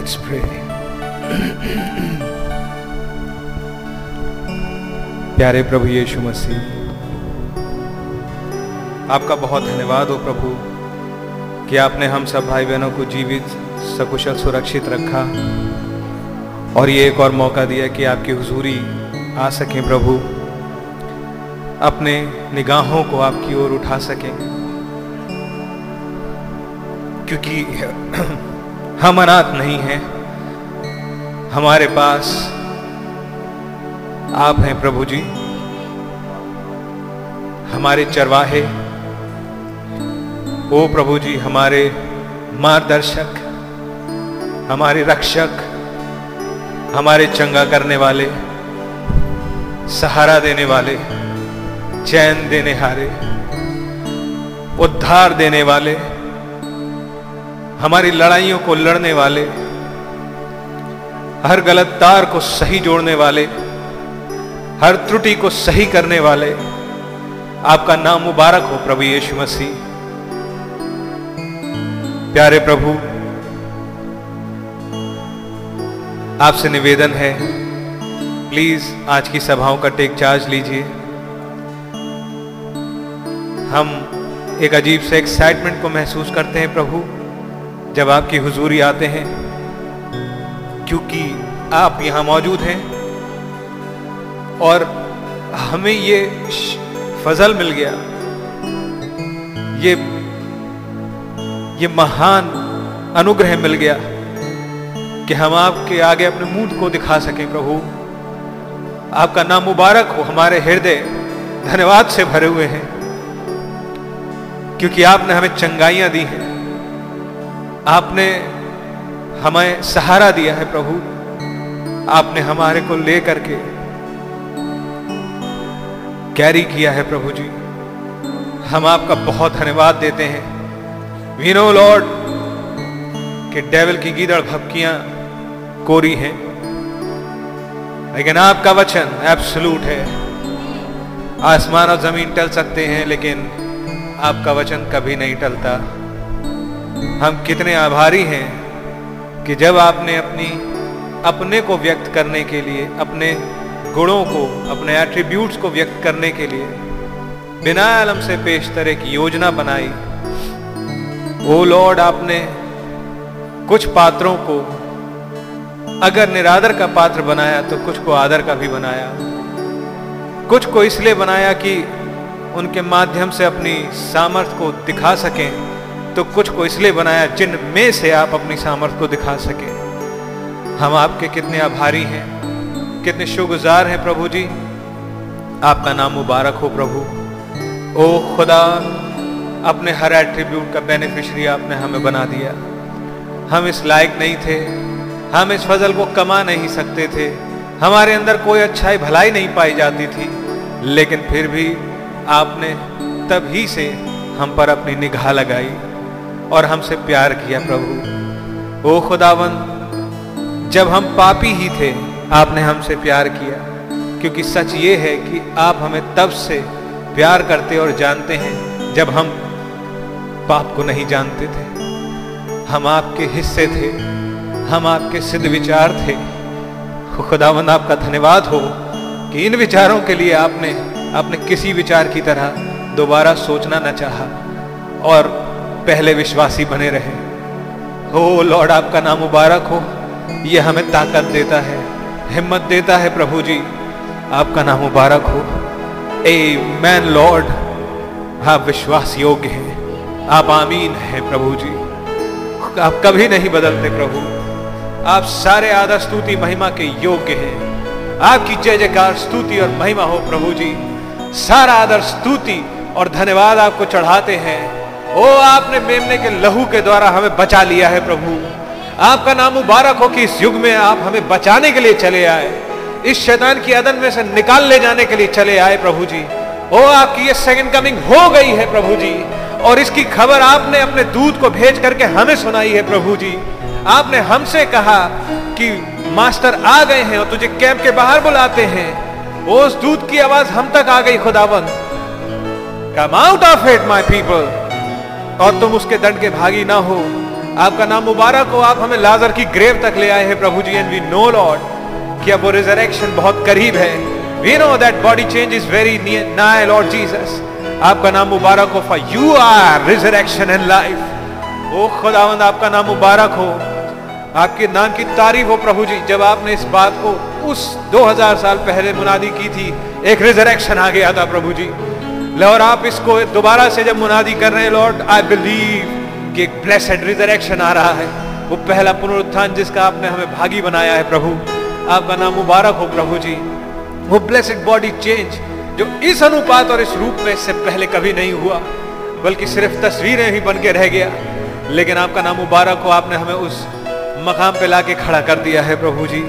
Let's pray. प्यारे प्रभु यीशु मसीह, आपका बहुत धन्यवाद हो प्रभु, कि आपने हम सब भाई बहनों को जीवित, सकुशल, सुरक्षित रखा, और ये एक और मौका दिया कि आपकी हुजूरी आ सकें प्रभु, अपने निगाहों को आपकी ओर उठा सकें, क्योंकि हम अनाथ नहीं हैं। हमारे पास आप हैं प्रभु जी। हमारे चरवाहे। ओ प्रभु जी, हमारे मार्गदर्शक, हमारे रक्षक, हमारे चंगा करने वाले, सहारा देने वाले, चैन देने हारे, उद्धार देने वाले हमारी लड़ाइयों को लड़ने वाले, हर गलत तार को सही जोड़ने वाले, हर त्रुटि को सही करने वाले, आपका नाम मुबारक हो प्रभु यीशु मसीह। प्यारे प्रभु, आपसे निवेदन है, प्लीज़ आज की सभाओं का टेक चार्ज लीजिए। हम एक अजीब से एक्साइटमेंट को महसूस करते हैं प्रभु। जब आपकी हुजूरी आते हैं, क्योंकि आप यहाँ मौजूद हैं, और हमें ये फजल मिल गया, ये ये महान अनुग्रह मिल गया कि हम आपके आगे अपने मुँह को दिखा सकें, प्रभु। आपका नाम मुबारक हो, हमारे हृदय धन्यवाद से भरे हुए हैं, क्योंकि आपने हमें चंगाइयाँ दी हैं। आपने हमें सहारा दिया है प्रभु। आपने हमारे को ले करके कैरी किया है प्रभु जी। हम आपका बहुत धन्यवाद देते हैं। वी नो लॉर्ड कि डेविल की गीदड़ भपकियाँ कोरी हैं। लेकिन आपका वचन एब्सोलूट है। आसमान और ज़मीन टल सकते हैं, लेकिन आपका वचन कभी नहीं टलता। हम कितने आभारी हैं कि जब आपने अपनी, अपने को व्यक्त करने के लिए, अपने गुणों को, अपने एट्रीब्यूट्स को व्यक्त करने के लिए, बिना आलम से पेशतर एक योजना बनाई, ओ लॉर्ड आपने कुछ पात्रों को, अगर निरादर का पात्र बनाया तो कुछ को आदर का भी बनाया। कुछ को इसलिए बनाया कि उनके माध्यम से अपनी सामर्थ्य को दिखा सकें। तो कुछ को इसलिए बनाया जिन में से आप अपनी सामर्थ्य को दिखा सके। हम आपके कितने आभारी हैं, कितने शुगुजार हैं प्रभु जी। आपका नाम मुबारक हो प्रभु। ओ खुदा, अपने हर एट्रीब्यूट का बेनिफिशरी आपने हमें बना दिया। हम इस लायक नहीं थे, हम इस फजल को कमा नहीं सकते थे। हमारे अंदर कोई अच्छाई भलाई नहीं पाई जाती थी। लेकिन फिर भी आपने तभी से हम पर अपनी निगाह लगाई। और हमसे प्यार किया प्रभु। ओ खुदावन जब हम पापी ही थे, आपने हमसे प्यार किया, क्योंकि सच ये है कि आप हमें तब से प्यार करते और जानते हैं, जब हम पाप को नहीं जानते थे। हम आपके हिस्से थे, हम आपके सिद्ध विचार थे। खुदावन आपका धन्यवाद हो कि इन विचारों के लिए आपने अपने किसी विचार की तरह दोबारा सोचना न चाहा। और पहले विश्वासी बने रहे। हो लॉर्ड, आपका नाम मुबारक हो। यह हमें ताकत देता है, हिम्मत देता है प्रभु जी आपका नाम मुबारक हो। ए मैन लॉर्ड आप विश्वास योग्य हैं। आप आमीन हैं प्रभु जी आप कभी नहीं बदलते प्रभु। आप सारे आदर, स्तुति, महिमा के योग्य हैं। आपकी जय जयकार, स्तुति और महिमा हो प्रभु जी सारा आदर, स्तुति और धन्यवाद आपको चढ़ाते हैं। ओ, आपने मेमने के लहू के द्वारा हमें बचा लिया है प्रभु। आपका नाम मुबारक हो कि इस युग में आप हमें बचाने के लिए चले आए। इस शैतान की अदन में से निकाल ले जाने के लिए चले आए प्रभु जी। ओ, आपकी ये सेकंड कमिंग हो गई है प्रभु जी। और इसकी खबर आपने अपने दूध को भेज करके हमें सुनाई है प्रभु जी। आपने हमसे कहा कि, मास्टर आ गए हैं और तुझे कैंप के बाहर बुलाते हैं। उस दूध की आवाज़ हम तक आ गई खुदावन come out of it my people और तुम उसके दंड के भागी ना हो। आपका नाम मुबारक हो। आप हमें लाजर की ग्रेव तक ले आए हैं, प्रभु जी एंड वी नो लॉर्ड कि अब वो रिजरेक्शन बहुत करीब है। We know that body change is very near Lord Jesus आपका नाम मुबारक हो for you are resurrection and life ओ खुदावंद, आपका नाम मुबारक हो। आपके नाम की तारीफ़ हो, प्रभु जी, जब आपने इस बात को उस 2000 साल पहले मुनादी की थी, एक रिजरेक्शन आ गया था, प्रभु जी। और आप इसको दोबारा से जब मुनादी कर रहे हैं, लॉर्ड आई बिलीव कि एक ब्लेसड रिजरेक्शन आ रहा है। वो पहला पुनरुत्थान जिसका आपने हमें भागी बनाया है, प्रभु। आपका नाम मुबारक हो, प्रभु जी। वो ब्लेसड बॉडी चेंज जो इस अनुपात और इस रूप में इससे पहले कभी नहीं हुआ, बल्कि सिर्फ़ तस्वीरें ही बन के रह गया। लेकिन आपका नाम मुबारक हो, आपने हमें उस मकाम पे लाके खड़ा कर दिया है, प्रभु जी।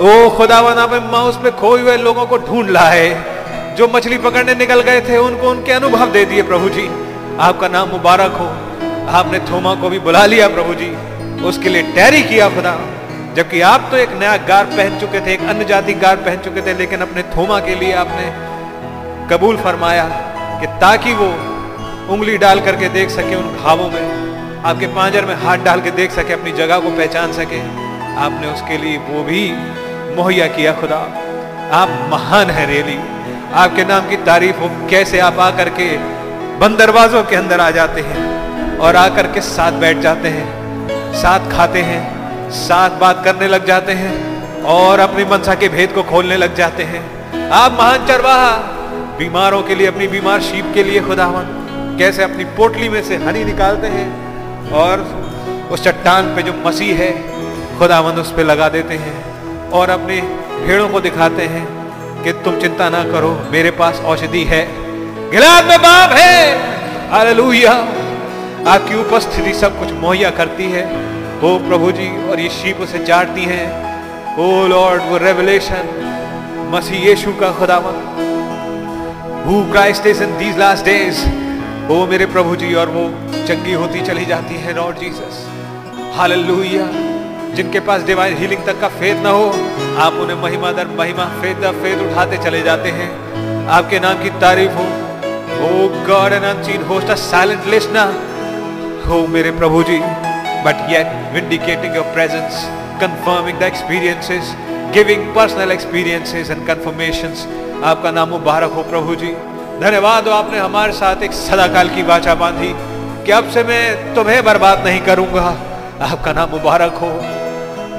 ओ खुदावन आपने माउस पे खोए हुए लोगों को ढूंढ ला है जो मछली पकड़ने निकल गए थे, उनको उनके अनुभव दे दिए प्रभु जी आपका नाम मुबारक हो। आपने थोमा को भी बुला लिया प्रभु जी उसके लिए टैरी किया खुदा। जबकि आप तो एक नया गार पहन चुके थे, एक अन्य जाति गार पहन चुके थे, लेकिन अपने थोमा के लिए आपने कबूल फरमाया कि ताकि वो उंगली डाल करके देख सके उन घावों में, आपके पांजर में हाथ डाल के देख सके, अपनी जगह को पहचान सके। आपने उसके लिए वो भी मुहैया किया खुदा। आप महान है रेली आपके नाम की तारीफ़ हो, कैसे आप आकर के बंद दरवाजों के अंदर आ जाते हैं और आकर के साथ बैठ जाते हैं, साथ खाते हैं, साथ बात करने लग जाते हैं और अपनी मनसा के भेद को खोलने लग जाते हैं। आप महान चरवाहा, बीमारों के लिए, अपनी बीमार शीप के लिए खुदावन, कैसे अपनी पोटली में से हनी निकालते हैं और उस चट्टान पे जो मसीह है खुदावंद उस पर लगा देते हैं और अपने भेड़ों को दिखाते हैं। कि तुम चिंता ना करो, मेरे पास औषधि है। गिलाद में बाप है। हालेलुया। आपकी उपस्थिति सब कुछ मुहैया करती है। ओ प्रभु जी, और ये शीप उसे चाटती हैं। ओ लॉर्ड, वो रेवलेशन, मसीह यीशु का खुदावंद who Christ is in these last days. ओ मेरे प्रभु जी, और वो चंगी होती चली जाती है, लॉर्ड जीसस। हालेलुया। जिनके पास डिवाइन हीलिंग तक का फेद ना हो, आप उन्हें महिमा दर महिमा फेद दर फेद उठाते चले जाते हैं। आपके नाम की तारीफ़ हो। O God an unseen host a silent listener हो मेरे प्रभु जी but yet vindicating your presence confirming the experiences giving personal experiences and confirmations आपका नाम मुबारक हो प्रभु जी। धन्यवाद हो आपने हमारे साथ एक सदाकाल की वाचा बांधी। कि अब से मैं तुम्हें बर्बाद नहीं करूँगा। आपका नाम मुबारक हो।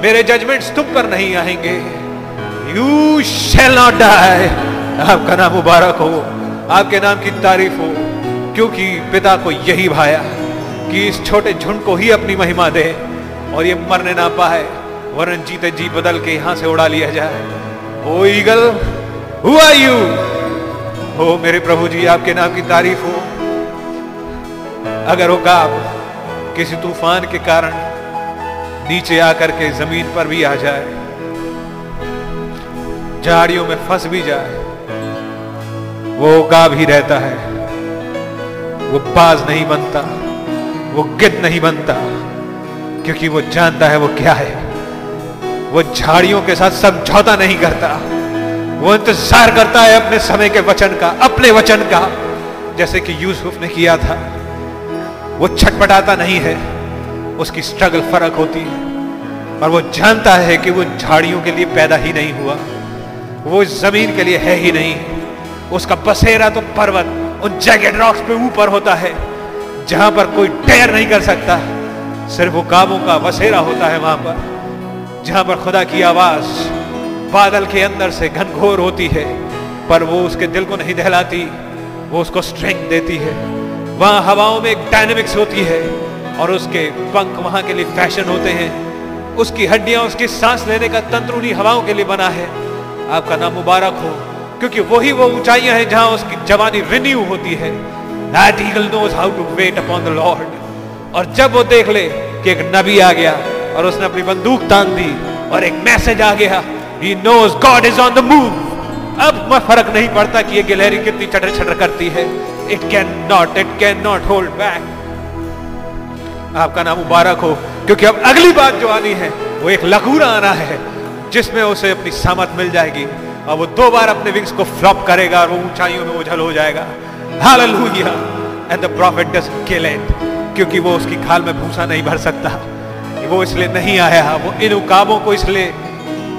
मेरे जजमेंट्स तुम पर नहीं आएँगे। यू शेल नॉट डाई आपका नाम मुबारक हो। आपके नाम की तारीफ़ हो। क्योंकि पिता को यही भाया कि इस छोटे झुंड को ही अपनी महिमा दे और ये मरने ना पाए, वरन जीते जी बदल के यहाँ से उड़ा लिया जाए। ओ ईगल हुआ यू हो मेरे प्रभु जी, आपके नाम की तारीफ़ हो। अगर वो गाप, किसी तूफ़ान के कारण नीचे आकर के ज़मीन पर भी आ जाए। झाड़ियों में फंस भी जाए। वो गाब भी रहता है। वो बाज नहीं बनता। वो गिद नहीं बनता। क्योंकि वो जानता है वो क्या है। वो झाड़ियों के साथ समझौता नहीं करता। वो इंतज़ार करता है अपने समय के वचन का, अपने वचन का। जैसे कि यूसुफ ने किया था। वो छटपटाता नहीं है। उसकी स्ट्रगल फ़र्क होती है। और वो जानता है कि वो झाड़ियों के लिए पैदा ही नहीं हुआ। वो इस ज़मीन के लिए है ही नहीं। उसका बसेरा तो पर्वत उन जैकेट रॉक्स पे ऊपर होता है, जहाँ पर कोई टेर नहीं कर सकता। सिर्फ़ वो काबों का बसेरा होता है वहाँ पर, जहाँ पर खुदा की आवाज़ बादल के अंदर से घनघोर होती है। पर वो उसके दिल को नहीं दहलाती, वो उसको स्ट्रेंथ देती है। वहाँ हवाओं में एक डायनेमिक्स होती है। और उसके पंख वहाँ के लिए फ़ैशन होते हैं। उसकी हड्डियाँ, उसकी सांस लेने का तंत्र उन्हीं हवाओं के लिए बना है। आपका नाम मुबारक हो, क्योंकि वही वो ऊंचाइयाँ हैं जहाँ उसकी जवानी रिन्यू होती है। That eagle knows how to wait upon the Lord. और जब वो देख ले कि एक नबी आ गया और उसने अपनी बंदूक तान दी और एक मैसेज आ गया, He knows God is on the move. अब मैं फ़र्क नहीं पड़ता कि ये गिलहरी कितनी चटर चटर करती है। It can not it can not hold back आपका नाम मुबारक हो, क्योंकि अब अगली बात जो आनी है, वो एक लकूरा आना है, जिसमें उसे अपनी सामत मिल जाएगी। और वो दो बार अपने विंग्स को फ्लॉप करेगा और वो ऊंचाइयों में उछल हो जाएगा। Hallelujah and the prophet doesn't kill it क्योंकि वो उसकी खाल में भूसा नहीं भर सकता। वो इसलिए नहीं आया, वो इन उकाबों को इसलिए,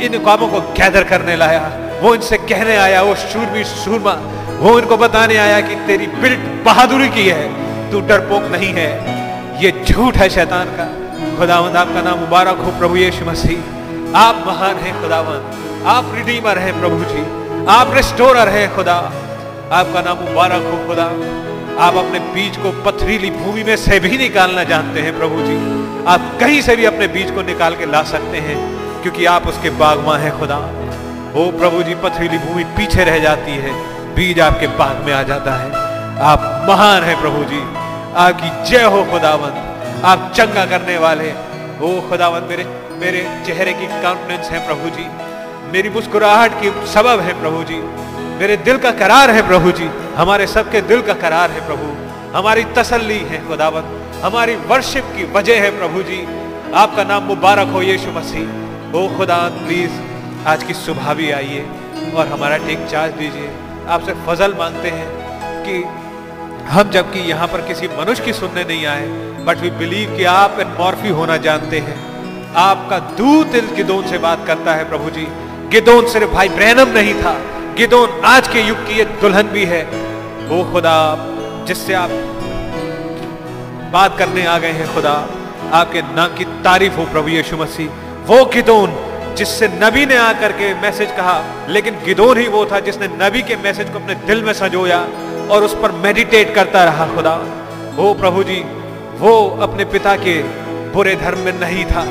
इन उकाबों को गैदर करने लाया। वो इनसे कहने आया वो शूरवीर सूरमा वो इनको बताने आया कि तेरी बिल्ट बहादुरी की है, तू डरपोक नहीं है। ये झूठ है शैतान का। खुदावंद, आपका नाम मुबारक हो प्रभु यीशु मसीह। आप महान हैं खुदावंद। आप रिडीमर हैं प्रभु जी। आप रिस्टोरर हैं खुदा। आपका नाम मुबारक हो खुदा। आप अपने बीज को पथरीली भूमि में से भी निकालना जानते हैं प्रभु जी। आप कहीं से भी अपने बीज को निकाल के ला सकते हैं, क्योंकि आप उसके बागवा हैं खुदा। ओ प्रभु जी, पथरीली भूमि पीछे रह जाती है। बीज आपके बाग में आ जाता है। आप महान है प्रभु जी। आपकी जय हो खुदावंत। आप चंगा करने वाले ओ खुदावंत, मेरे मेरे चेहरे की कॉन्फिडेंस है प्रभु जी। मेरी मुस्कुराहट की सबब है प्रभु जी। मेरे दिल का करार है प्रभु जी। हमारे सबके दिल का करार है प्रभु। हमारी तसल्ली है खुदावंत। हमारी वर्शिप की वजह है प्रभु जी। आपका नाम मुबारक हो यीशु मसीह। ओ खुदा प्लीज़ आज की सुबह भी आइए और हमारा टेक चार्ज दीजिए। आपसे फजल मांगते हैं कि हम जबकि यहाँ पर किसी मनुष्य की सुनने नहीं आए बट वी बिलीव कि आप मॉर्फी होना जानते हैं। आपका दूत गिदोन से बात करता है प्रभु जी। गिदोन सिर्फ़ भाई ब्रैनम नहीं था। गिदोन आज के युग की एक दुल्हन भी है। वो खुदा, जिससे आप बात करने आ गए हैं खुदा, आपके नाम की तारीफ़ हो प्रभु यीशु मसीह। वो गिदोन, जिससे नबी ने आकर के मैसेज कहा, लेकिन गिदोन ही वो था जिसने नबी के मैसेज को अपने दिल में सजोया। और उस पर मेडिटेट करता रहा खुदा। ओ प्रभु जी, वो अपने पिता के बुरे धर्म में नहीं था।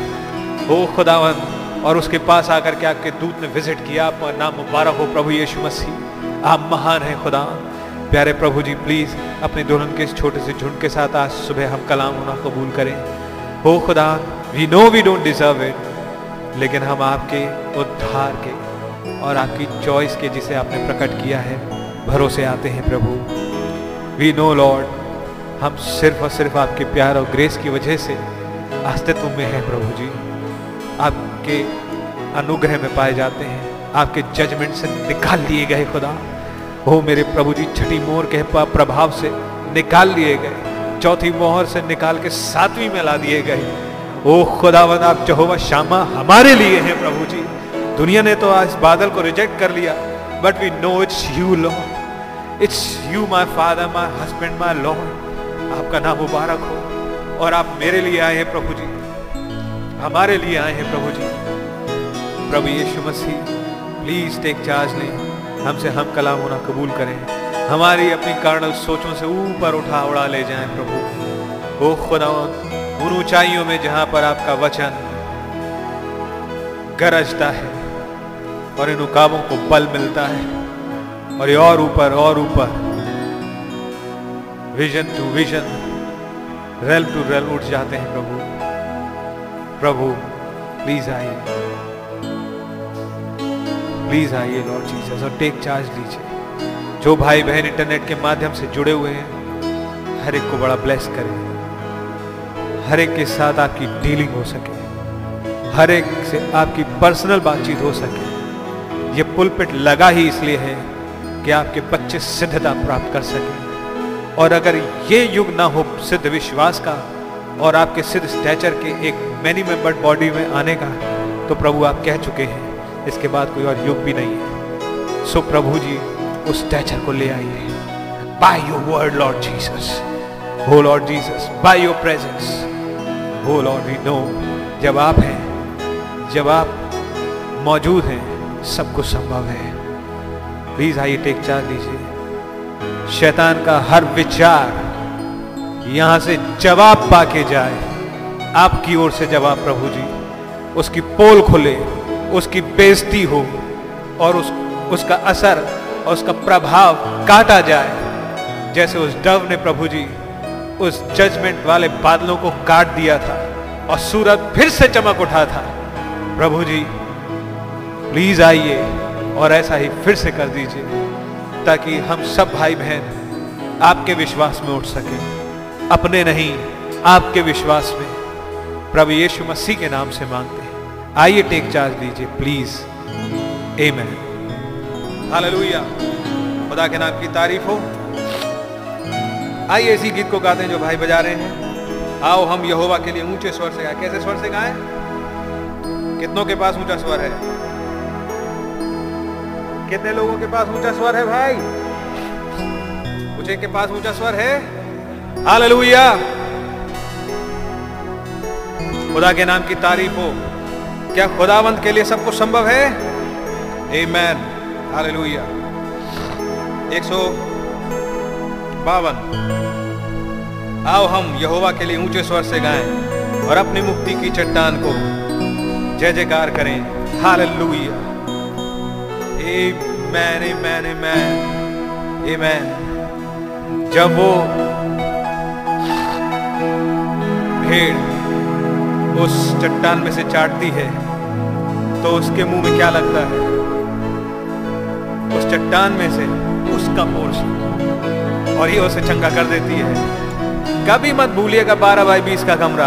ओ खुदावन और उसके पास आकर के आपके दूत ने विज़िट किया आपका नाम मुबारक हो प्रभु यीशु मसीह। आप महान हैं खुदा। प्यारे प्रभु जी प्लीज़ अपने दुल्हन के इस छोटे से झुंड के साथ आज सुबह हम कलाम होना कबूल करें। हो खुदा we know we don't deserve it लेकिन हम आपके उद्धार के और आपकी चॉइस के जिसे आपने प्रकट किया है भरोसे आते हैं प्रभु। वी नो लॉर्ड हम सिर्फ़ और सिर्फ़ आपके प्यार और ग्रेस की वजह से अस्तित्व में हैं प्रभु जी। आपके अनुग्रह में पाए जाते हैं। आपके जजमेंट से निकाल लिए गए खुदा। हो मेरे प्रभु जी, छठी मोहर के प्रभाव से निकाल लिए गए। चौथी मोहर से निकाल के सातवीं में ला दिए गए। ओ खुदावन, आप जहोवा श्यामा हमारे लिए हैं प्रभु जी। दुनिया ने तो आज बादल को रिजेक्ट कर लिया but we know it's you lord it's you my father my husband my lord आपका नाम मुबारक हो। और आप मेरे लिए आए हैं प्रभु जी। हमारे लिए आए हैं प्रभु जी। प्रभु यीशु मसीह प्लीज़ टेक चार्ज लें हमसे हम कलाम होना कबूल करें। हमारी अपनी कार्नल सोचों से ऊपर उठा उड़ा ले जाएँ प्रभु। ओ खुदा, उन ऊंचाइयों में जहाँ पर आपका वचन गरजता है, और इन उकाबों को बल मिलता है। और ये और ऊपर और ऊपर। Vision to vision rail to rail उठ जाते हैं प्रभु। प्रभु प्लीज़ आइए। प्लीज़ आइए लॉर्ड जीसस और टेक चार्ज लीजिए जो भाई बहन इंटरनेट के माध्यम से जुड़े हुए हैं, हर एक को बड़ा ब्लेस करें। हर एक के साथ आपकी डीलिंग हो सके। हर एक से आपकी पर्सनल बातचीत हो सके। ये पुलपिट लगा ही इसलिए है कि आपके बच्चे सिद्धता प्राप्त कर सके। और अगर ये युग ना हो सिद्ध विश्वास का और आपके सिद्ध स्टैचर के एक मैनी मेंबर्ड बॉडी में आने का तो प्रभु आप कह चुके हैं, इसके बाद कोई और युग भी नहीं है। सो प्रभु जी, उस स्टैचर को ले आइए। By your word lord Jesus oh lord Jesus by your presence oh lord we know जब आप हैं, जब आप मौजूद हैं सब कुछ संभव है। प्लीज़ आइए टेक चार्ज लीजिए शैतान का हर विचार यहाँ से जवाब पाके जाए। आपकी ओर से जवाब प्रभु जी। उसकी पोल खुले, उसकी बेइज्जती हो और उस, उसका असर और उसका प्रभाव काटा जाए। जैसे उस डव ने प्रभु जी उस जजमेंट वाले बादलों को काट दिया था और सूरज फिर से चमक उठा था। प्रभु जी प्लीज़ आइए। और ऐसा ही फिर से कर दीजिए, ताकि हम सब भाई बहन आपके विश्वास में उठ सके। अपने नहीं, आपके विश्वास में। प्रभु यीशु मसीह के नाम से मांगते हैं। आइए टेक चार्ज दीजिए, प्लीज़। ए मैन हालेलुया खुदा के नाम की तारीफ़ हो। आइए इसी गीत को गाते हैं जो भाई बजा रहे हैं। आओ, हम यहोवा के लिए ऊँचे स्वर से गाएँ। कैसे स्वर से गाएँ? कितनों के पास ऊँचा स्वर है? कितने लोगों के पास ऊँचा स्वर है भाई? मुझे के पास ऊँचा स्वर है? हालेलुया। खुदा के नाम की तारीफ़ हो। क्या खुदावंत के लिए सब कुछ संभव है? आमेन हालेलुया एक सौ बावन। आओ हम यहोवा के लिए ऊँचे स्वर से गाएँ और अपनी मुक्ति की चट्टान को जय जयकार करें। हाल आमेन आमेन आमेन आमेन जब वो भेड़ उस चट्टान में से चाटती है तो उसके मुँह में क्या लगता है? उस चट्टान में से उसका पोर्शन और ये उसे चंगा कर देती है। कभी मत भूलिएगा बारह बाई बीस का कमरा।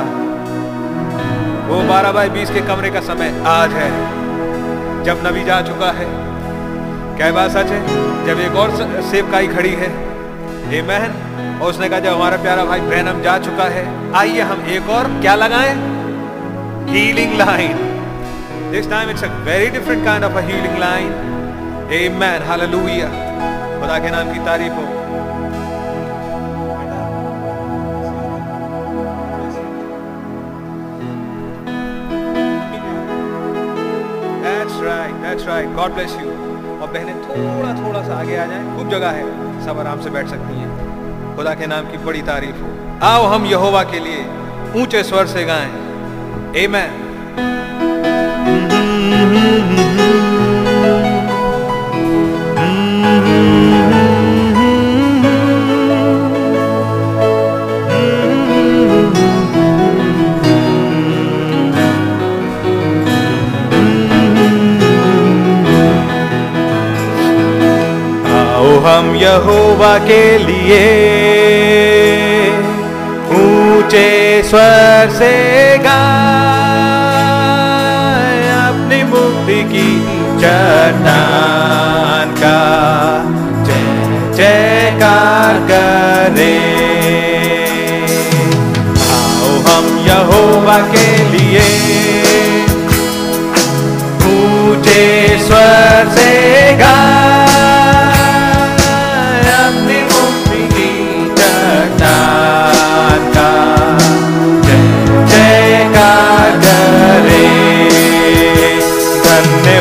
वो बारह बाई बीस के कमरे का समय आज है, जब नबी जा चुका है। क्या बात सच है? जब एक और सेवकाई खड़ी है। ये महन और उसने कहा जब हमारा प्यारा भाई ब्रैनम जा चुका है आइए हम एक और क्या लगाएँ? Healing line this time it's a very different kind of a healing line amen hallelujah खुदा के नाम की तारीफ़ हो। That's right, that's right. God bless you. और बहनें थोड़ा थोड़ा सा आगे आ जाए। खूब जगह है। सब आराम से बैठ सकती हैं। खुदा के नाम की बड़ी तारीफ़ हो। आओ हम यहोवा के लिए ऊँचे स्वर से गाएँ। आमेन यहोवा के लिए। ऊँचे स्वर से गाएँ अपनी मुक्ति की चट्टान का जय जयकार करें। आओ हम यहोवा के लिए। ऊँचे स्वर से गाएँ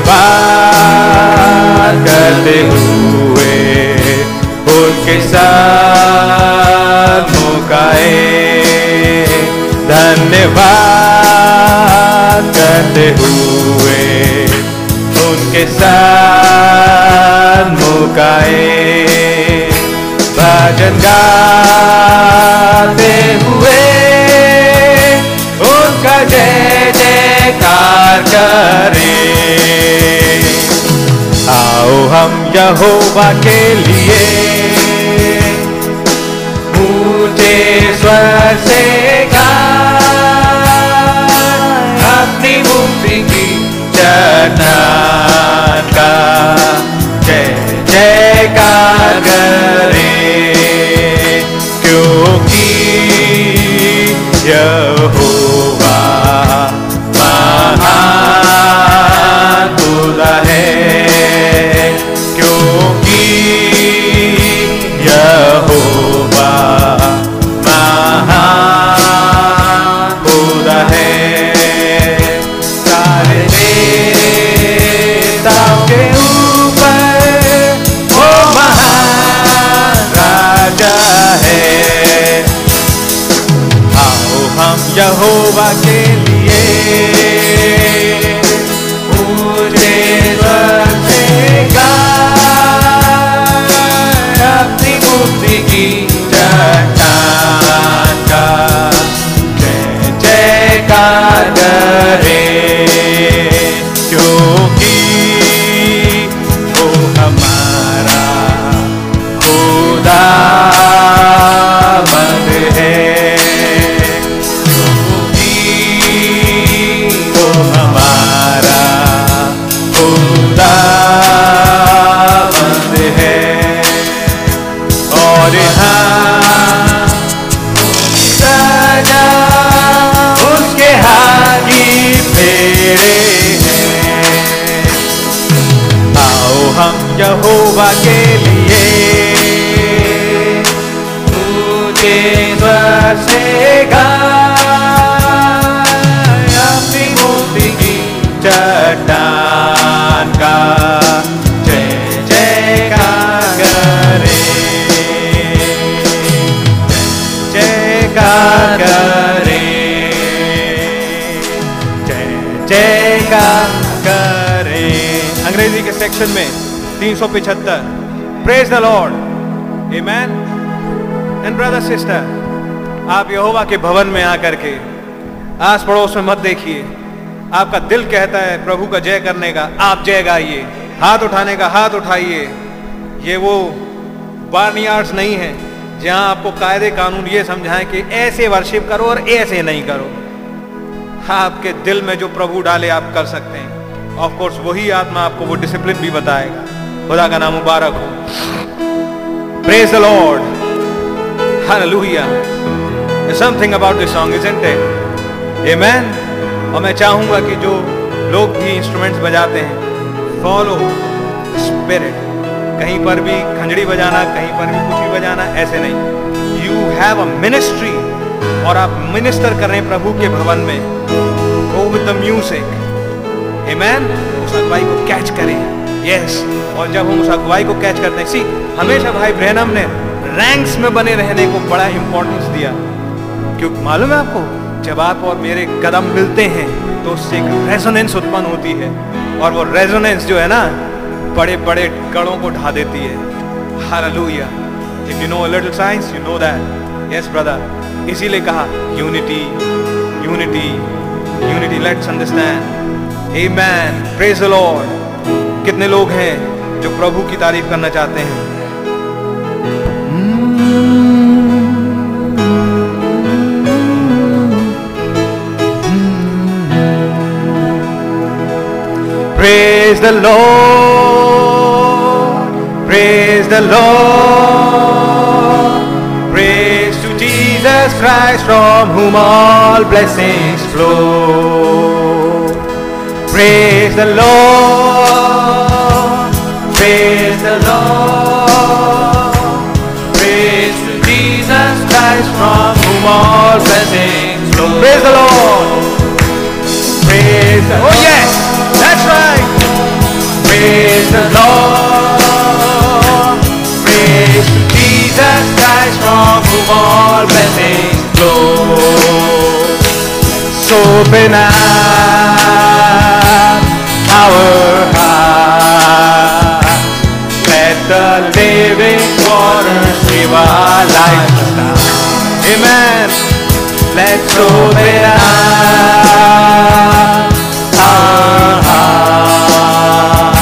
धन्यवाद करते हुए उसके साथ मुकाए धन्यवाद करते हुए, उनके साथ मुकाए भजन गाते हुए, उनका जय जयकार करें। आओ हम यहोवा के लिए ऊँचे स्वर से गाएँ अपनी मुक्ति की चट्टान का जय जयकार करें क्योंकि यहोवा यहोवा के लिए। मुझे बचेगा। अपनी मुक्ति की चट्टान का। जय जयकार करे। क्योंकि यहोवा के लिए। मुझे बसेगा अपनी की चट्टान का करे। अंग्रेज़ी के सेक्शन में 375 praise the lord amen and brother sister आप यहोवा के भवन में आकर के आस पड़ोस में मत देखिए। आपका दिल कहता है, प्रभु का जय करने का, आप जय गाइए। हाथ उठाने का हाथ उठाइए। ये वो बार्नियार्ड्स नहीं है, जहाँ आपको कायदे कानून ये समझाएँ कि ऐसे वर्शिप करो और ऐसे नहीं करो। आपके दिल में जो प्रभु डाले आप कर सकते हैं। ऑफ़ कोर्स वही आत्मा आपको वो डिसिप्लिन भी बताएगा। खुदा का नाम मुबारक हो। Praise the lord hallelujah something about this song isn't it amen. और मैं चाहूँगा कि जो लोग भी इंस्ट्रूमेंट्स बजाते हैं फॉलो स्पिरिट कहीं पर भी खंजड़ी बजाना, कहीं पर भी कुछ भी बजाना, ऐसे नहीं। यू हैव अ मिनिस्ट्री और आप मिनिस्टर कर रहे हैं प्रभु के भवन में। Go with the music Amen? उस अगुवाई को कैच करें। यस. और जब हम उस अगुवाई को कैच करते हैं सी हमेशा भाई ब्रैनम ने रैंक्स में बने रहने को बड़ा इंपॉर्टेंस दिया। क्योंकि मालूम है आपको, जब आप और मेरे कदम मिलते हैं तो उससे एक रेजोनेंस उत्पन्न होती है। और वो रेजोनेंस जो है ना बड़े बड़े कड़ों को ढा देती है। Hallelujah if you know a little science you know that yes brother इसीलिए कहा unity unity unity let's understand Amen. Praise the Lord. कितने लोग हैं जो प्रभु की तारीफ़ करना चाहते हैं Praise the Lord. Praise the Lord. Praise to Jesus Christ from whom all blessings flow. Praise the Lord. Praise the Lord. Praise to Jesus Christ from whom all blessings flow. Praise the Lord. Praise the Oh yes, that's right. Praise the Lord. Praise to Jesus Christ from whom all blessings flow. So up our hearts. Let the living waters give our lives now. Amen. Let's open up our hearts.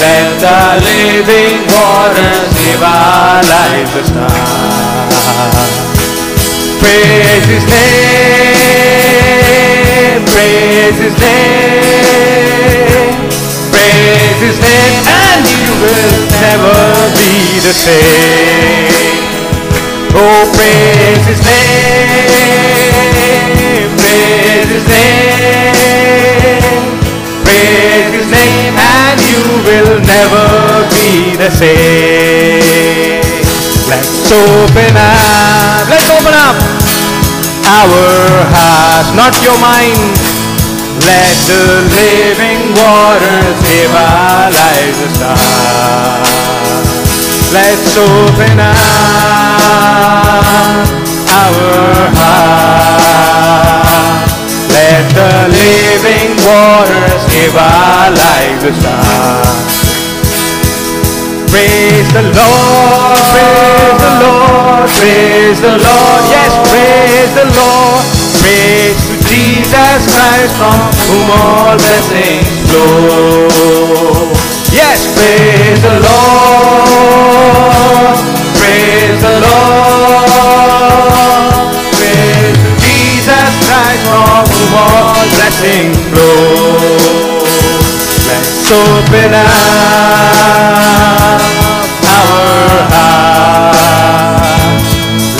Let the living waters give our lives a start. Praise His name, praise His name, praise His name, and you will never be the same. Oh, praise His name, praise His name, praise His name, and you will never be the same. Let's open up, let's open up our hearts, not your mind. Let the living waters give our lives a start. Let's open up our hearts. Let the living waters give our lives a start. Praise the Lord, praise the Lord, praise the Lord, yes, praise the Lord. Praise to Jesus Christ from whom all blessings flow. Yes, praise the Lord, praise the Lord. Praise to Jesus Christ from whom all blessings flow. Let's open up our hearts.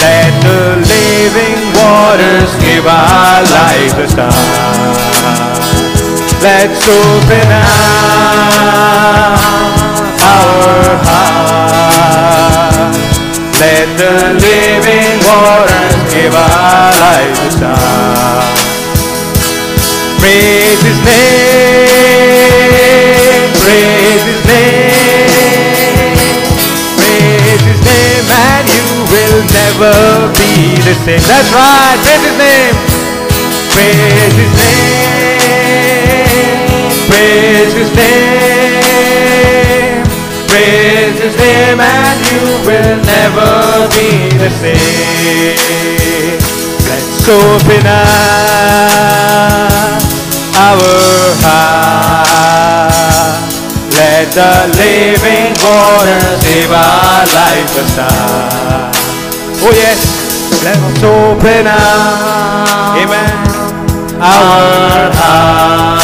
Let the living waters give our life a start. Let's open up our heart. Let the living waters give our life a start. Praise His name, praise His name, never be the same. That's right, praise His name, praise His name, praise His name, praise His name, and you will never be the same. Let's open up our heart. Let the living water save our life a start. Oh yes, let's open up, amen, our heart.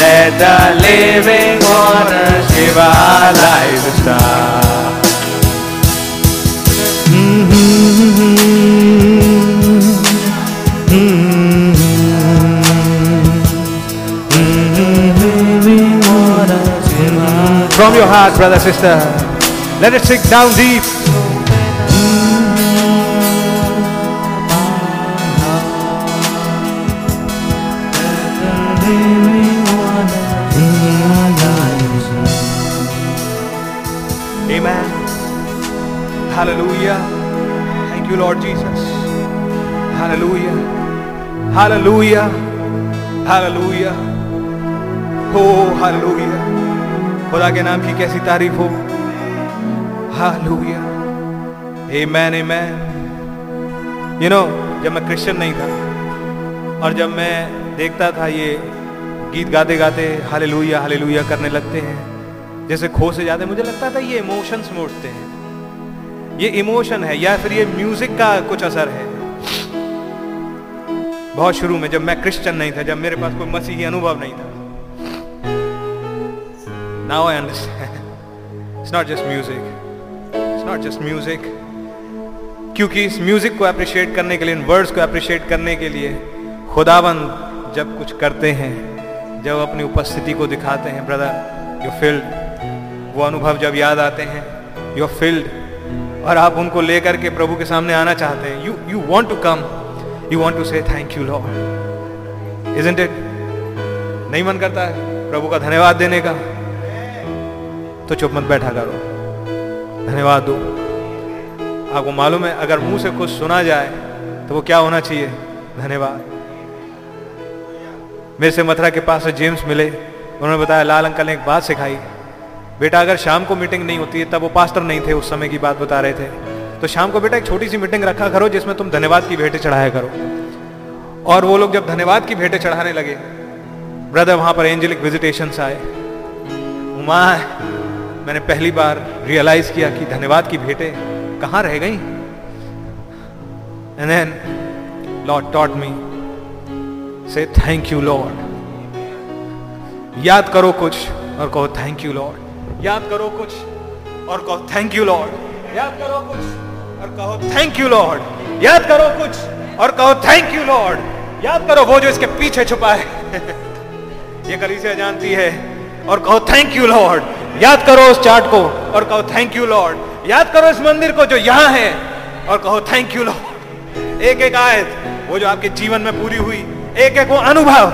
Let the living water save our life a start. From your heart, brother, sister, let it sink down deep. You, Lord Jesus. Hallelujah. Hallelujah. Hallelujah. Oh, hallelujah. खुदा के नाम की कैसी तारीफ़ हो hallelujah amen amen you know जब मैं Christian नहीं था और जब मैं देखता था ये गीत गाते गाते हालेलुया हालेलुया करने लगते हैं जैसे खो से जाते मुझे लगता था ये इमोशंस मोड़ते हैं ये इमोशन है, या फिर ये म्यूज़िक का कुछ असर है बहुत शुरू में जब मैं क्रिश्चियन नहीं था, जब मेरे पास कोई मसीही अनुभव नहीं था Now I understand. It's not just music. It's not just music. क्योंकि इस म्यूज़िक को अप्रिशिएट करने के लिए, इन वर्ड्स को अप्रिशिएट करने के लिए खुदाबंद जब कुछ करते हैं, जब अपनी उपस्थिति को दिखाते हैं ब्रदर यू फ़ील्ड वो अनुभव जब याद आते हैं यू फ़ील्ड और आप उनको लेकर के प्रभु के सामने आना चाहते हैं। You you want to come you want to say thank you lord isn't it नहीं मन करता है प्रभु का धन्यवाद देने का। तो चुप मत बैठा करो। धन्यवाद दो। आपको मालूम है, अगर मुँह से कुछ सुना जाए तो वो क्या होना चाहिए? धन्यवाद। मेरे से मथुरा के पास से जेम्स मिले। उन्होंने बताया, लाल अंकल ने एक बात सिखाई। बेटा, अगर शाम को मीटिंग नहीं होती है, तब वो पास्टर नहीं थे, उस समय की बात बता रहे थे। तो शाम को बेटा एक छोटी सी मीटिंग रखा करो, जिसमें तुम धन्यवाद की भेंटें चढ़ाया करो। और वो लोग जब धन्यवाद की भेंटें चढ़ाने लगे ब्रदर वहाँ पर एंजेलिक विजिटेशन आए। माँ मैंने पहली बार रियलाइज़ किया कि धन्यवाद की भेंटें कहाँ रह गई। And then lord taught me say thank you Lord याद करो कुछ और कहो थैंक यू लॉर्ड याद करो कुछ और कहो थैंक यू लॉर्ड याद करो कुछ और कहो थैंक यू लॉर्ड याद करो कुछ और कहो थैंक यू लॉर्ड याद करो वो जो इसके पीछे छुपा है। ये कलीसिया जानती है। और कहो थैंक यू लॉर्ड याद करो उस चार्ट को और कहो थैंक यू लॉर्ड याद करो इस मंदिर को जो यहाँ है और कहो थैंक यू लॉर्ड एक एक आयत, वो जो आपके जीवन में पूरी हुई एक एक वो अनुभव।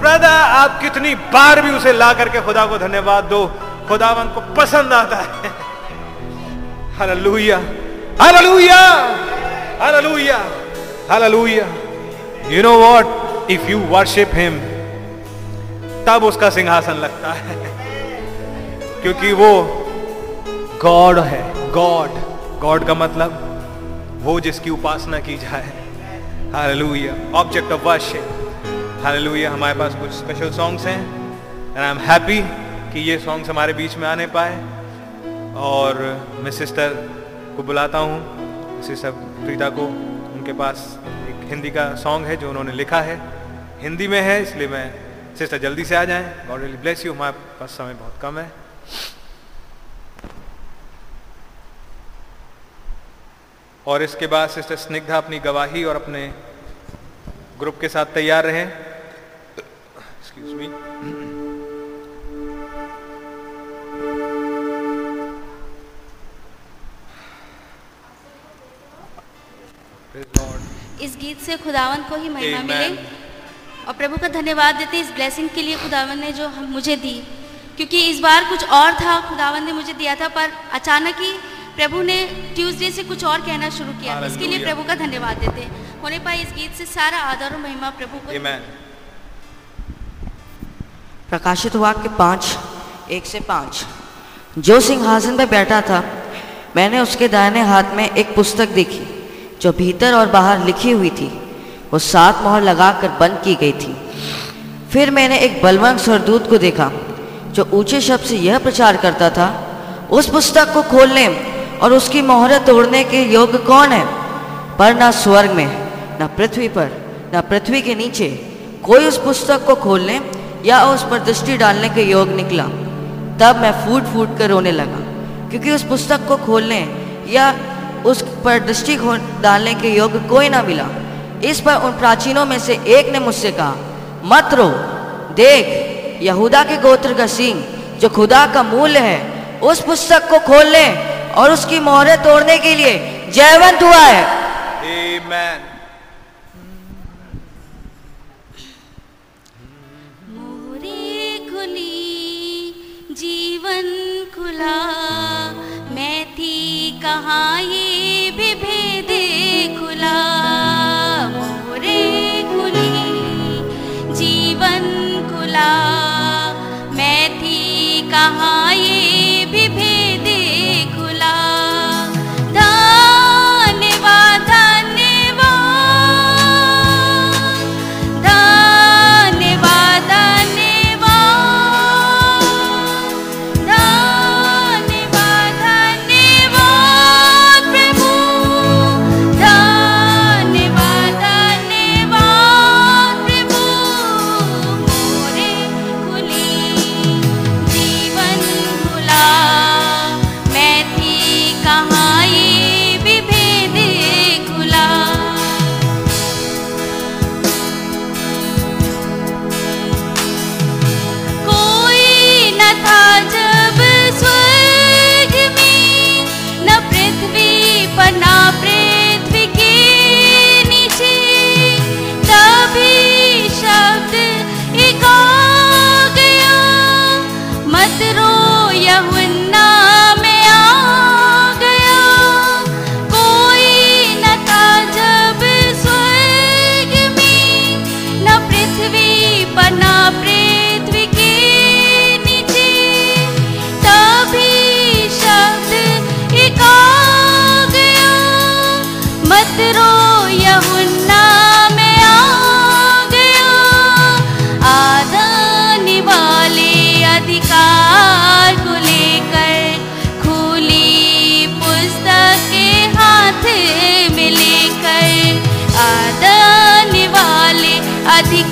ब्रदर, आप कितनी बार भी उसे ला करके खुदा को धन्यवाद दो। खुदावन को पसंद आता है। Hallelujah. Hallelujah. Hallelujah. Hallelujah. You know what if you worship him तब उसका सिंहासन लगता है। क्योंकि वो गॉड है। गॉड गॉड का मतलब वो जिसकी उपासना की जाए। Hallelujah. Object of worship hallelujah. हमारे पास कुछ स्पेशल सॉन्ग्स हैं एंड आई एम हैप्पी कि ये सॉन्ग्स हमारे बीच में आने पाए। और मैं सिस्टर को बुलाता हूँ। सिस्टर प्रीता को। उनके पास एक हिंदी का सॉन्ग है जो उन्होंने लिखा है। हिंदी में है, इसलिए मैं सिस्टर जल्दी से आ जाएँ। गॉड रियली ब्लेस यू हमारे पास समय बहुत कम है। और इसके बाद सिस्टर स्निग्धा अपनी गवाही और अपने ग्रुप के साथ तैयार रहें। एक्सक्यूज मी इस गीत से खुदावन को ही महिमा Amen. मिले और प्रभु का धन्यवाद देते इस ब्लेसिंग के लिए खुदावन ने जो हम मुझे दी। क्योंकि इस बार कुछ और था खुदावन ने मुझे दिया था पर अचानक ही प्रभु ने ट्यूसडे से कुछ और कहना शुरू किया। इसके लिए प्रभु का धन्यवाद देते होने पाए इस गीत से सारा आदर और महिमा प्रभु को. प्रकाशित वाक्य पाँच एक से पाँच। जो सिंहासन पर बैठा था मैंने उसके दाहिने हाथ में एक पुस्तक देखी। जो भीतर और बाहर लिखी हुई थी, वो सात मोहर लगाकर बंद की गई थी। फिर मैंने एक बलवंत सरदूत को देखा, जो ऊँचे शब्द से यह प्रचार करता था, उस पुस्तक को खोलने और उसकी मोहरें तोड़ने के योग्य कौन है? पर ना स्वर्ग में, ना पृथ्वी पर, ना पृथ्वी के नीचे, कोई उस पुस्तक को खोलने या उस पर दृष्टि डालने के योग निकला। तब मैं फूट फूट कर रोने लगा, क्योंकि उस पुस्तक को खोलने या उस पर दृष्टि डालने के योग्य कोई ना मिला। इस पर उन प्राचीनों में से एक ने मुझसे कहा मत रो। देख यहूदा के गोत्र का सिंह जो खुदा का मूल्य है उस पुस्तक को खोलने और उसकी मोहरें तोड़ने के लिए जयवंत हुआ है। Amen. खुली जीवन खुला मैं थी कहाँ ये भी भेद खुला? मोरे खुली जीवन खुला। मैं थी कहाँ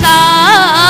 अधिकार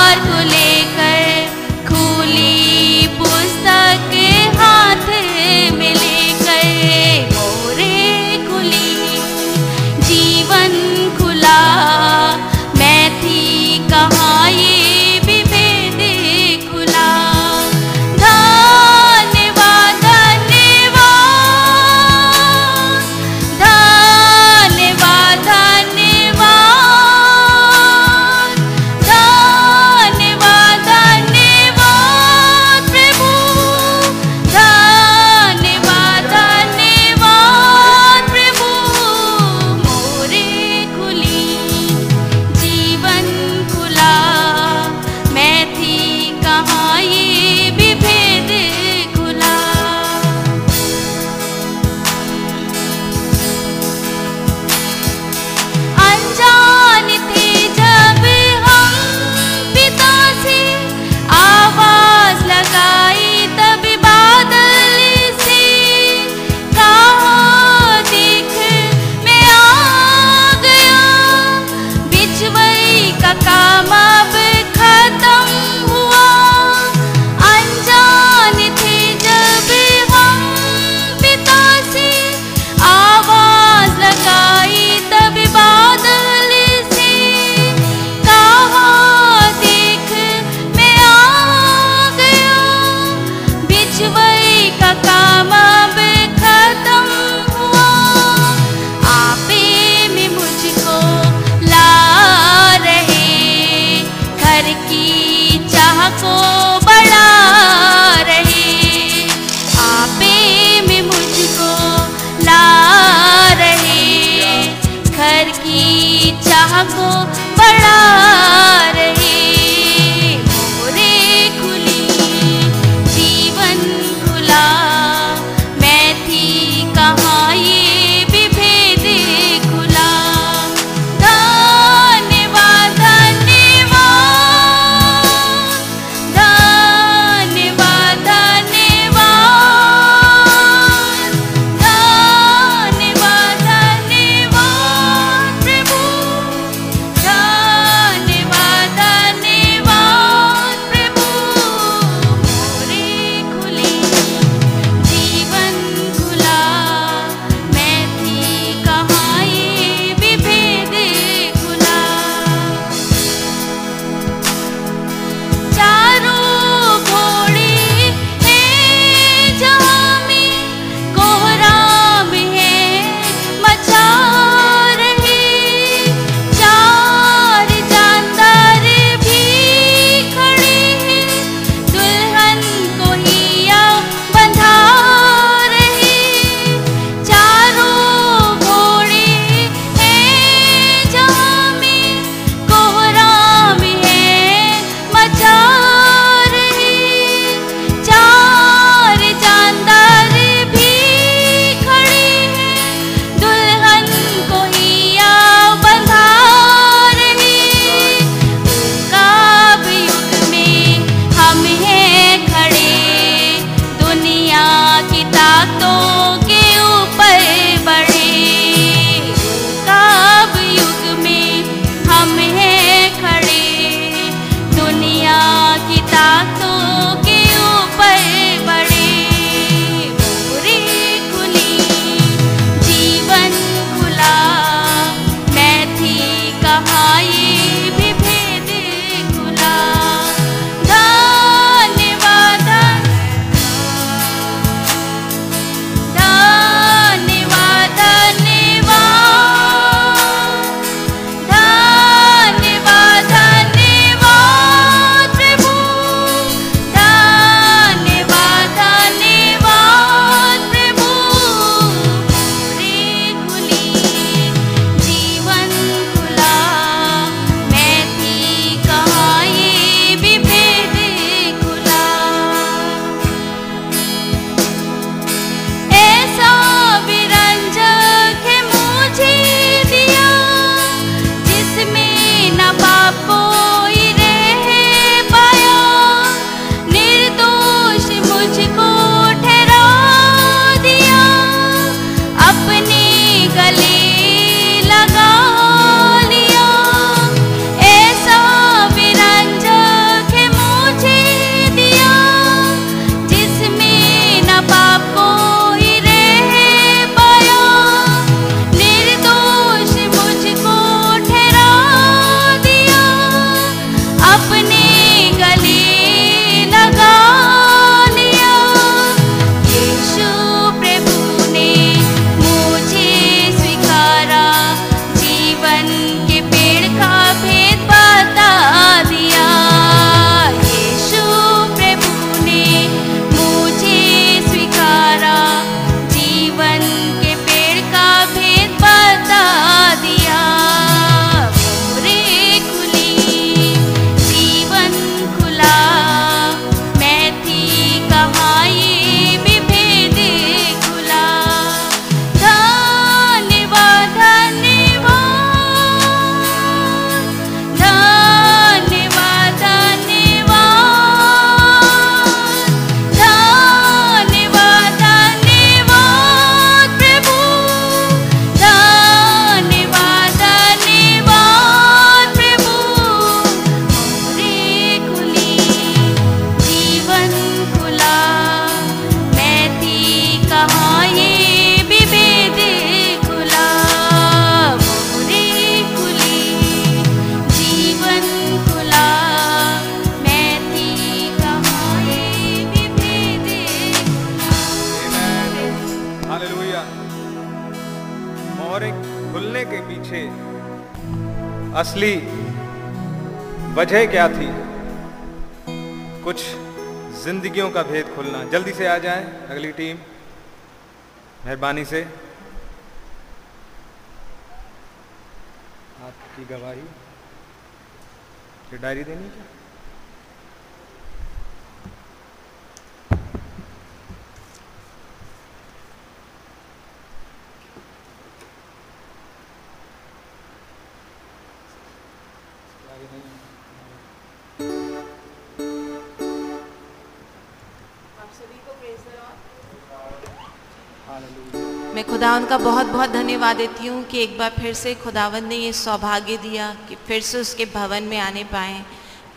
धन्यवाद देती हूँ कि एक बार फिर से खुदावन ने ये सौभाग्य दिया कि फिर से उसके भवन में आने पाए।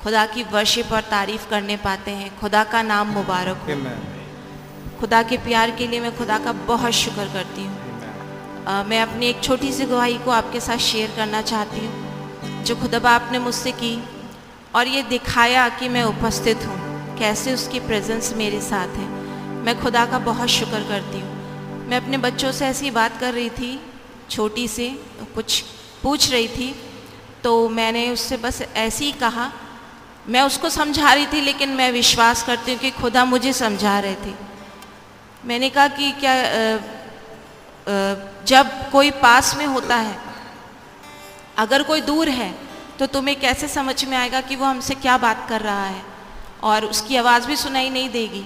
खुदा की वर्शिप और तारीफ़ करने पाते हैं। खुदा का नाम मुबारक हो। खुदा के प्यार के लिए मैं खुदा का बहुत शुक्र करती हूँ। मैं अपनी एक छोटी सी गवाही को आपके साथ शेयर करना चाहती हूँ जो खुदा आपने मुझसे की और ये दिखाया कि मैं उपस्थित हूँ कैसे उसकी प्रेजेंस मेरे साथ है। मैं खुदा का बहुत शुक्र करती हूँ। मैं अपने बच्चों से ऐसी बात कर रही थी छोटी से कुछ पूछ रही थी तो मैंने उससे बस ऐसे ही कहा। मैं उसको समझा रही थी लेकिन मैं विश्वास करती हूँ कि खुदा मुझे समझा रहे थे। मैंने कहा कि क्या अ, जब कोई पास में होता है अगर कोई दूर है तो तुम्हें कैसे समझ में आएगा कि वो हमसे क्या बात कर रहा है? और उसकी आवाज़ भी सुनाई नहीं देगी।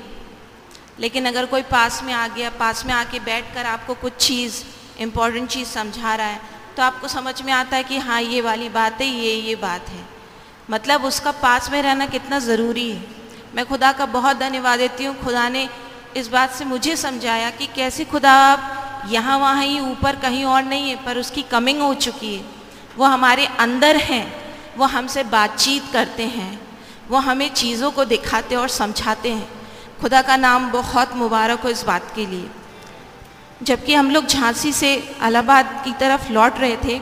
लेकिन अगर कोई पास में आ गया पास में आके बैठकर आपको कुछ चीज़ इम्पोर्टेंट चीज़ समझा रहा है तो आपको समझ में आता है कि हाँ ये वाली बात है, ये ये बात है। मतलब उसका पास में रहना कितना ज़रूरी है। मैं खुदा का बहुत धन्यवाद देती हूँ, खुदा ने इस बात से मुझे समझाया कि कैसे खुदा आप यहाँ, वहाँ ही ऊपर कहीं और नहीं है, पर उसकी कमिंग हो चुकी है। वो हमारे अंदर हैं, वो हमसे बातचीत करते हैं, वो हमें चीज़ों को दिखाते और समझाते हैं। खुदा का नाम बहुत मुबारक हो इस बात के लिए। जबकि हम लोग झांसी से इलाहाबाद की तरफ़ लौट रहे थे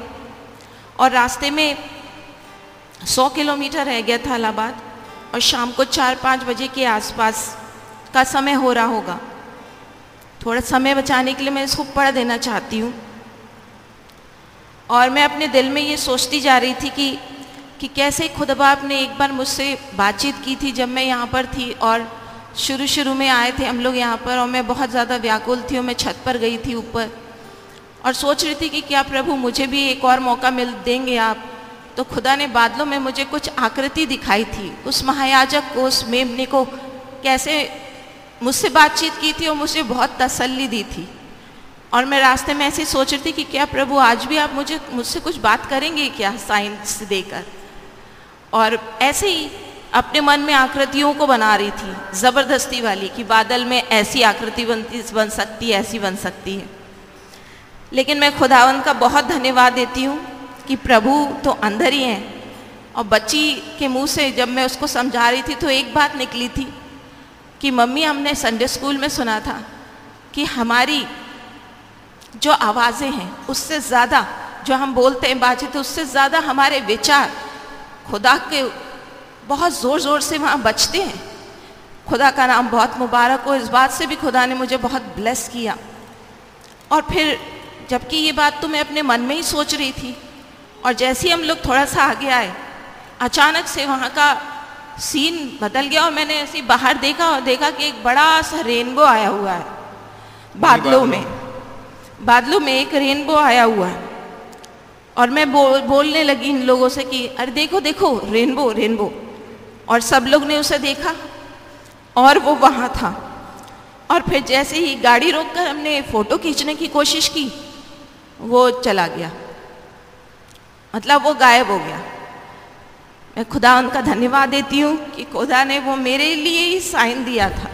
और रास्ते में 100 किलोमीटर रह गया था इलाहाबाद और शाम को चार पाँच बजे के आसपास का समय हो रहा होगा। थोड़ा समय बचाने के लिए मैं इसको पढ़ देना चाहती हूँ। और मैं अपने दिल में ये सोचती जा रही थी कि कि कैसे खुद बाप ने एक बार मुझसे बातचीत की थी जब मैं यहाँ पर थी और शुरू शुरू में आए थे हम लोग यहाँ पर और मैं बहुत ज़्यादा व्याकुल थी और मैं छत पर गई थी ऊपर। और सोच रही थी कि क्या प्रभु मुझे भी एक और मौका मिल देंगे आप। तो खुदा ने बादलों में मुझे कुछ आकृति दिखाई थी। उस महायाजक को, उस मेमने को कैसे मुझसे बातचीत की थी और मुझे बहुत तसल्ली दी थी। और मैं रास्ते में ऐसे सोच रही थी कि क्या प्रभु आज भी आप मुझे, मुझसे कुछ बात करेंगे क्या साइंस देकर? और ऐसे ही अपने मन में आकृतियों को बना रही थी, ज़बरदस्ती वाली कि बादल में ऐसी आकृति बनती बन सकती है, ऐसी बन सकती है। लेकिन मैं खुदावन का बहुत धन्यवाद देती हूँ कि प्रभु तो अंदर ही हैं और बच्ची के मुँह से जब मैं उसको समझा रही थी तो एक बात निकली थी कि मम्मी, हमने संडे स्कूल में सुना था कि हमारी जो आवाज़ें हैं, उससे ज़्यादा जो हम बोलते हैं बातचीत, उससे ज़्यादा हमारे विचार खुदा के बहुत ज़ोर ज़ोर से वहाँ बचते हैं। खुदा का नाम बहुत मुबारक हो। इस बात से भी खुदा ने मुझे बहुत ब्लेस किया। और फिर जबकि ये बात तो मैं अपने मन में ही सोच रही थी, और जैसे ही हम लोग थोड़ा सा आगे आए, अचानक से वहाँ का सीन बदल गया और मैंने ऐसे बाहर देखा और देखा कि एक बड़ा सा रेनबो आया हुआ है। बादलों में। बादलों में एक रेनबो आया हुआ है। और मैं बोल बोलने लगी इन लोगों से कि, अरे देखो देखो रेनबो रेनबो और सब लोग ने उसे देखा और वो वहाँ था। और फिर जैसे ही गाड़ी रोककर हमने फ़ोटो खींचने की कोशिश की, वो चला गया। मतलब वो गायब हो गया। मैं खुदा उनका धन्यवाद देती हूँ कि खुदा ने वो मेरे लिए ही साइन दिया था।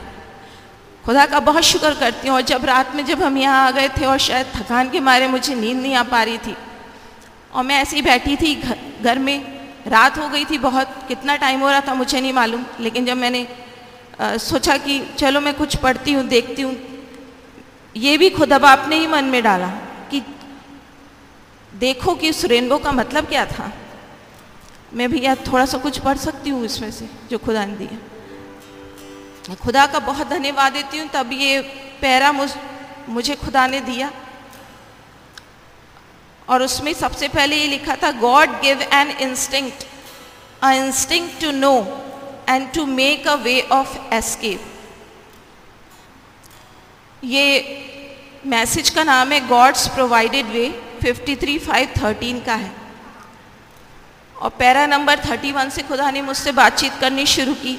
खुदा का बहुत शुक्र करती हूँ और जब रात में जब हम यहाँ आ गए थे और शायद थकान के मारे मुझे नींद नहीं आ पा रही थी, और मैं ऐसे बैठी थी घर में रात हो गई थी बहुत कितना टाइम हो रहा था मुझे नहीं मालूम लेकिन जब मैंने आ, सोचा कि चलो मैं कुछ पढ़ती हूँ देखती हूँ ये भी खुदा बाप ने ही मन में डाला कि देखो कि उस रेनबो का मतलब क्या था। मैं भैया थोड़ा सा कुछ पढ़ सकती हूँ इसमें से जो खुदा ने दिया। खुदा का बहुत धन्यवाद देती हूँ तब ये पैरा मुझ मुझे खुदा ने दिया। और उसमें सबसे पहले ये लिखा था God give an instinct instinct to know and to make a way of escape ये मैसेज का नाम है गॉड्स प्रोवाइडेड वे 53 का है। और पैरा नंबर 31 से खुदा ने मुझसे बातचीत करनी शुरू की।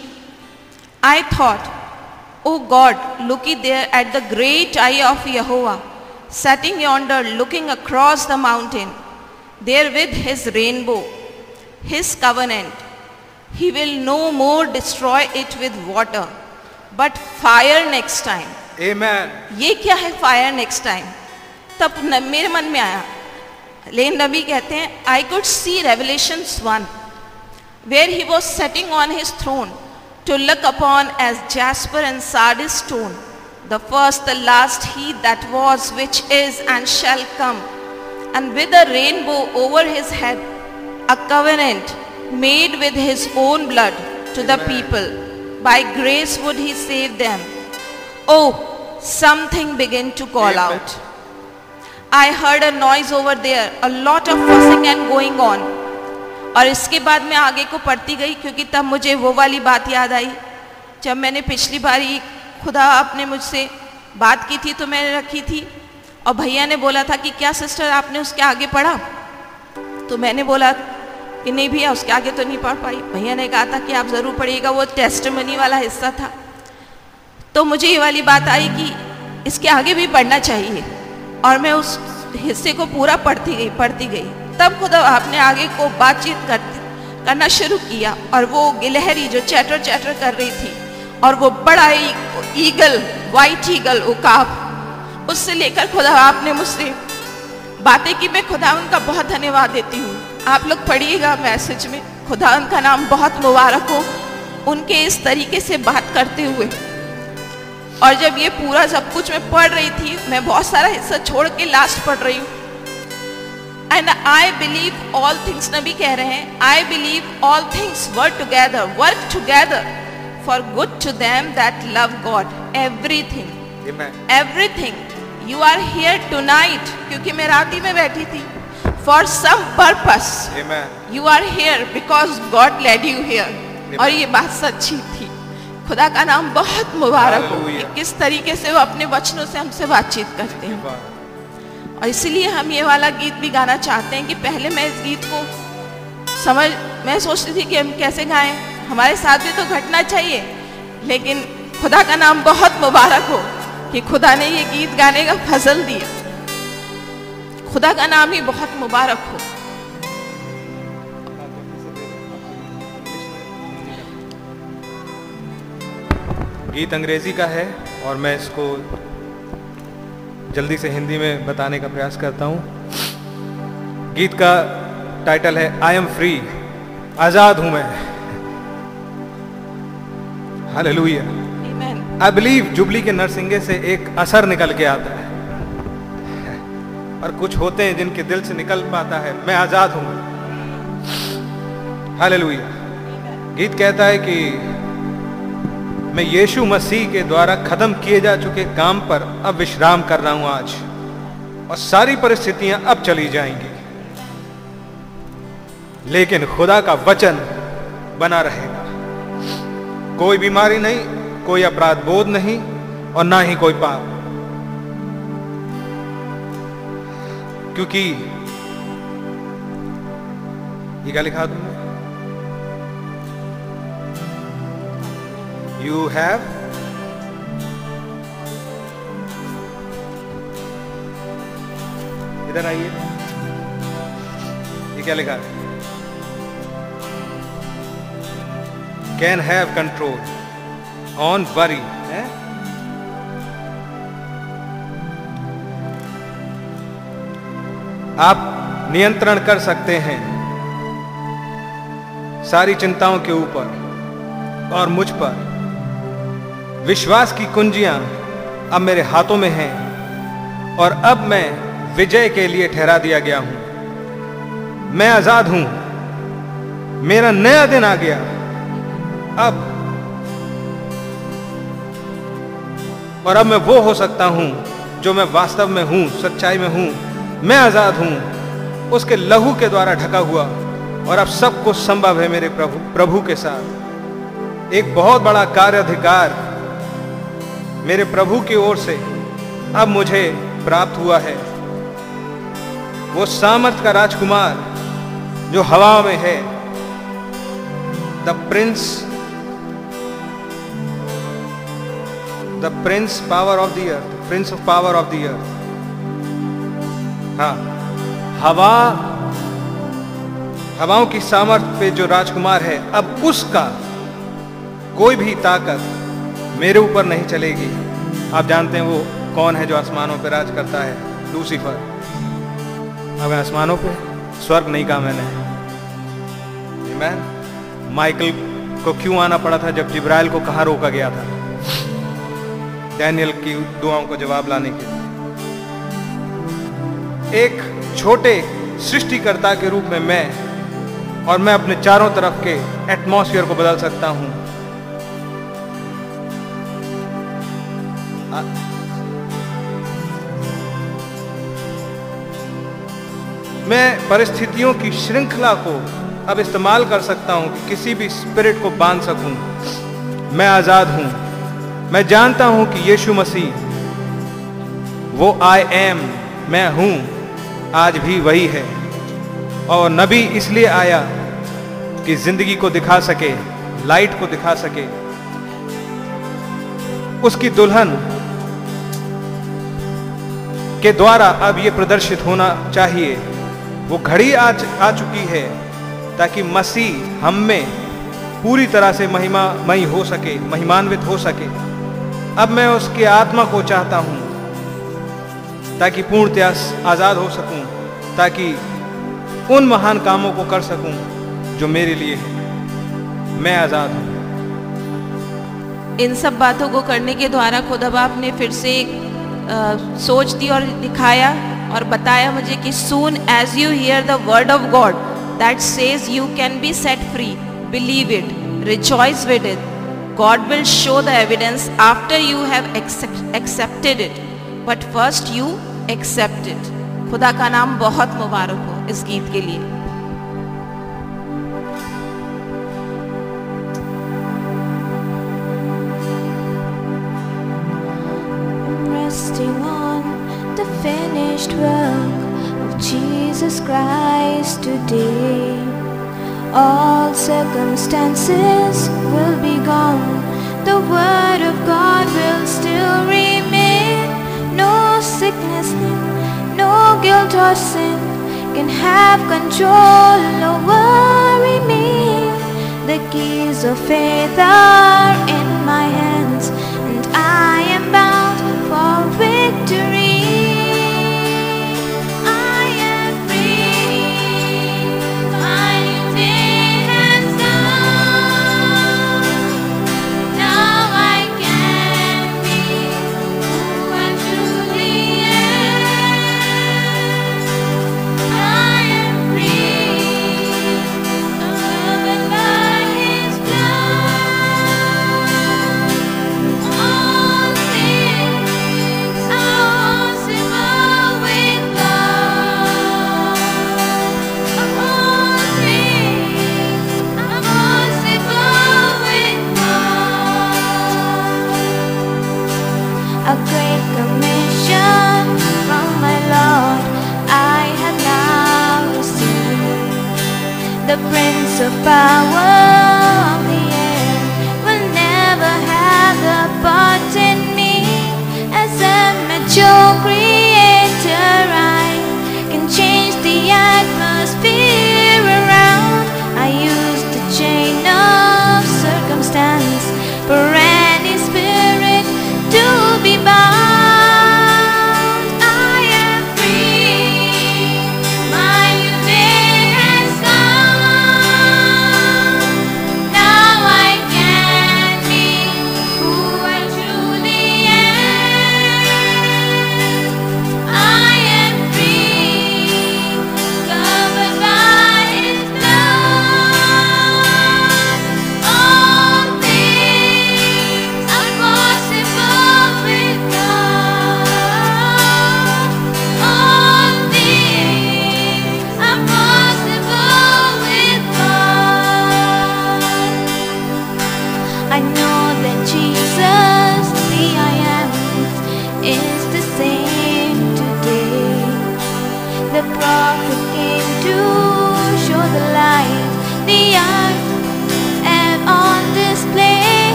I thought O God looky there at the great eye of Jehovah setting yonder looking across the mountain there with his rainbow his covenant he will no more destroy it with water but fire next time Amen. ये क्या है fire next time तब न, मेरे मन में आया लेकिन नबी कहते हैं I could see revelation one where he was setting on his throne to look upon as jasper and sardis stone The first the last he that was which is and shall come and with a rainbow over his head a covenant made with his own blood to the people by grace would he save them Oh, something began to call Amen. out. I heard a noise over there, a lot of fussing and going on. और इसके बाद मैं आगे को पढ़ती गई क्योंकि तब मुझे वो वाली बात याद आई जब मैंने पिछली बारी खुदा आपने मुझसे बात की थी तो मैंने रखी थी। और भैया ने बोला था कि क्या सिस्टर आपने उसके आगे पढ़ा? तो मैंने बोला कि नहीं भैया, उसके आगे तो नहीं पढ़ पाई। भैया ने कहा था कि आप ज़रूर पढ़िएगा, वो टेस्ट वाला हिस्सा था। तो मुझे ये वाली बात आई कि इसके आगे भी पढ़ना चाहिए। और मैं उस हिस्से को पूरा पढ़ती गई पढ़ती गई। तब खुद आपने आगे को बातचीत करती, करना शुरू किया। और वो गिलहरी जो चैटर चैटर कर रही थी और वो बड़ा ईगल वाइट ईगल उकाब। उससे लेकर खुदा, आपने मुझसे बातें की, मैं खुदा उनका बहुत धन्यवाद देती हूँ। आप लोग पढ़िएगा मैसेज में, खुदा उनका नाम बहुत मुबारक हो, उनके इस तरीके से बात करते हुए। और जब ये पूरा सब कुछ मैं पढ़ रही थी, मैं बहुत सारा हिस्सा छोड़ के लास्ट पढ़ रही हूँ। And I believe all things नबी कह रहे हैं I believe all things work together work together for good to them that love God everything Amen. Everything you are here tonight क्योंकि मैं रात ही में बैठी थी. For some purpose Amen. You are here because God led you here और ये बात सच्ची थी. खुदा का नाम बहुत मुबारक हो। किस तरीके से वो अपने वचनों से हमसे बातचीत करते हैं। और इसीलिए हम ये वाला गीत भी गाना चाहते हैं कि पहले मैं इस गीत को समझ मैं सोचती थी कि हम कैसे गाएँ। हमारे साथ भी तो घटना चाहिए। लेकिन खुदा का नाम बहुत मुबारक हो कि खुदा ने ये गीत गाने का फजल दिया। खुदा का नाम ही बहुत मुबारक हो। गीत अंग्रेज़ी का है और मैं इसको जल्दी से हिंदी में बताने का प्रयास करता हूँ। गीत का टाइटल है आई एम फ्री आज़ाद हूँ मैं। हालेलुया. आई बिलीव जुबली के नरसिंगे से एक असर निकल के आता है। और कुछ होते हैं जिनके दिल से निकल पाता है। मैं आज़ाद हूँ। हालेलुया गीत कहता है कि मैं यीशु मसीह के द्वारा खत्म किए जा चुके काम पर अब विश्राम कर रहा हूँ आज। और सारी परिस्थितियाँ अब चली जाएँगी। लेकिन खुदा का वचन बना रहेगा कोई बीमारी नहीं, कोई अपराध बोध नहीं और ना ही कोई पाप। क्योंकि ये क्या लिखा तुमने? यू हैव इधर आइए। ये क्या लिखा है? Can have control on worry है आप नियंत्रण कर सकते हैं सारी चिंताओं के ऊपर और मुझ पर। विश्वास की कुंजियाँ अब मेरे हाथों में हैं और अब मैं विजय के लिए ठहरा दिया गया हूँ। मैं आज़ाद हूँ। मेरा नया दिन आ गया। अब और अब मैं वो हो सकता हूँ जो मैं वास्तव में हूँ, सच्चाई में हूँ, मैं आज़ाद हूँ, उसके लहू के द्वारा ढका हुआ और अब सब कुछ संभव है मेरे प्रभु प्रभु के साथ। एक बहुत बड़ा कार्य अधिकार मेरे प्रभु की ओर से अब मुझे प्राप्त हुआ है। वो सामर्थ का राजकुमार जो हवा में है, the prince the prince power of the earth prince of power of the earth हाँ। हवा, हवाओं की सामर्थ्य पे जो राजकुमार है, अब उसका कोई भी ताकत मेरे ऊपर नहीं चलेगी। आप जानते हैं वो कौन है जो आसमानों पर राज करता है? लूसीफर। अब आसमानों पे स्वर्ग नहीं कहा मैंने। Amen? माइकल को क्यों आना पड़ा था जब जिब्राइल को कहा रोका गया था? डैनियल की दुआओं को जवाब लाने के एक छोटे सृष्टिकर्ता के रूप में मैं और मैं अपने चारों तरफ़ के एटमॉस्फेयर को बदल सकता हूँ। मैं परिस्थितियों की श्रृंखला को अब इस्तेमाल कर सकता हूँ कि किसी भी स्पिरिट को बाँध सकूँ। मैं आज़ाद हूँ। मैं जानता हूँ कि यीशु मसीह वो आई एम मैं हूँ आज भी वही है। और नबी इसलिए आया कि ज़िंदगी को दिखा सके लाइट को दिखा सके। उसकी दुल्हन के द्वारा अब यह प्रदर्शित होना चाहिए। वो घड़ी आ, आ चुकी है ताकि मसीह हम में पूरी तरह से महिमा मई हो सके महिमान्वित हो सके। अब मैं उसकी आत्मा को चाहता हूँ ताकि पूर्णतया आज़ाद हो सकूँ ताकि उन महान कामों को कर सकूँ जो मेरे लिए है। मैं आज़ाद हूँ। इन सब बातों को करने के द्वारा खुदा बाप ने फिर से आ, सोच दी और दिखाया और बताया मुझे कि soon as you hear the word of God that says you can be set free believe it rejoice with it God will show the evidence after you have accepted it but first you accept it खुदा का नाम बहुत मुबारक हो इस गीत के लिए resting on the finished work of Jesus Christ today. all circumstances will be gone, the Word of God will still remain. No sickness, no guilt or sin can have control over me. The keys of faith are in my hands, and I am bound for victory. power.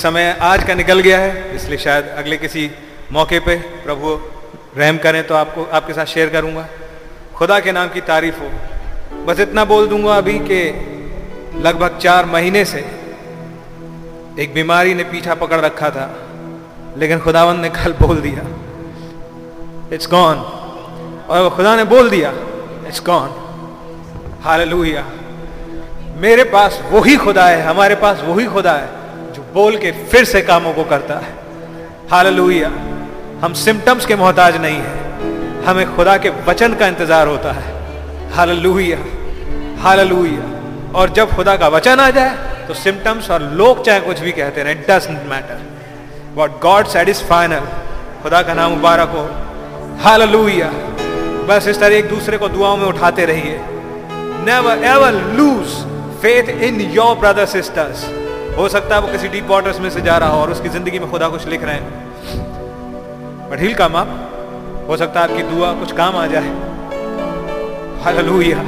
समय आज का निकल गया है, इसलिए शायद अगले किसी मौके पे प्रभु रहम करें तो आपको, आपके साथ शेयर करूँगा। खुदा के नाम की तारीफ़ हो। बस इतना बोल दूँगा अभी कि लगभग चार महीने से एक बीमारी ने पीछा पकड़ रखा था, लेकिन खुदावन ने कल बोल दिया इट्स गॉन और खुदा ने बोल दिया इट्स गॉन हालेलुया मेरे पास वही खुदा है, हमारे पास वही खुदा है। बोल के फिर से कामों को करता है। हालेलुया। हम सिम्टम्स के मोहताज नहीं हैं। हमें खुदा के वचन का इंतज़ार होता है। हालेलुया। हालेलुया। और जब खुदा का वचन आ जाए तो सिम्टम्स और लोग चाहे कुछ भी कहते रहे doesn't matter what God said is final खुदा का नाम मुबारक हो। हालेलुया। बस इस तरह एक दूसरे को दुआओं में उठाते रहिए। Never ever lose faith in your brother sisters हो सकता है वो किसी डीप वाटर्स में से जा रहा हो और उसकी ज़िंदगी में खुदा कुछ लिख रहे हैं। बट हिल कम अप हो सकता है आपकी दुआ कुछ काम आ जाए। हालेलुया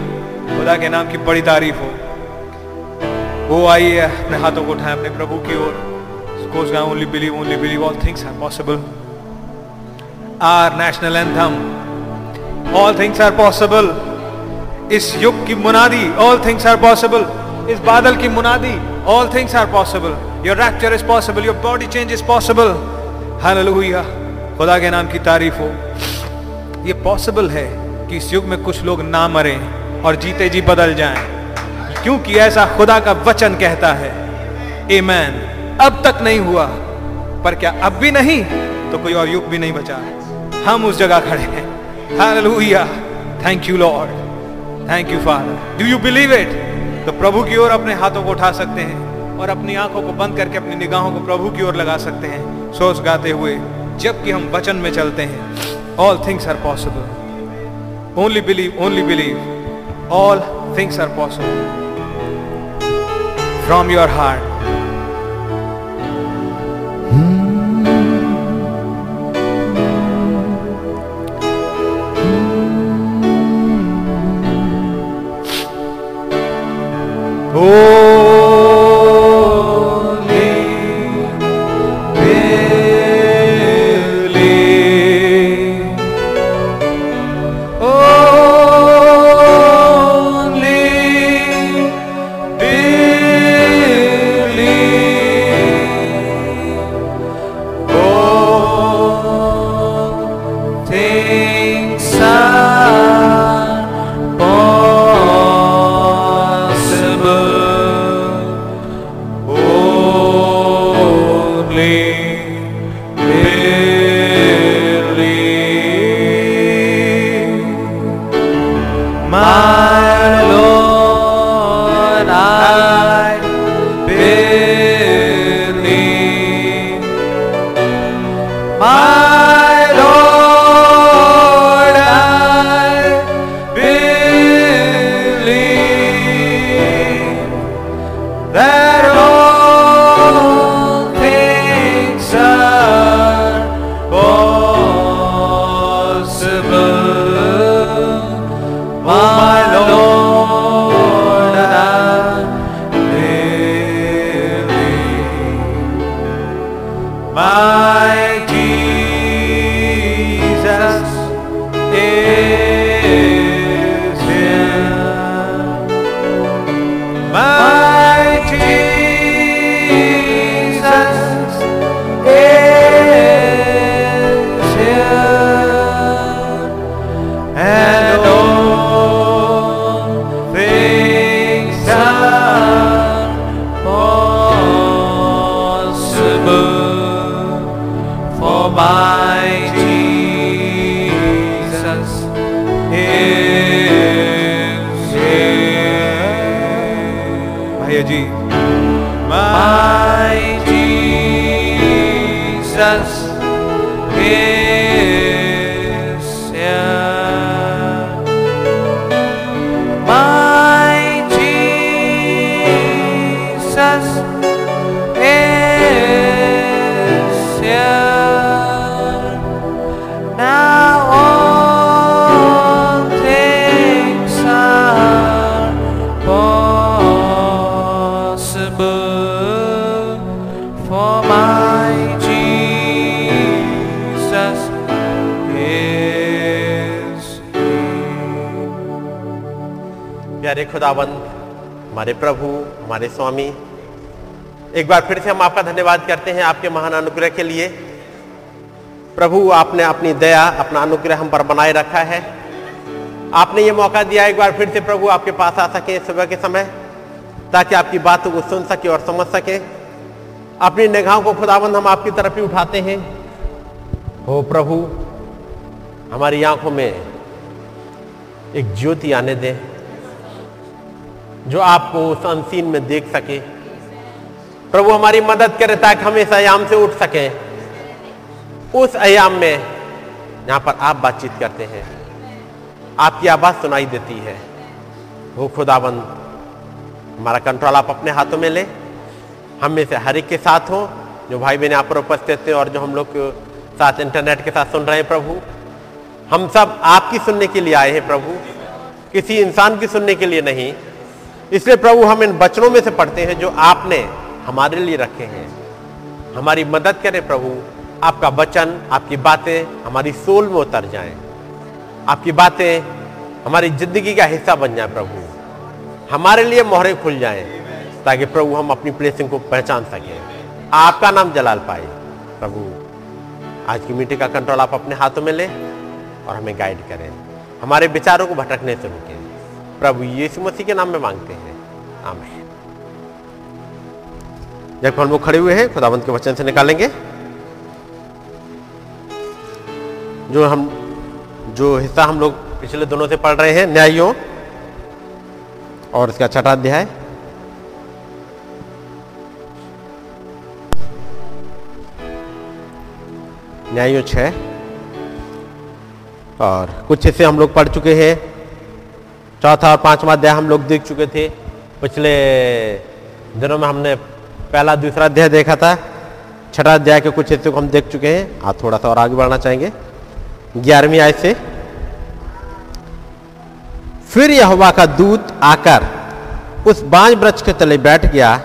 खुदा के नाम की बड़ी तारीफ़ हो। वो आइए अपने हाथों को उठाएँ अपने प्रभु की ओर। गोes down, only believe only believe, all things are possible our national anthem, all things are possible इस युग की मुनादी ऑल थिंग्स आर possible इस बादल की मुनादी all things are possible. Your rapture is possible. Your body change is possible. Hallelujah. खुदा के नाम की तारीफ़ हो ये पॉसिबल है कि इस युग में कुछ लोग ना मरें और जीते जी बदल जाएँ क्योंकि ऐसा खुदा का वचन कहता है Amen. अब तक नहीं हुआ पर क्या अब भी नहीं तो कोई और युग भी नहीं बचा हम उस जगह खड़े हैं hallelujah thank you lord thank you father do you believe it तो प्रभु की ओर अपने हाथों को उठा सकते हैं और अपनी आँखों को बंद करके अपनी निगाहों को प्रभु की ओर लगा सकते हैं। सोच गाते हुए जबकि हम वचन में चलते हैं all things are possible only believe only believe all things are possible from your heart Oh. हमारे प्रभु, हमारे स्वामी। एक बार फिर से हम आपका धन्यवाद करते हैं आपके महान अनुग्रह के लिए। प्रभु, आपने अपनी दया, अपना अनुग्रह हम पर बनाए रखा है। आपने ये मौका दिया एक बार फिर से प्रभु आपके पास आ सके सुबह के समय, ताकि आपकी बातों को सुन सके और समझ सके। अपनी निगाहों को खुदाबंद हम आपकी तरफ़ ही उठाते हैं। हो प्रभु, हमारी आँखों में एक ज्योति आने दें। जो आपको उस अनसीन में देख सके। प्रभु हमारी मदद करे ताकि हम इस आयाम से उठ सकें। उस आयाम में जहाँ पर आप बातचीत करते हैं, आपकी आवाज़ सुनाई देती है। वो खुदाबंद, हमारा कंट्रोल आप अपने हाथों में ले। हम में से हर एक के साथ हो, जो भाई बहन यहाँ पर उपस्थित थे और जो हम लोग साथ इंटरनेट के साथ सुन रहे हैं प्रभु। हम सब आपकी सुनने के लिए आए हैं प्रभु। किसी इंसान की सुनने के लिए नहीं इसलिए प्रभु हम इन बचनों में से पढ़ते हैं जो आपने हमारे लिए रखे हैं। हमारी मदद करें प्रभु। आपका वचन, आपकी बातें हमारी सोल में उतर जाएँ। आपकी बातें हमारी ज़िंदगी का हिस्सा बन जाए प्रभु। हमारे लिए मोहरे खुल जाएँ ताकि प्रभु हम अपनी प्लेसिंग को पहचान सकें। आपका नाम जलाल पाए। प्रभु, आज की मीटिंग का कंट्रोल आप अपने हाथों में लें और हमें गाइड करें। हमारे विचारों को भटकने से रोकें। प्रभु यीशु मसीह के नाम में मांगते हैं। आमीन। जब हम लोग खड़े हुए हैं, खुदावंत के वचन से निकालेंगे। जो हम, जो हिस्सा हम लोग पिछले दोनों से पढ़ रहे हैं न्यायों और इसका छठा अध्याय। न्यायों छः और कुछ हिस्से हम लोग पढ़ चुके हैं। चौथा और पांचवा अध्याय हम लोग देख चुके थे। पिछले दिनों में हमने पहला, दूसरा अध्याय देखा था। छठा अध्याय के कुछ हिस्से को हम देख चुके हैं। आप थोड़ा सा और आगे बढ़ना चाहेंगे। ग्यारहवीं आय से। फिर यहोवा का दूत आकर उस बांज वृक्ष के तले बैठ गया,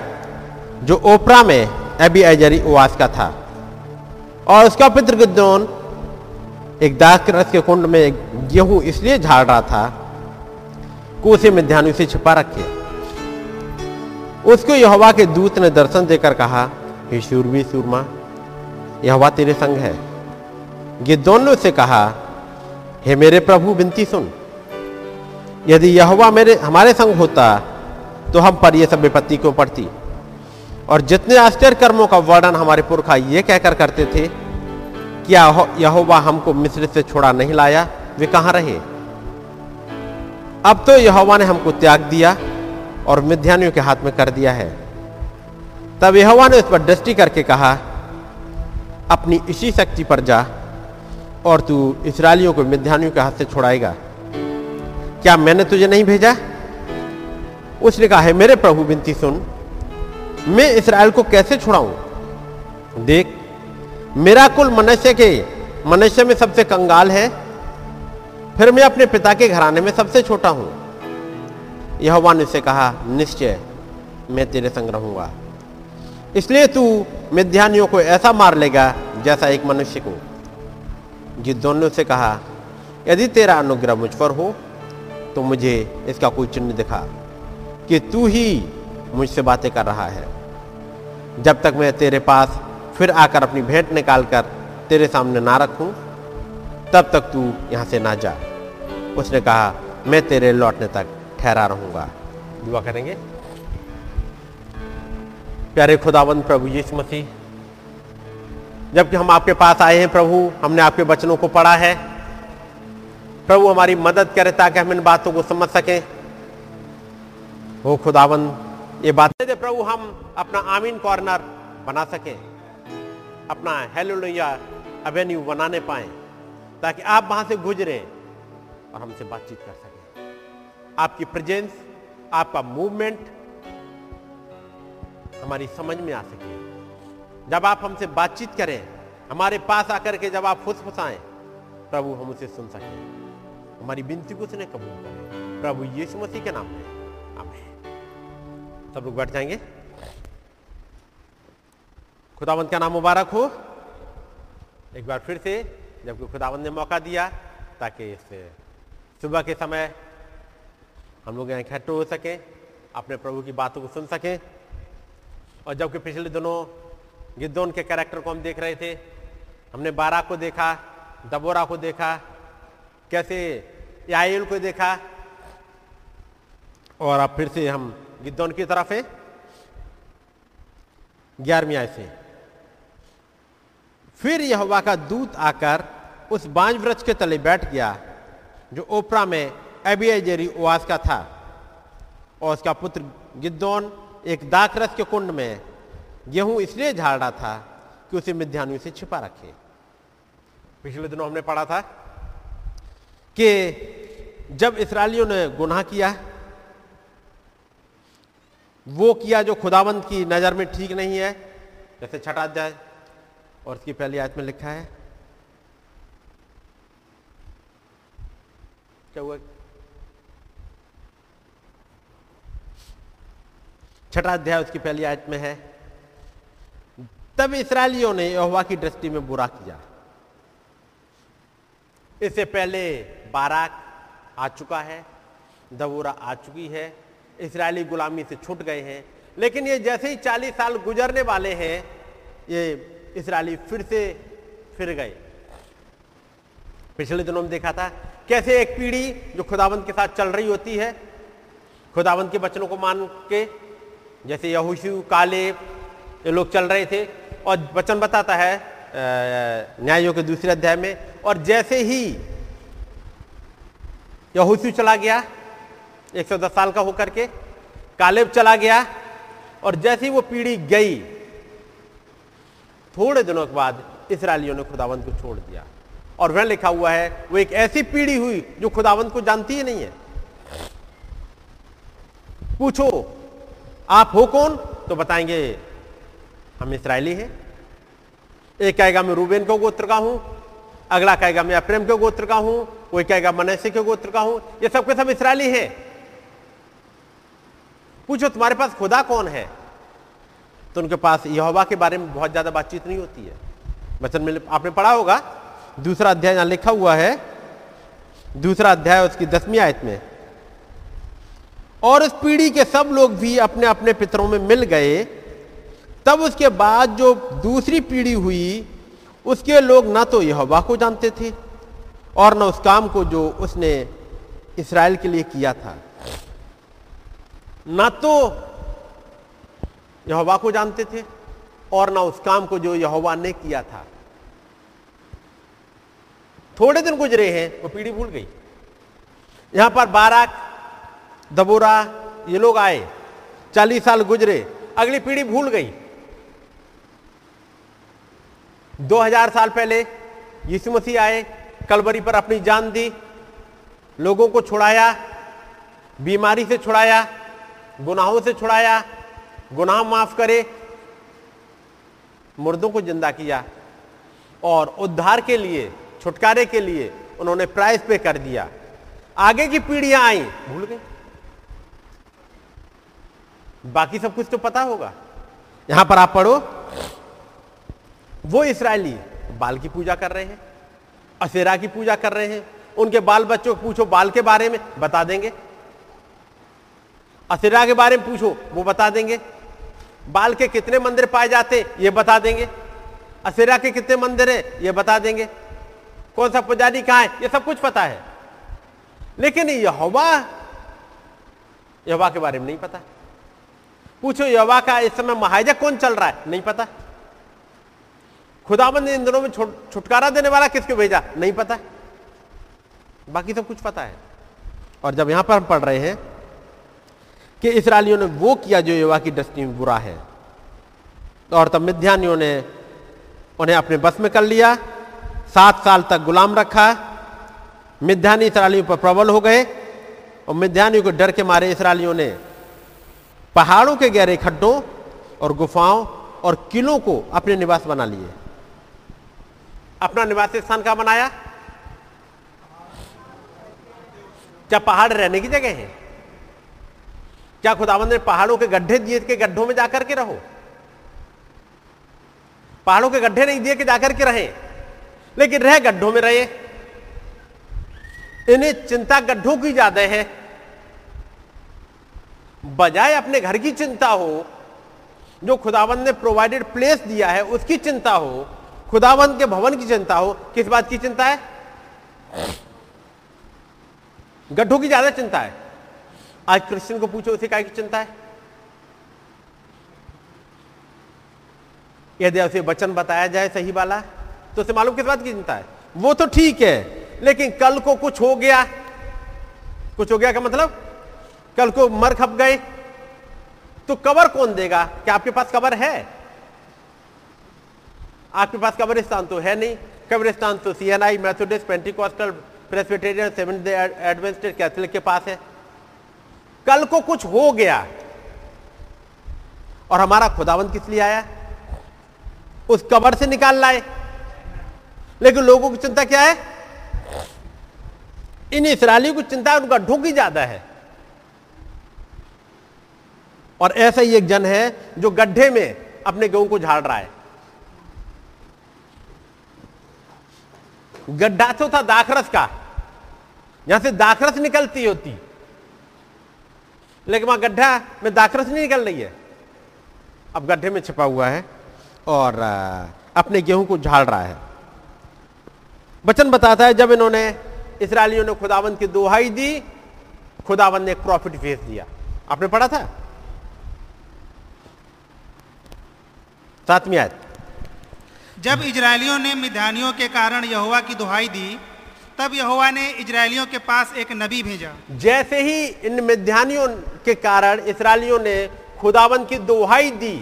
जो ओपरा में एबी एजरी उवास का था। और उसका पितृ गिदोन एक दास के रस के कुंड में गेहूँ इसलिए झाड़ रहा था कि उसे मिध्यानु से छिपा रखे। उसको यहोवा के दूत ने दर्शन देकर कहा, हे शूरवी सूरमा यहोवा तेरे संग है। गिदोन ने उससे कहा, हे मेरे प्रभु, विनती सुन। यदि यहोवा मेरे, हमारे संग होता तो हम पर यह सब विपत्ति क्यों पड़ती? और जितने आश्चर्य कर्मों का वर्णन हमारे पुरखा ये कहकर करते थे कि यहोवा हमको मिस्र से छोड़ा नहीं लाया? वे कहाँ रहे? अब तो यहोवा ने हमको त्याग दिया और मिध्यानियों के हाथ में कर दिया है। तब यहोवा ने उस पर दृष्टि करके कहा, अपनी इसी शक्ति पर जा और तू इसराइलियों को मिध्यानियों के हाथ से छुड़ाएगा। क्या मैंने तुझे नहीं भेजा? उसने कहा, है मेरे प्रभु, विनती सुन। मैं इसराइल को कैसे छुड़ाऊं? देख, मेरा कुल मनुष्य के मनुष्य में सबसे कंगाल है फिर मैं अपने पिता के घराने में सबसे छोटा हूँ। यहोवा ने उसे कहा, निश्चय, मैं तेरे संग रहूँगा। इसलिए तू मिध्यानियों को ऐसा मार लेगा जैसा एक मनुष्य को। जिस दोनों से कहा, यदि तेरा अनुग्रह मुझ पर हो तो मुझे इसका कोई चिन्ह दिखा कि तू ही मुझसे बातें कर रहा है। जब तक मैं तेरे पास फिर आकर अपनी भेंट निकालकर तेरे सामने ना रखूँ तब तक तू यहाँ से ना जा। उसने कहा, मैं तेरे लौटने तक ठहरा रहूँगा। दुआ करेंगे? प्यारे खुदावंद प्रभु यीशु मसीह, जबकि हम आपके पास आए हैं प्रभु, हमने आपके वचनों को पढ़ा है। प्रभु, हमारी मदद करे ताकि हम इन बातों को समझ सकें। हो खुदावन ये बातें दे प्रभु, हम अपना आमीन कॉर्नर बना सकें, अपना हेलोया एवेन्यू बनाने पाए। ताकि आप वहाँ से गुजरे और हमसे बातचीत कर सकें। आपकी प्रेजेंस आपका मूवमेंट हमारी समझ में आ सके। जब आप हमसे बातचीत करें, हमारे पास आकर के जब आप फुसफुसाएँ, प्रभु हम उसे सुन सकें। हमारी विनती को उसने कबूल करें। प्रभु यीशु मसीह के नाम में आमीन। सब लोग बैठ जाएँगे। खुदावंत का नाम मुबारक हो? एक बार फिर से जबकि खुदावंत ने मौका दिया, ताकि इस सुबह के समय हम लोग यहाँ इकट्ठे हो सकें, अपने प्रभु की बातों को सुन सकें। और जबकि पिछले दिनों गिद्धोन के कैरेक्टर को हम देख रहे थे, हमने बारा को देखा, दबोरा को देखा, कैसे याइल को देखा, और अब फिर से हम गिद्धोन की तरफ़ है। ग्यारहवीं आय से। फिर यहोवा का दूत आकर उस बांझ वृक्ष के तले बैठ गया, जो ओपरा में एबियाजेरी उवास का था। और उसका पुत्र गिद्दौन एक दाखरस के कुंड में गेहूँ इसलिए झाड़ रहा था कि उसे मिध्यानियों से छिपा रखे। पिछले दिनों हमने पढ़ा था कि जब इसराइलियों ने गुनाह किया, वो किया जो खुदावंत की नज़र में ठीक नहीं है, जैसे छठा अध्याय और उसकी पहली आयत में लिखा है क्या हुआ? छठा अध्याय उसकी पहली आयत में है। तब इसराइलियों ने यहोवा की दृष्टि में बुरा किया। इससे पहले बाराक आ चुका है, दबोरा आ चुकी है इसराइली गुलामी से छूट गए हैं। लेकिन ये जैसे ही चालीस साल गुजरने वाले हैं, ये इसराइली फिर से फिर गए। पिछले दिनों में देखा था कैसे एक पीढ़ी जो खुदावंत के साथ चल रही होती है, खुदावंत के बचनों को मान के, जैसे यहूशु काले ये लोग चल रहे थे, और वचन बताता है न्यायों के दूसरे अध्याय में, और जैसे ही यहूसू चला गया 110 साल का होकर के, कालेब चला गया, और जैसे ही वो पीढ़ी गई, थोड़े दिनों के बाद इसराइलियों ने खुदावंत को छोड़ दिया। और वह लिखा हुआ है, वो एक ऐसी पीढ़ी हुई जो खुदावंत को जानती ही नहीं है। पूछो, आप हो कौन? तो बताएँगे, हम इसराइली हैं। एक कहेगा, मैं रूबेन के गोत्र का हूँ। अगला कहेगा, मैं अप्रेम के गोत्र का हूँ। कोई कहेगा मनैसे के गोत्र का हूँ। ये सब के सब इसराइली हैं। पूछो, तुम्हारे पास खुदा कौन है? तो उनके पास यहोवा के बारे में बहुत ज़्यादा बातचीत नहीं होती है। वचन में आपने पढ़ा होगा दूसरा अध्याय यहाँ लिखा हुआ है, दूसरा अध्याय उसकी दसवीं आयत में। और उस पीढ़ी के सब लोग भी अपने अपने पितरों में मिल गए। तब उसके बाद जो दूसरी पीढ़ी हुई, उसके लोग ना तो यहोवा को जानते थे और ना उस काम को जो उसने इसराइल के लिए किया था। ना तो यहोवा को जानते थे और ना उस काम को जो यहोवा ने किया था। थोड़े दिन गुजरे हैं, वो पीढ़ी भूल गई। यहाँ पर बाराक, दबोरा, ये लोग आए, चालीस साल गुजरे, अगली पीढ़ी भूल गई। 2000 साल पहले यीशु मसीह आए कलवरी पर अपनी जान दी, लोगों को छुड़ाया, बीमारी से छुड़ाया, गुनाहों से छुड़ाया, गुनाह माफ़ करे, मुर्दों को ज़िंदा किया और उद्धार के लिए छुटकारे के लिए उन्होंने प्राइस पे कर दिया। आगे की पीढ़ियाँ आई। भूल गए? बाकी सब कुछ तो पता होगा। यहाँ पर आप पढ़ो। वो इसराइली बाल की पूजा कर रहे हैं असेरा की पूजा कर रहे हैं। उनके बाल बच्चों को पूछो, बाल के बारे में बता देंगे। असेरा के बारे में पूछो, वो बता देंगे। बाल के कितने मंदिर पाए जाते ये बता देंगे। असेरा के कितने मंदिर है, ये बता देंगे। कौन सा पुजारी कहाँ है? ये सब कुछ पता है। लेकिन यहोवा यहोवा के बारे में नहीं पता। पूछो, यहोवा का इस समय महाजक कौन चल रहा है? नहीं पता। खुदाबंद इन दिनों में छुटकारा देने वाला किसको भेजा? नहीं पता। बाकी सब कुछ पता है। और जब यहाँ पर हम पढ़ रहे हैं कि इसराइलियों ने वो किया जो युवा की दृष्टि में बुरा है। और तब मिध्यानियों ने उन्हें अपने बस में कर लिया। सात साल तक गुलाम रखा मिध्यानी इसराइलियों पर प्रबल हो गए और मिध्यानियों को डर के मारे इसराइलियों ने पहाड़ों के गहरे खड्डों और गुफाओं और किलों को अपने निवास बना लिए। अपना निवास स्थान कहाँ बनाया? क्या पहाड़ रहने की जगह है? क्या खुदावंद ने पहाड़ों के गड्ढे दिए के गड्ढों में जाकर के रहो? पहाड़ों के गड्ढे नहीं दिए कि जाकर के रहे? लेकिन रह गड्ढों में रहे। इन्हें चिंता गड्ढों की ज़्यादा है। बजाय अपने घर की चिंता हो, जो खुदावंद ने प्रोवाइडेड प्लेस दिया है, उसकी चिंता हो खुदावंद के भवन की चिंता हो, किस बात की चिंता है? गड्ढों की ज़्यादा चिंता है। आज क्रिश्चियन को पूछो, उसे क्या की चिंता है? यदि उसे वचन बताया जाए, सही वाला। तो उसे मालूम किस बात की चिंता है वो तो ठीक है, लेकिन कल को कुछ हो गया। कुछ हो गया का मतलब? कल को मर खप गए। तो कवर कौन देगा? क्या आपके पास कवर है? आपके पास कब्रिस्तान तो है नहीं। कब्रिस्तान तो CNI Methodist Pentecostal Presbyterian seventh Adventist Catholic के पास है। कल को कुछ हो गया। और हमारा खुदावंत किस लिए आया? उस कबर से निकाल लाए। लेकिन लोगों की चिंता क्या है? इन इसराइलियों की चिंता उनका ढूंढ ज़्यादा है। और ऐसा ही एक जन है जो गड्ढे में अपने गेहूँ को झाड़ रहा है। गड्ढा तो था दाखरस का। यहाँ से दाखरस निकलती होती। लेकिन वहाँ गड्ढा में दाखरस नहीं निकल रही है। अब गड्ढे में छिपा हुआ है और अपने गेहूँ को झाड़ रहा है। वचन बताता है जब इन्होंने इसराइलियों ने खुदावंत की दुहाई दी खुदावंत ने एक प्रॉफिट भेज दिया। आपने पढ़ा था? सातवीं आयत। जब इजरायलियों ने मिधानियों के कारण यहोवा की दुहाई दी तब यहोवा ने इजरायलियों के पास एक नबी भेजा। जैसे ही इन मिध्यानियों के कारण इसराइलियों ने खुदावन की दुहाई दी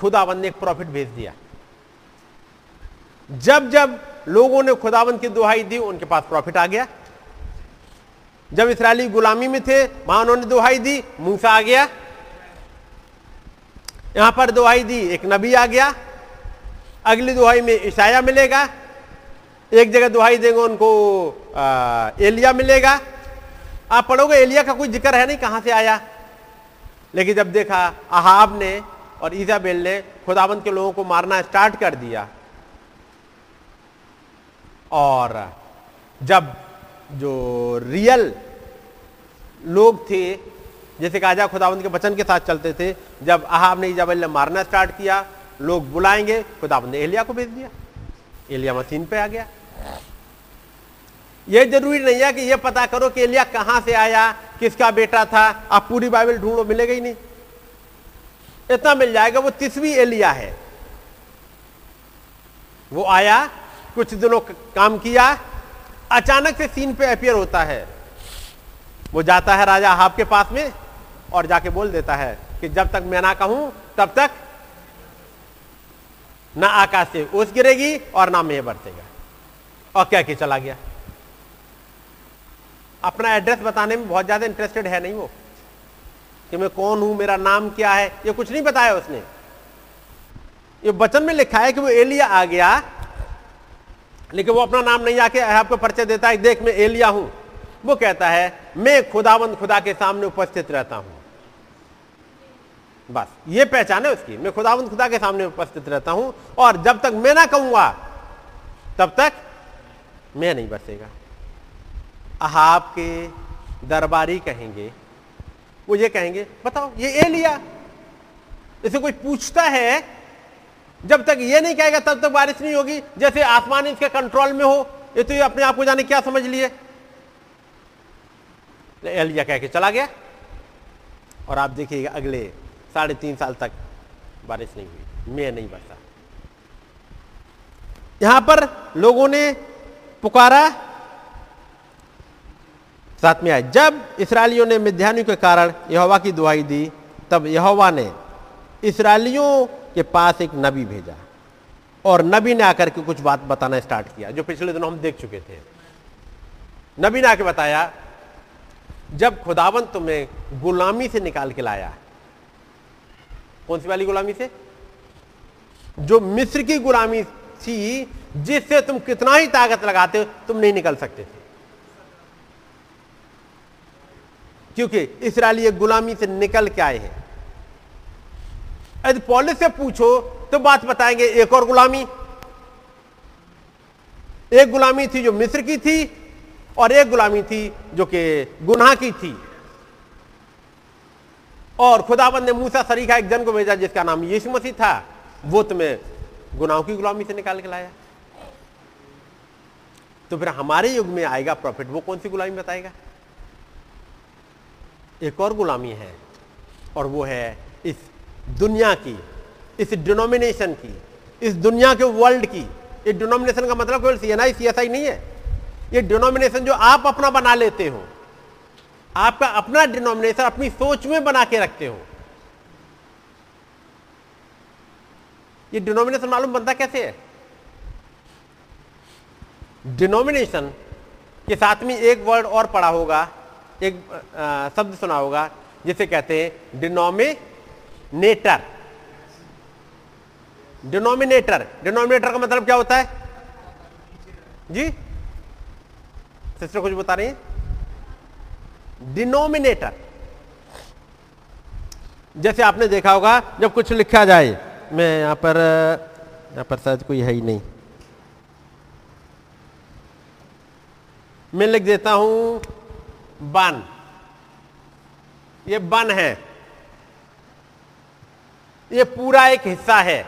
खुदावन ने एक प्रॉफिट भेज दिया। जब जब लोगों ने खुदावन की दुहाई दी उनके पास प्रॉफिट आ गया। जब इसराइली गुलामी में थे वहाँ उन्होंने दुहाई दी मूसा आ गया। यहाँ पर दुहाई दी एक नबी आ गया। अगली दुहाई में ईशाया मिलेगा। एक जगह दुहाई देंगे उनको आ, एलिया मिलेगा। आप पढ़ोगे एलिया का कोई ज़िक्र है नहीं कहाँ से आया? लेकिन जब देखा अहाब ने और ईजाबेल ने खुदाबंद के लोगों को मारना स्टार्ट कर दिया और जब जो रियल लोग थे, जैसे कहा जाए खुदाबंद के वचन के साथ चलते थे, जब अहाब ने ईजाबेल ने मारना स्टार्ट किया, लोग बुलाएँगे खुदाबंद ने एलिया को भेज दिया। एलिया मशीन पे आ गया। यह ज़रूरी नहीं है कि यह पता करो कि एलिया कहाँ से आया, किसका बेटा था आप पूरी बाइबल ढूंढो, मिलेगा ही नहीं। इतना मिल जाएगा, वो तीसवीं एलिया है। वो आया कुछ दिनों काम किया, अचानक से सीन पे अपियर होता है। वो जाता है राजा हाब के पास में और जाके बोल देता है कि जब तक मैं ना कहूँ, तब तक ना आकाश से ओस गिरेगी और ना मेह बरसेगा। और क्या कि चला गया। अपना एड्रेस बताने में बहुत ज़्यादा इंटरेस्टेड है नहीं वो। कि मैं कौन हूँ, मेरा नाम क्या है, ये कुछ नहीं बताया उसने। ये वचन में लिखा है कि वो एलिया आ गया लेकिन वो अपना नाम नहीं आके आपको परिचय देता है देख, मैं एलिया हूँ। वो कहता है, मैं खुदावंद खुदा के सामने उपस्थित रहता हूँ। बस, ये पहचान है उसकी, मैं खुदावंद खुदा के सामने उपस्थित रहता हूँ और जब तक मैं ना कहूँगा, तब तक मैं नहीं बसेगा अहाब के दरबारी कहेंगे, वो ये कहेंगे, बताओ, ये एलिया? इसे कोई पूछता है जब तक ये नहीं कहेगा, तब तक बारिश नहीं होगी। जैसे आसमान इसके कंट्रोल में हो, ये तो ये अपने आप को जाने क्या समझ लिए। एलिया कह के चला गया। और आप देखिएगा, अगले साढ़े तीन साल तक बारिश नहीं हुई, मैं नहीं बरसा। यहाँ पर लोगों ने पुकारा, साथ में आए। जब इसराइलियों ने मिध्यानियों के कारण यहोवा की दुआई दी, तब यहोवा ने इसराइलियों के पास एक नबी भेजा। और नबी ने आकर के कुछ बात बताना स्टार्ट किया, जो पिछले दिनों हम देख चुके थे। नबी ने आके बताया, जब खुदावन तुम्हें गुलामी से निकाल के लाया, कौन सी वाली गुलामी से? जो मिस्र की गुलामी थी, जिससे तुम कितना ही ताकत लगाते हो तुम नहीं निकल सकते थे। क्योंकि इसराइली गुलामी से निकल के आए हैं। यदि पॉलिस से पूछो तो बात बताएँगे, एक और गुलामी। एक गुलामी थी जो मिस्र की थी, और एक गुलामी थी जो कि गुनाह की थी। और खुदाबंद ने मूसा सरीखा एक जन को भेजा, जिसका नाम यीशु मसीह था। वो तुम्हें गुनाहों की गुलामी से निकाल के लाया। तो फिर हमारे युग में आएगा प्रॉफिट, वो कौन सी गुलामी बताएगा? एक और गुलामी है, और वो है इस दुनिया की इस डिनोमिनेशन की इस दुनिया के वर्ल्ड की। ये डिनोमिनेशन का मतलब केवल सी N I C S I नहीं है। ये डिनोमिनेशन जो आप अपना बना लेते हो आपका अपना डिनोमिनेशन अपनी सोच में बना के रखते हो। ये डिनोमिनेशन मालूम बनता कैसे है? डिनोमिनेशन के साथ में एक वर्ड और पड़ा होगा एक आ, शब्द सुना होगा जिसे कहते हैं डिनोमिनेटर डिनोमिनेटर डिनोमिनेटर का मतलब क्या होता है? जी? सिस्टर कुछ बता रही है? डिनोमिनेटर जैसे आपने देखा होगा, जब कुछ लिखा जाए, मैं यहाँ पर यहाँ पर शायद कोई है ही नहीं। मैं लिख देता हूँ, बन। ये बन है। ये पूरा एक हिस्सा है।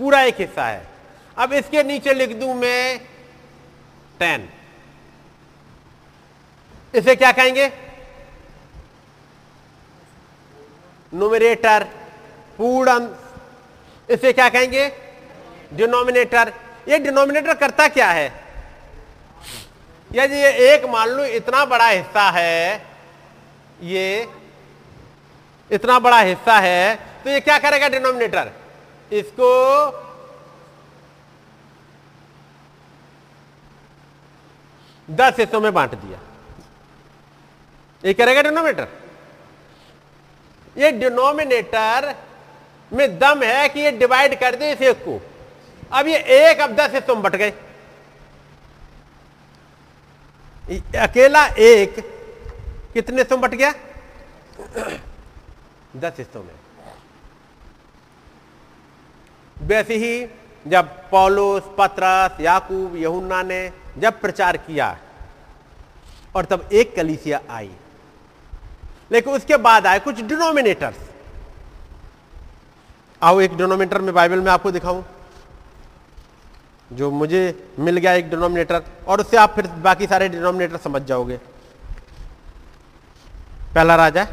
पूरा एक हिस्सा है। अब इसके नीचे लिख दूँ मैं टेन इसे क्या कहेंगे? नोमिनेटर पूर्ण। इसे क्या कहेंगे? डिनोमिनेटर ये डिनोमिनेटर करता क्या है? यदि ये एक मान लो, इतना बड़ा हिस्सा है, ये इतना बड़ा हिस्सा है तो ये क्या करेगा डिनोमिनेटर? इसको दस हिस्सों में बांट दिया। ये करेगा डिनोमिनेटर? ये डिनोमिनेटर में दम है कि ये डिवाइड कर दे इस एक को। अब ये एक अब दस हिस्सों में बट गए। अकेला एक कितने हिस्सों में बट गया? दस हिस्सों में। वैसे ही जब पौलोस, पत्रस, याकूब, यहुन्ना ने जब प्रचार किया और तब एक कलीसिया आई, लेकिन उसके बाद आए कुछ डिनोमिनेटर्स। आओ एक डिनोमिनेटर में बाइबल में आपको दिखाऊँ, जो मुझे मिल गया एक डिनोमिनेटर, और उससे आप फिर बाकी सारे डिनोमिनेटर समझ जाओगे। पहला राजा?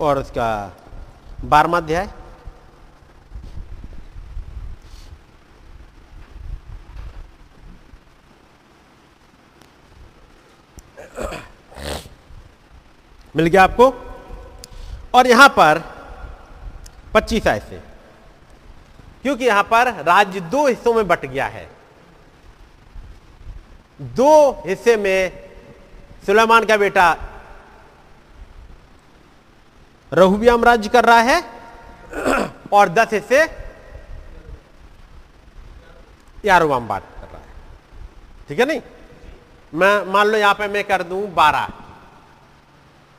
और उसका बारहवा अध्याय। मिल गया आपको? और यहाँ पर पच्चीस आय से। क्योंकि यहाँ पर राज्य दो हिस्सों में बट गया है। दो हिस्से में सुलेमान का बेटा रहुबियाम राज्य कर रहा है। और दस हिस्से यारोबाम बात कर रहा है। ठीक है नहीं? मैं, मान लो यहाँ पे मैं कर दू बारह।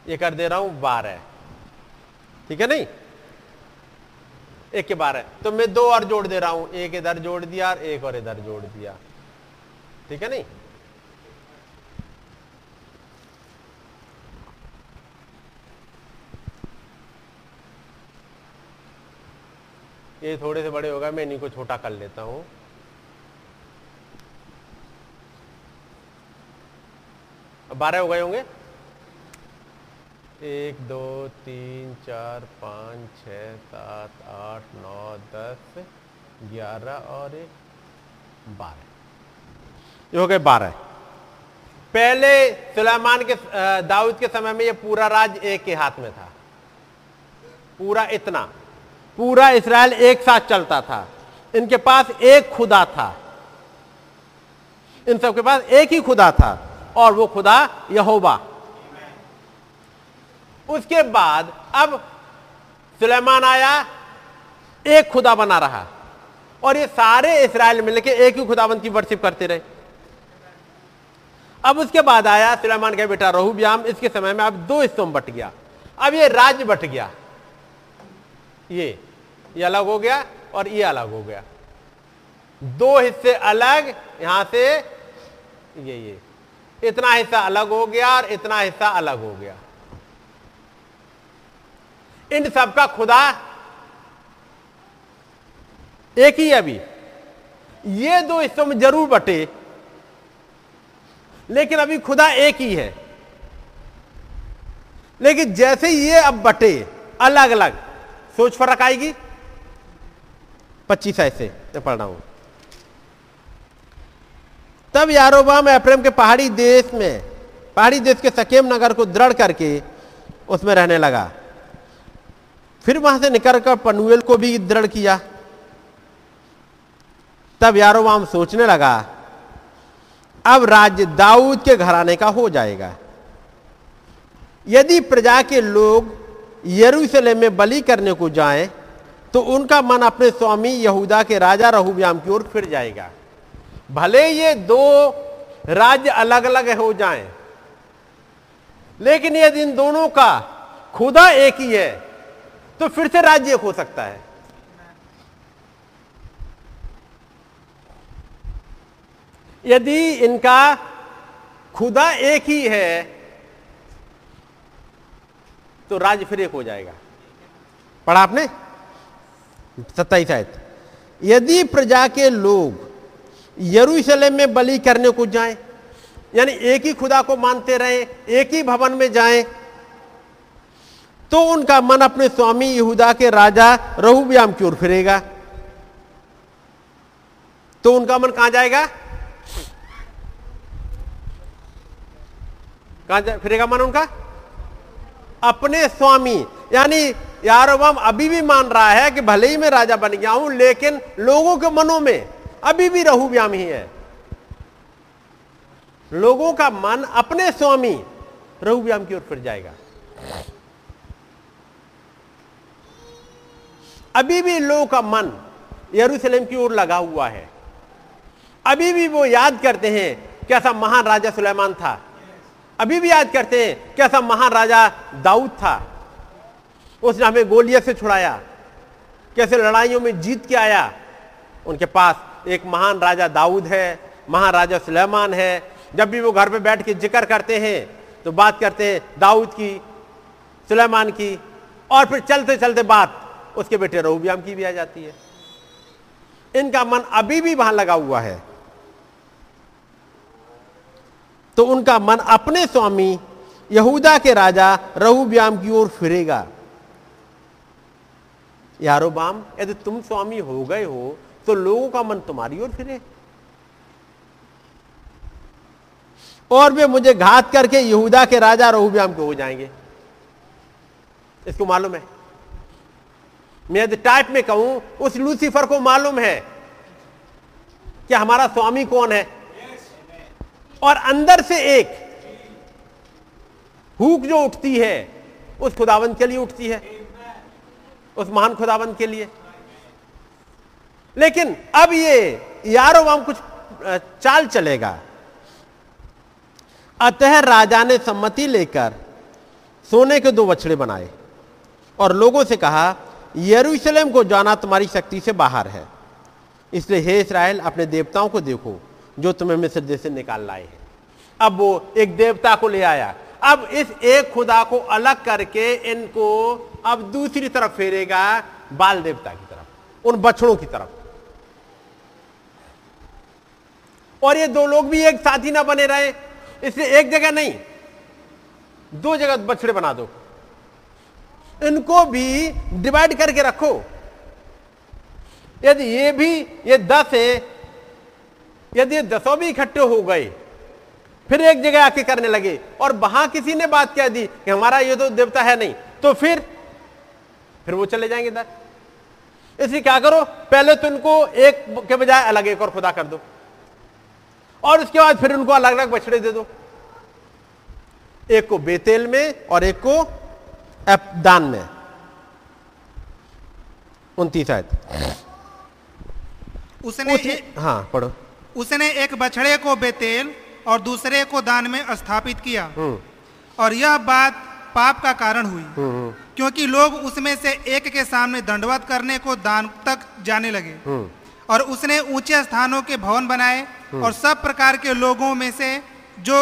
ये कर दे रहा हूँ बारह। ठीक है नहीं? एक के बारह। तो मैं दो और जोड़ दे रहा हूँ। एक इधर जोड़ दिया और एक और इधर जोड़ दिया। ठीक है नहीं? ये थोड़े से बड़े होगा मैं इन्हीं को छोटा कर लेता हूँ। बारह हो गए होंगे। एक, दो, तीन, चार, पाँच छ सात, आठ, नौ, दस, ग्यारह और एक, बारह। ये हो गए बारह। पहले सुलेमान के दाऊद के समय में ये पूरा राज एक के हाथ में था। पूरा इतना। पूरा इसराइल एक साथ चलता था। इनके पास एक खुदा था। इन सबके पास एक ही खुदा था और वो खुदा यहोवा। उसके बाद अब सुलेमान आया, एक खुदा बना रहा और ये सारे इसराइल मिलके एक ही खुदाबंद की वर्शिप करते रहे। अब उसके बाद आया, सुलेमान का बेटा रहुब्याम, इसके समय में अब दो हिस्सों में बट गया। अब ये राज्य बट गया। ये ये अलग हो गया और ये अलग हो गया। दो हिस्से अलग, यहाँ से ये ये। इतना हिस्सा अलग हो गया और इतना हिस्सा अलग हो गया। इन सब का खुदा एक ही अभी। ये दो हिस्सों में ज़रूर बटे, लेकिन अभी खुदा एक ही है। लेकिन जैसे ये अब बटे अलग अलग सोच फ़र्क आएगी? पच्चीस ऐसे पढ़ रहा हूँ। तब यारोबाम एप्रेम के पहाड़ी देश में, पहाड़ी देश के सकेम नगर को दृढ़ करके उसमें रहने लगा। फिर वहाँ से निकलकर पनुएल को भी दृढ़ किया। तब यारोबाम सोचने लगा, अब राज्य दाऊद के घराने का हो जाएगा। यदि प्रजा के लोग यरूशलेम में बलि करने को जाएँ तो उनका मन अपने स्वामी यहूदा के राजा रहुब्याम की ओर फिर जाएगा। भले ये दो राज्य अलग अलग हो जाएँ, लेकिन यदि इन दोनों का खुदा एक ही है तो फिर से राज्य एक हो सकता है। यदि इनका खुदा एक ही है तो राज्य फिर एक हो जाएगा। पढ़ा आपने? सत्ताईस आयत। यदि प्रजा के लोग यरूशलेम में बलि करने को जाएँ यानी एक ही खुदा को मानते रहे एक ही भवन में जाएँ तो उनका मन अपने स्वामी यहूदा के राजा रहुब्याम की ओर फिरेगा। तो उनका मन कहाँ जाएगा? कहाँ जा, फिरेगा मन उनका? अपने स्वामी यानी यारोबाम अभी भी मान रहा है कि भले ही मैं राजा बन गया हूँ, लेकिन लोगों के मनों में अभी भी रहुब्याम ही है। लोगों का मन अपने स्वामी रहुब्याम की ओर फिर जाएगा। अभी भी लोगों का मन यरूशलेम की ओर लगा हुआ है। अभी भी वो याद करते हैं कैसा महान राजा सुलेमान था। अभी भी याद करते हैं कैसा महान राजा दाऊद था। उसने हमें गोलियत से छुड़ाया। कैसे लड़ाइयों में जीत के आया? उनके पास एक महान राजा दाऊद है, महान राजा सुलेमान है। जब भी वो घर पे बैठ के ज़िक्र करते हैं तो बात करते हैं दाऊद की, सुलेमान की, और फिर चलते चलते बात उसके बेटे रहुब्याम की भी आ जाती है। इनका मन अभी भी वहाँ लगा हुआ है। तो उनका मन अपने स्वामी यहूदा के राजा रहुब्याम की ओर फिरेगा। यारोबाम यदि तुम स्वामी हो गए हो तो लोगों का मन तुम्हारी ओर फिरे। और वे मुझे घात करके यहूदा के राजा रहुब्याम के हो जाएँगे। इसको मालूम है। मैं यदि टाइप में कहूँ, उस लूसीफर को मालूम है कि हमारा स्वामी कौन है। और अंदर से एक हुक जो उठती है, उस खुदावंत के लिए उठती है। उस महान खुदावंत के लिए। लेकिन अब ये यारो वहाँ कुछ चाल चलेगा। अतः राजा ने सम्मति लेकर सोने के दो बछड़े बनाए और लोगों से कहा, यरूशलेम को जाना तुम्हारी शक्ति से बाहर है। इसलिए हे इसराइल अपने देवताओं को देखो जो तुम्हें मिस्र देश से निकाल लाए हैं। अब वो एक देवता को ले आया। अब इस एक खुदा को अलग करके इनको अब दूसरी तरफ़ फेरेगा बाल देवता की तरफ़, उन बछड़ों की तरफ़। और ये दो लोग भी एक साथ ही ना बने रहे, इसलिए एक जगह नहीं, दो जगह बछड़े बना दो। इनको भी डिवाइड करके रखो। यदि ये भी, ये दस है, यदि ये दसों भी इकट्ठे हो गए फिर एक जगह आके करने लगे और वहाँ किसी ने बात कह दी कि हमारा ये तो देवता है नहीं। तो फिर फिर वो चले जाएँगे इधर। इसलिए क्या करो पहले तो इनको एक के बजाय अलग एक और खुदा कर दो। और उसके बाद फिर उनको अलग अलग बछड़े दे दो। एक को बेतेल में और एक को दान में। उनतीस आयत। उसने उसी हाँ पढ़ो। उसने एक बछड़े को बेतेल और दूसरे को दान में स्थापित किया। हम्म। और यह बात पाप का कारण हुई। हम्म क्योंकि लोग उसमें से एक के सामने दंडवत करने को दान तक जाने लगे। हम्म। और उसने ऊँचे स्थानों के भवन बनाए और सब प्रकार के लोगों में से जो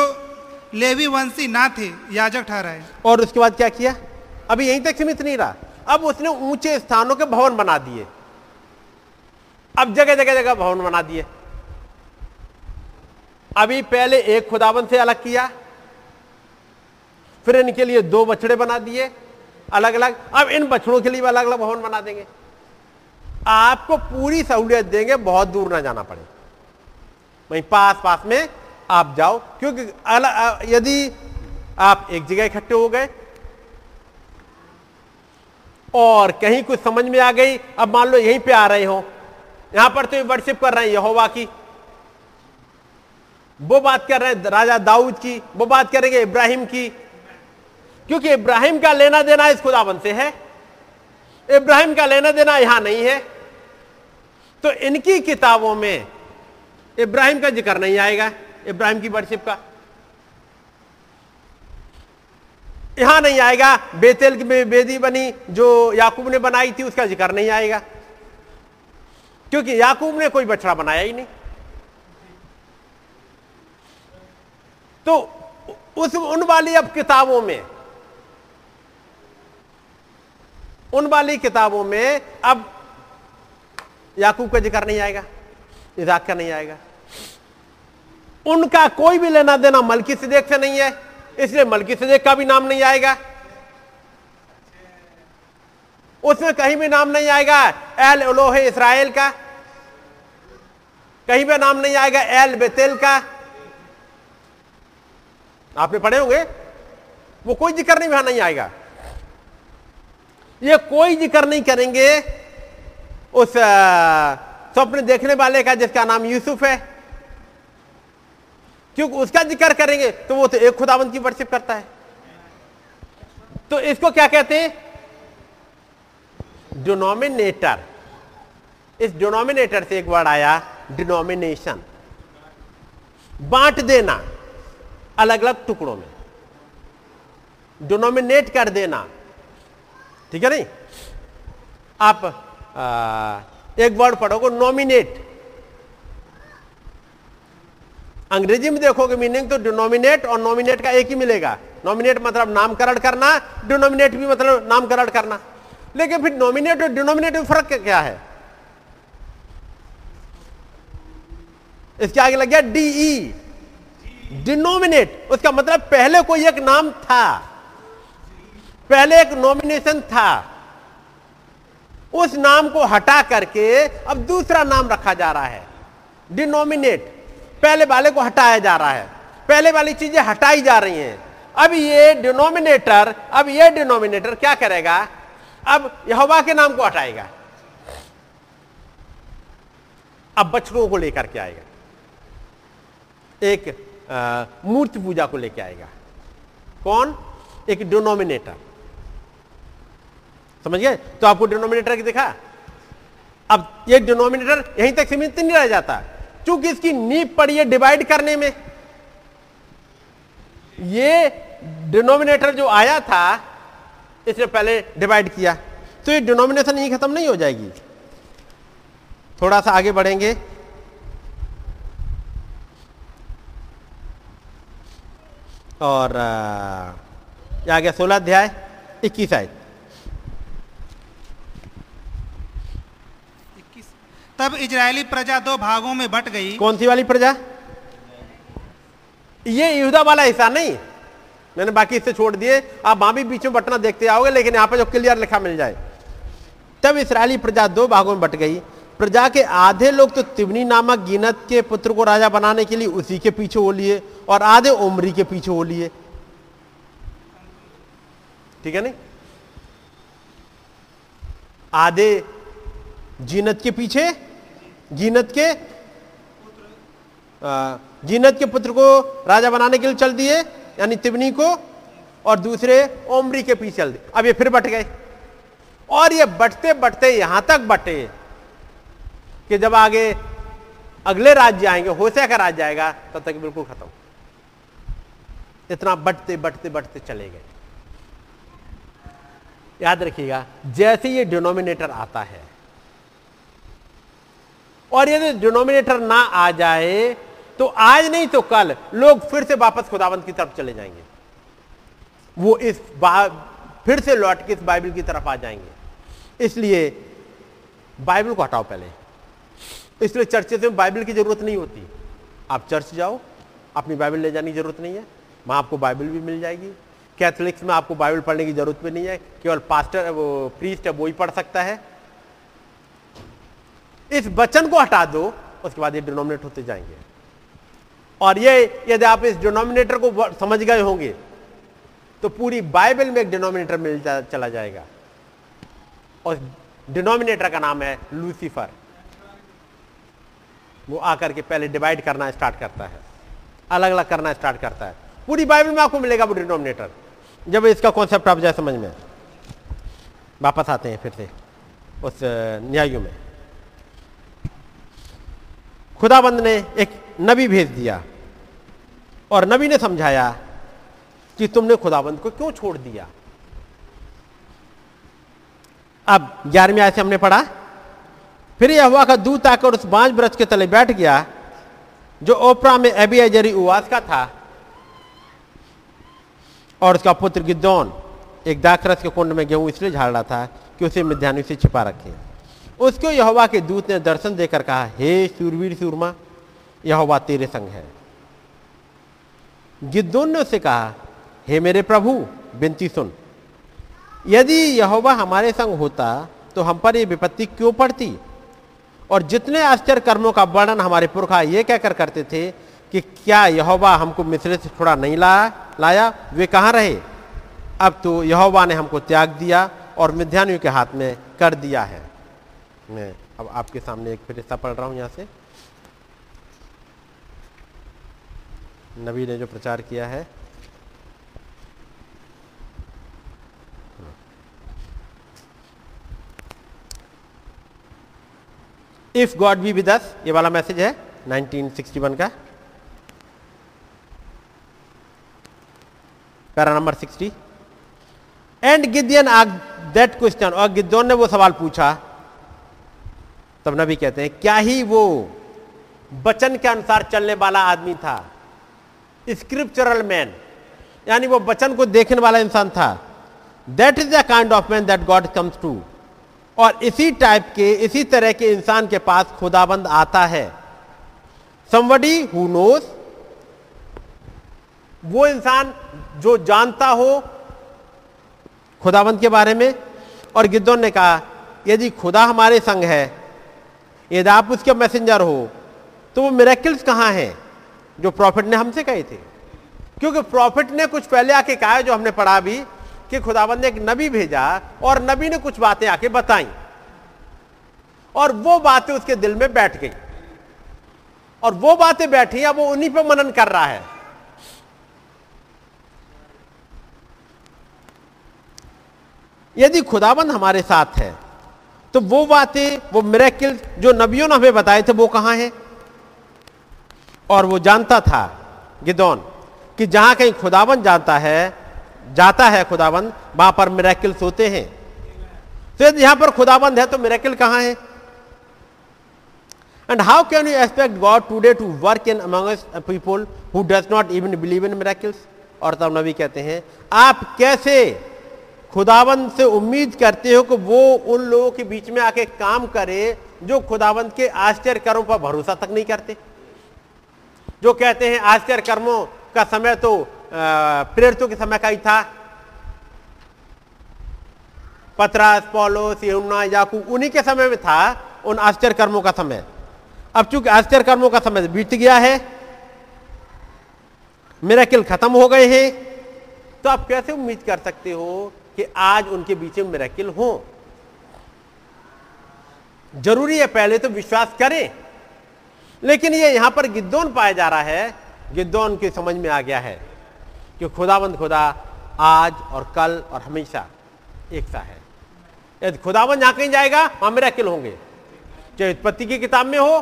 लेवी वंशी ना थे याजक ठहराए। और उसके बाद क्या किया? अभी यहीं तक सीमित नहीं रहा। अब उसने ऊँचे स्थानों के भवन बना दिए। अब जगह जगह जगह भवन बना दिए। अभी पहले एक खुदावन से अलग किया, फिर इनके लिए दो बछड़े बना दिए अलग अलग अब इन बछड़ों के लिए भी अलग अलग भवन बना देंगे। आपको पूरी सहूलियत देंगे, बहुत दूर ना जाना पड़े। वहीं पास पास में आप जाओ, क्योंकि अल- यदि आप एक जगह इकट्ठे हो गए, और कहीं कुछ समझ में आ गई, अब मान लो यहीं पे आ रहे हो, यहाँ पर तो वर्शिप कर रहे हैं, यहोवा की। वो बात कर रहे हैं राजा दाऊद की, वो बात करेंगे इब्राहिम की। क्योंकि इब्राहिम का लेना देना इस खुदाबंद से है। इब्राहिम का लेना देना यहाँ नहीं है। तो इनकी किताबों में इब्राहिम का ज़िक्र नहीं आएगा, इब्राहिम की वर्शिप का। यहाँ नहीं आएगा, बेतेल की बेदी बनी जो याकूब ने बनाई थी, उसका ज़िक्र नहीं आएगा। क्योंकि याकूब ने कोई बछड़ा बनाया ही नहीं। तो उस, उन वाली अब किताबों में, उन वाली किताबों में अब याकूब का ज़िक्र नहीं आएगा, इजाक का नहीं आएगा। उनका कोई भी लेना देना मलकी सिदेक से नहीं है, इसलिए मलकी सिदेक का भी नाम नहीं आएगा। उसमें कहीं भी नाम नहीं आएगा एल उलोहे इसराइल का, कहीं भी नाम नहीं आएगा एल बेतेल का। आपने पढ़े होंगे? वो कोई ज़िक्र नहीं, वहाँ नहीं आएगा। ये कोई ज़िक्र नहीं करेंगे उस स्वप्न देखने वाले का, जिसका नाम यूसुफ है। क्योंकि उसका ज़िक्र करेंगे तो वो तो एक खुदावंत की वर्शिप करता है। तो इसको क्या कहते हैं? डिनोमिनेटर इस डिनोमिनेटर से एक वर्ड आया डिनोमिनेशन बांट देना। अलग अलग टुकड़ों में। डिनोमिनेट कर देना। ठीक है नहीं? आप आ, एक वर्ड पढ़ोगे नॉमिनेट अंग्रेज़ी में देखोगे मीनिंग तो डिनोमिनेट और नॉमिनेट का एक ही मिलेगा। नॉमिनेट मतलब नामकरण करना डिनोमिनेट भी मतलब नामकरण करना। लेकिन फिर नॉमिनेट और डिनोमिनेट में फ़र्क क्या है? इसके आगे लग गया डीई डिनोमिनेट उसका मतलब पहले कोई एक नाम था। पहले एक नॉमिनेशन था। उस नाम को हटा करके अब दूसरा नाम रखा जा रहा है। डिनोमिनेट पहले वाले को हटाया जा रहा है। पहले वाली चीज़ें हटाई जा रही हैं। अब ये डिनोमिनेटर अब ये डिनोमिनेटर क्या करेगा? अब यहोवा के नाम को हटाएगा। अब बछड़ों को लेकर के आएगा। एक मूर्ति पूजा को लेकर आएगा। कौन? एक डिनोमिनेटर समझ गए तो आपको डिनोमिनेटर की दिखा? अब ये डिनोमिनेटर यहीं तक सीमित नहीं रह जाता, क्योंकि इसकी नींव पड़ी है डिवाइड करने में। ये डिनोमिनेटर जो आया था, इसने पहले डिवाइड किया। तो ये डिनोमिनेशन यहीं खत्म नहीं हो जाएगी। थोड़ा सा आगे बढ़ेंगे। और आ, गया सोलह अध्याय इक्कीस आय तब इजरायली प्रजा दो भागों में बट गई। कौन सी वाली प्रजा? ये यहूदा वाला हिस्सा नहीं। मैंने बाकी इससे छोड़ दिए। आप वहाँ भी बीच में बटना देखते आओगे लेकिन यहाँ पर जो क्लियर लिखा मिल जाए। तब इसराइली प्रजा दो भागों में बट गई। प्रजा के आधे लोग तो तिवनी नामक गिनत के पुत्र को राजा बनाने के लिए उसी के पीछे हो लिए और आधे उमरी के पीछे हो लिए। ठीक है नहीं? आधे जीनत के पीछे, जीनत के जीनत के पुत्र को राजा बनाने के लिए चल दिए, यानी तिवनी को, और दूसरे ओमरी के पीछे चल दिए। अब ये फिर बट गए। और ये बटते बटते यहाँ तक बटे। कि जब आगे अगले राज्य आएँगे, होशे का राज्य आएगा, तब तक बिल्कुल खत्म। इतना बटते बटते बटते चले गए। याद रखिएगा, जैसे ये डिनोमिनेटर आता है, और यदि डिनोमिनेटर ना आ जाए तो आज नहीं तो कल, लोग फिर से वापस खुदावंत की तरफ़ चले जाएँगे। वो इस फिर से लौट के इस बाइबल की तरफ़ आ जाएँगे। इसलिए बाइबल को हटाओ पहले। इसलिए चर्चे से बाइबल की ज़रूरत नहीं होती। आप चर्च जाओ अपनी बाइबल ले जाने की ज़रूरत नहीं है। वहाँ आपको बाइबल भी मिल जाएगी। कैथोलिक्स में आपको बाइबल पढ़ने की ज़रूरत भी नहीं है। केवल पास्टर वो प्रीस्ट है वो ही पढ़ सकता है। इस वचन को हटा दो उसके बाद ये डिनोमिनेट होते जाएँगे। और ये यदि आप इस डिनोमिनेटर को समझ गए होंगे तो पूरी बाइबल में एक डिनोमिनेटर मिल जा, चला जाएगा। और डिनोमिनेटर का नाम है लूसीफर। वो आकर के पहले डिवाइड करना स्टार्ट करता है। अलग अलग करना स्टार्ट करता है। पूरी बाइबल में आपको मिलेगा वो डिनोमिनेटर जब इसका कॉन्सेप्ट आप जाए समझ में। वापस आते हैं फिर से उस न्यायियों में। खुदाबंद ने एक नबी भेज दिया। और नबी ने समझाया कि तुमने खुदाबंद को क्यों छोड़ दिया? अब ग्यारहवीं आय से हमने पढ़ा फिर यह हुआ का दूत आकर उस बांझ ब्रज के तले बैठ गया, जो ओपरा में एबी उवास का था। और उसका पुत्र गिद्दौन एक दाखरस के कुंड में गेहूँ इसलिए झाड़ रहा था कि उसे मिध्यानी से छिपा रखे। उसको यहोवा के दूत ने दर्शन देकर कहा, हे सूरवीर सूरमा यहोवा तेरे संग है। गिद्दोन ने उसे कहा, हे मेरे प्रभु बिनती सुन। यदि यहोवा हमारे संग होता तो हम पर यह विपत्ति क्यों पड़ती? और जितने आश्चर्य कर्मों का वर्णन हमारे पुरखा ये कहकर करते थे कि क्या यहोवा हमको मिस्र से थोड़ा नहीं लाया लाया? वे कहाँ रहे? अब तो यहोवा ने हमको त्याग दिया और मिध्यानियों के हाथ में कर दिया है। मैं अब आपके सामने एक फिर हिस्सा पढ़ रहा हूँ यहाँ से। नबी ने जो प्रचार किया है if God be with us ये वाला मैसेज है 1961 का। पैरा नंबर 60 एंड गिद्यन आग दैट क्वेश्चन और गिद्योन ने वो सवाल पूछा। तब नबी कहते हैं, क्या ही वो वचन के अनुसार चलने वाला आदमी था? स्क्रिप्चरल मैन यानी वो वचन को देखने वाला इंसान था। That is the kind of man that God comes to और इसी टाइप के, इसी तरह के इंसान के पास खुदाबंद आता है। समवडी हु नोस वो इंसान जो जानता हो खुदाबंद के बारे में, और गिद्दोन ने कहा यदि खुदा हमारे संग है। यदि आप उसके मैसेंजर हो तो वो मेरेकल्स कहाँ हैं? जो प्रॉफिट ने हमसे कहे थे। क्योंकि प्रॉफिट ने कुछ पहले आके कहा जो हमने पढ़ा भी कि खुदाबंद ने एक नबी भेजा और नबी ने कुछ बातें आके बताई। और वो बातें उसके दिल में बैठ गई। और वो बातें बैठी अब वो उन्हीं पर मनन कर रहा है। यदि खुदाबंद हमारे साथ है तो वो बातें, वो मेरेकिल जो नबियों ने हमें बताए थे, वो कहाँ है? और वो जानता था गिदौन कि जहाँ कहीं खुदाबंद जानता है जाता है खुदाबंद, वहाँ पर मेरेकिल्स होते हैं। तो यदि यहाँ पर खुदाबंद है तो मेरेकिल कहाँ है? And how can you expect God today to work in among people who does not even believe in miracles और तब नबी कहते हैं, आप कैसे खुदावंत से उम्मीद करते हो कि वो उन लोगों के बीच में आके काम करे जो खुदावंत के आश्चर्य कर्मों पर भरोसा तक नहीं करते? जो कहते हैं आश्चर्य कर्मों का समय तो प्रेरितों के समय का ही था पतरास पौलोस यूहन्ना याकूब उन्हीं के समय में था उन आश्चर्य कर्मों का समय अब चूँकि आश्चर्य कर्मों का समय बीत गया है मेरा किल खत्म हो गए हैं तो आप कैसे उम्मीद कर सकते हो कि आज उनके बीच में मेरा किल हो ज़रूरी है पहले तो विश्वास करें लेकिन ये यहाँ पर गिद्दौन पाया जा रहा है गिद्दौन की समझ में आ गया है कि खुदाबंद खुदा आज और कल और हमेशा एक सा है। यदि खुदाबंद जहाँ कहीं जाएगा, वहाँ मेरा किल होंगे। चाहे उत्पत्ति की किताब में हो,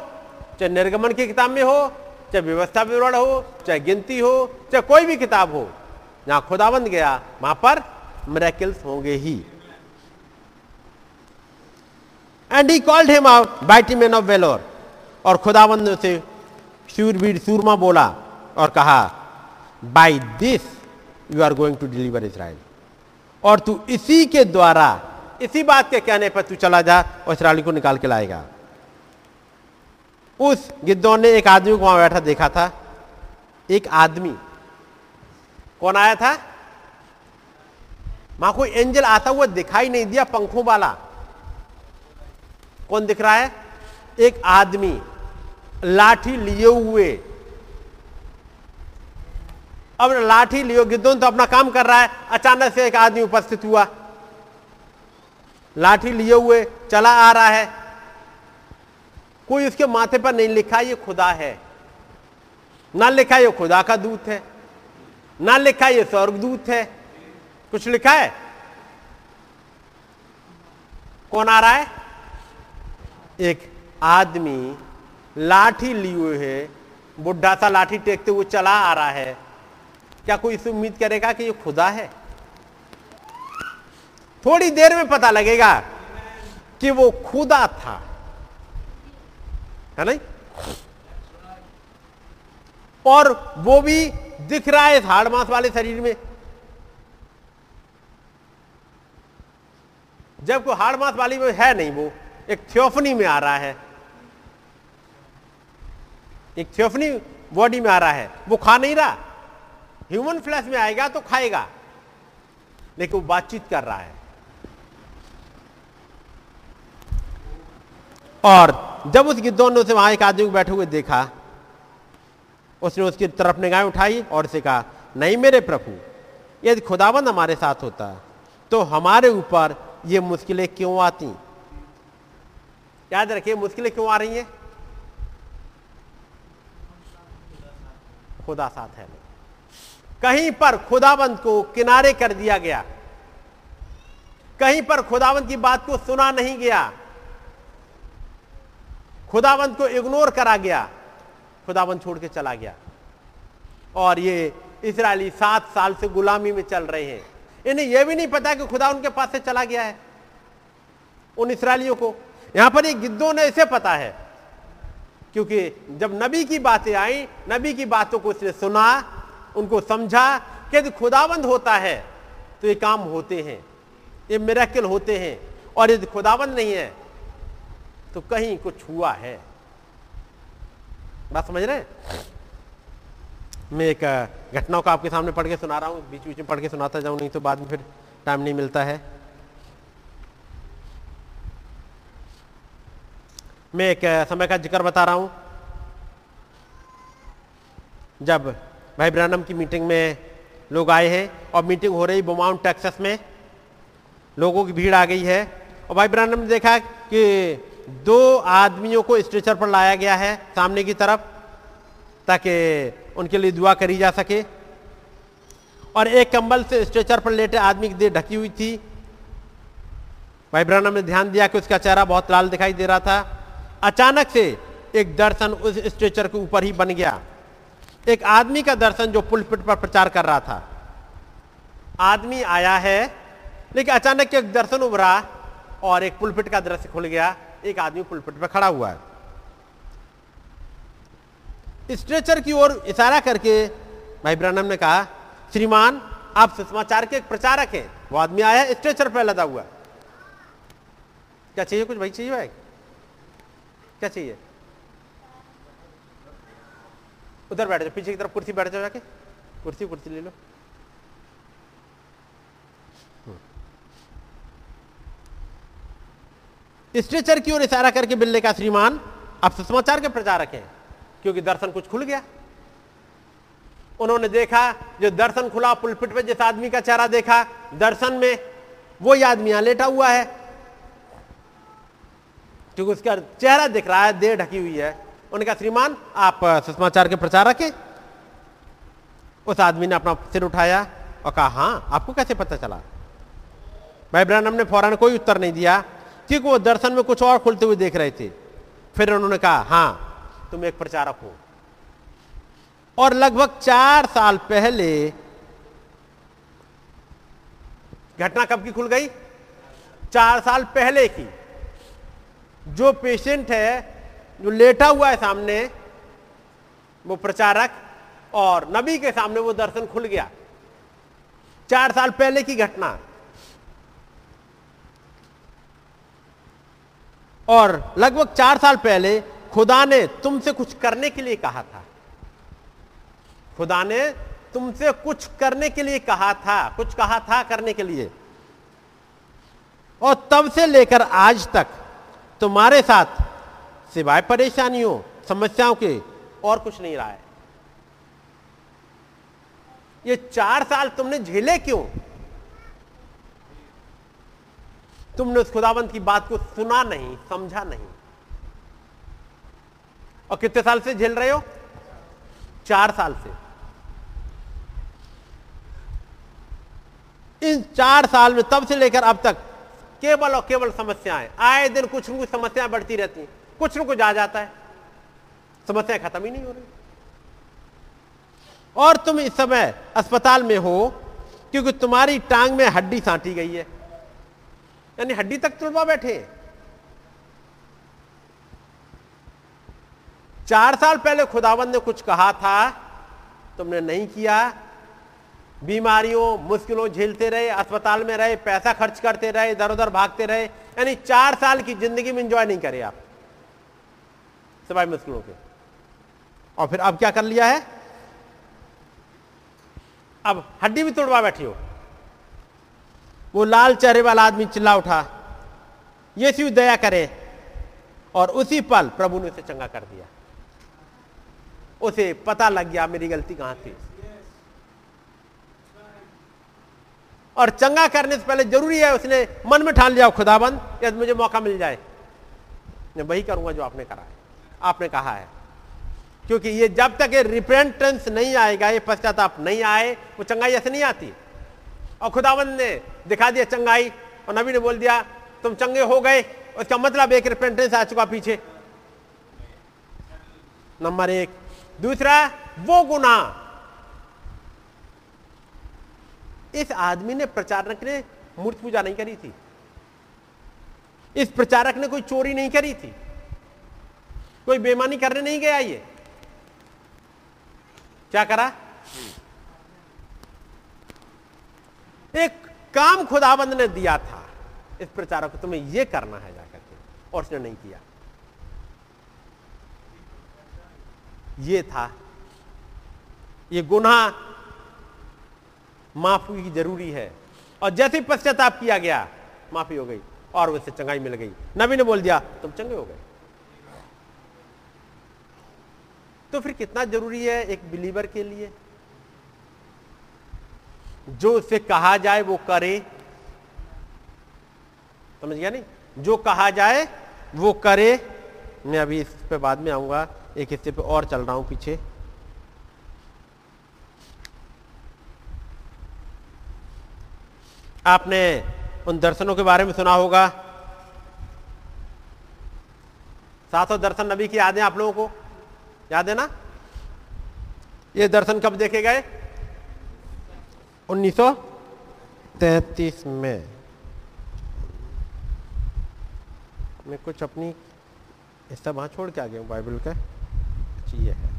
चाहे निर्गमन की किताब में हो, चाहे व्यवस्था विवरण हो, चाहे गिनती हो, चाहे कोई भी किताब हो, जहाँ खुदाबंद गया, वहाँ पर मेरेकिल्स होंगे ही। And he called him out mighty man of valour और खुदाबंद ने उसे शूरवीर सूरमा बोला और कहा by this you are going to deliver Israel और तू इसी के द्वारा, इसी बात के कहने पर तू चला जा और इसराइल को निकाल के लाएगा। उस गिद्दौन ने एक आदमी को वहाँ बैठा देखा था। एक आदमी। कौन आया था? वहाँ कोई एंजल आता हुआ दिखाई नहीं दिया पंखों वाला। कौन दिख रहा है? एक आदमी। लाठी लिए हुए। अब लाठी लियो गिद्धोन तो अपना काम कर रहा है। अचानक से एक आदमी उपस्थित हुआ। लाठी लिए हुए, चला आ रहा है। कोई उसके माथे पर नहीं लिखा, ये खुदा है। ना लिखा ये खुदा का दूत है। ना लिखा ये स्वर्गदूत है। कुछ लिखा है? कौन आ रहा है? एक आदमी लाठी लिए हुए है। बुढ़ा सा लाठी टेकते हुए चला आ रहा है। क्या कोई इसे उम्मीद करेगा कि ये खुदा है? थोड़ी देर में पता लगेगा कि वो खुदा था। है नहीं? और वो भी दिख रहा है हाड़ मांस वाले शरीर में। जब कोई हाड़ मांस वाली में है नहीं, वो एक थियोफनी में आ रहा है। एक थियोफनी बॉडी में आ रहा है। वो खा नहीं रहा। ह्यूमन फ्लैश में आएगा तो खाएगा। लेकिन वो बातचीत कर रहा है। और जब उस गिद्धों ने उसे वहाँ एक आदमी को बैठे हुए देखा, उसने उसकी तरफ़ निगाहें उठाई और उसे कहा, नहीं मेरे प्रभु, यदि खुदाबंद हमारे साथ होता तो हमारे ऊपर ये मुश्किलें क्यों आती? याद रखिए, मुश्किलें क्यों आ रही हैं? खुदा साथ है। कहीं पर खुदाबंद को किनारे कर दिया गया। कहीं पर खुदाबंद की बात को सुना नहीं गया। खुदाबंद को इग्नोर करा गया। खुदाबंद छोड़ के चला गया। और ये इसराइली सात साल से गुलामी में चल रहे हैं। इन्हें यह भी नहीं पता कि खुदा उनके पास से चला गया है, उन इसराइलियों को। यहाँ पर ये गिद्धों ने इसे पता है, क्योंकि जब नबी की बातें आई, नबी की बातों को इसने सुना उनको समझा कि यदि खुदाबंद होता है तो ये काम होते हैं, ये मेरेकिल होते हैं, और यदि खुदाबंद नहीं है तो कहीं कुछ हुआ है। बात समझ रहे मैं एक घटनाओं का आपके सामने पढ़ के सुना रहा हूँ बीच बीच में पढ़ के सुनाता जाऊँ, नहीं तो बाद में फिर टाइम नहीं मिलता है। मैं एक समय का ज़िक्र बता रहा हूँ। जब भाई ब्रानम की मीटिंग में लोग आए हैं और मीटिंग हो रही बोमाउंट टेक्सास में। लोगों की भीड़ आ गई है। और भाई ब्रानम ने देखा कि दो आदमियों को स्ट्रेचर पर लाया गया है सामने की तरफ़, ताकि उनके लिए दुआ करी जा सके। और एक कंबल से स्ट्रेचर पर लेटे आदमी की देह ढकी हुई थी। भाई ब्रानम ने ध्यान दिया कि उसका चेहरा बहुत लाल दिखाई दे रहा था। अचानक से एक दर्शन उस स्ट्रेचर के ऊपर ही बन गया। एक आदमी का दर्शन जो पुलपिट पर प्रचार कर रहा था। आदमी आया है, लेकिन अचानक एक दर्शन उभरा और एक पुलपिट का दृश्य खुल गया। एक आदमी पुलपिट पर खड़ा हुआ है। स्ट्रेचर की ओर इशारा करके भाई ब्रनम ने कहा, श्रीमान, आप सुषमाचार के एक प्रचारक हैं। वो आदमी आया स्ट्रेचर पर लदा हुआ क्या चाहिए कुछ भाई? चाहिए भाई क्या चाहिए? उधर बैठ जाओ, पीछे की तरफ़ कुर्सी बैठ जाओ जाके। कुर्सी कुर्सी ले लो। स्ट्रेचर की ओर इशारा करके बिल्ले का श्रीमान, अब सुषमाचार के प्रचारक हैं, क्योंकि दर्शन कुछ खुल गया। उन्होंने देखा, जो दर्शन खुला, पुलपिट पे जिस आदमी का चेहरा देखा, दर्शन में वो आदमी यहाँ लेटा हुआ है। क्योंकि उसका चेहरा दिख रहा है, देह ढकी हुई है। उन्होंने कहा श्रीमान, आप सुषमाचार के प्रचारक हैं उस आदमी ने अपना सिर उठाया और कहा हाँ आपको कैसे पता चला? भाई ब्रहणम ने फ़ौरन कोई उत्तर नहीं दिया, क्योंकि वो दर्शन में कुछ और खुलते हुए देख रहे थे। फिर उन्होंने कहा हाँ तुम एक प्रचारक हो। और लगभग चार साल पहले घटना कब की खुल गई? चार साल पहले की। जो पेशेंट है जो लेटा हुआ है सामने, वो प्रचारक और नबी के सामने वो दर्शन खुल गया। चार साल पहले की घटना। और लगभग चार साल पहले खुदा ने तुमसे कुछ करने के लिए कहा था। खुदा ने तुमसे कुछ करने के लिए कहा था, कुछ कहा था करने के लिए। और तब से लेकर आज तक तुम्हारे साथ सिवाय परेशानियों, समस्याओं के, और कुछ नहीं रहा है। ये चार साल तुमने झेले क्यों? तुमने उस खुदाबंद की बात को सुना नहीं, समझा नहीं। और कितने साल से झेल रहे हो? चार साल से। इन चार साल में तब से लेकर अब तक केवल और केवल समस्याएँ। आए दिन कुछ न कुछ समस्याएँ बढ़ती रहती हैं। कुछ न कुछ आ जाता है। समस्याएँ खत्म ही नहीं हो रही। और तुम इस समय अस्पताल में हो, क्योंकि तुम्हारी टांग में हड्डी सांटी गई है। यानी हड्डी तक तुड़वा बैठे। चार साल पहले खुदाबंद ने कुछ कहा था, तुमने नहीं किया। बीमारियों, मुश्किलों झेलते रहे, अस्पताल में रहे, पैसा खर्च करते रहे इधर उधर भागते रहे। यानी चार साल की ज़िंदगी में इंजॉय नहीं करे आप। सिवाय मुश्किलों के। और फिर अब क्या कर लिया है? अब हड्डी भी तोड़वा बैठी हो। वो लाल चेहरे वाला आदमी चिल्ला उठा यीशु दया करे। और उसी पल प्रभु ने उसे चंगा कर दिया। उसे पता लग गया मेरी गलती कहाँ थी। और चंगा करने से पहले ज़रूरी है उसने मन में ठान लिया खुदाबंद यदि मुझे मौका मिल जाए मैं वही करूँगा जो आपने करा है। आपने कहा है। क्योंकि ये जब तक ये रिपेंटेंस नहीं आएगा, ये पश्चाताप नहीं आए, वो चंगाई ऐसे नहीं आती। और खुदावन ने दिखा दिया चंगाई और नबी ने बोल दिया, तुम चंगे हो गए, उसका मतलब एक रिपेंटेंस आ चुका पीछे। नंबर एक। दूसरा, वो गुना इस आदमी ने प्रचारक ने मूर्ति पूजा नहीं करी थी। इस प्रचारक ने कोई चोरी नहीं करी थी। कोई बेमानी करने नहीं गया ये? क्या करा? एक काम खुदाबंद ने दिया था। इस प्रचारक को तुम्हें यह करना है जाकर के। और उसने नहीं किया। ये था। ये गुनाह माफ़ी की ज़रूरी है। और जैसे पश्चाताप किया गया, माफ़ी हो गई और उससे चंगाई मिल गई। नबी ने बोल दिया, तुम चंगे हो गए। तो फिर कितना ज़रूरी है एक बिलीवर के लिए? जो उससे कहा जाए वो करे। समझ गया नहीं? जो कहा जाए वो करे। मैं अभी इस पे बाद में आऊँगा, एक हिस्से पे और चल रहा हूँ पीछे। आपने उन दर्शनों के बारे में सुना होगा। सातों दर्शन नबी की याद आप लोगों को? याद है ना? ये दर्शन कब देखे गए? 1933 में। मैं कुछ अपनी हिस्सा वहाँ छोड़ के आ गया हूँ बाइबल का? ये है।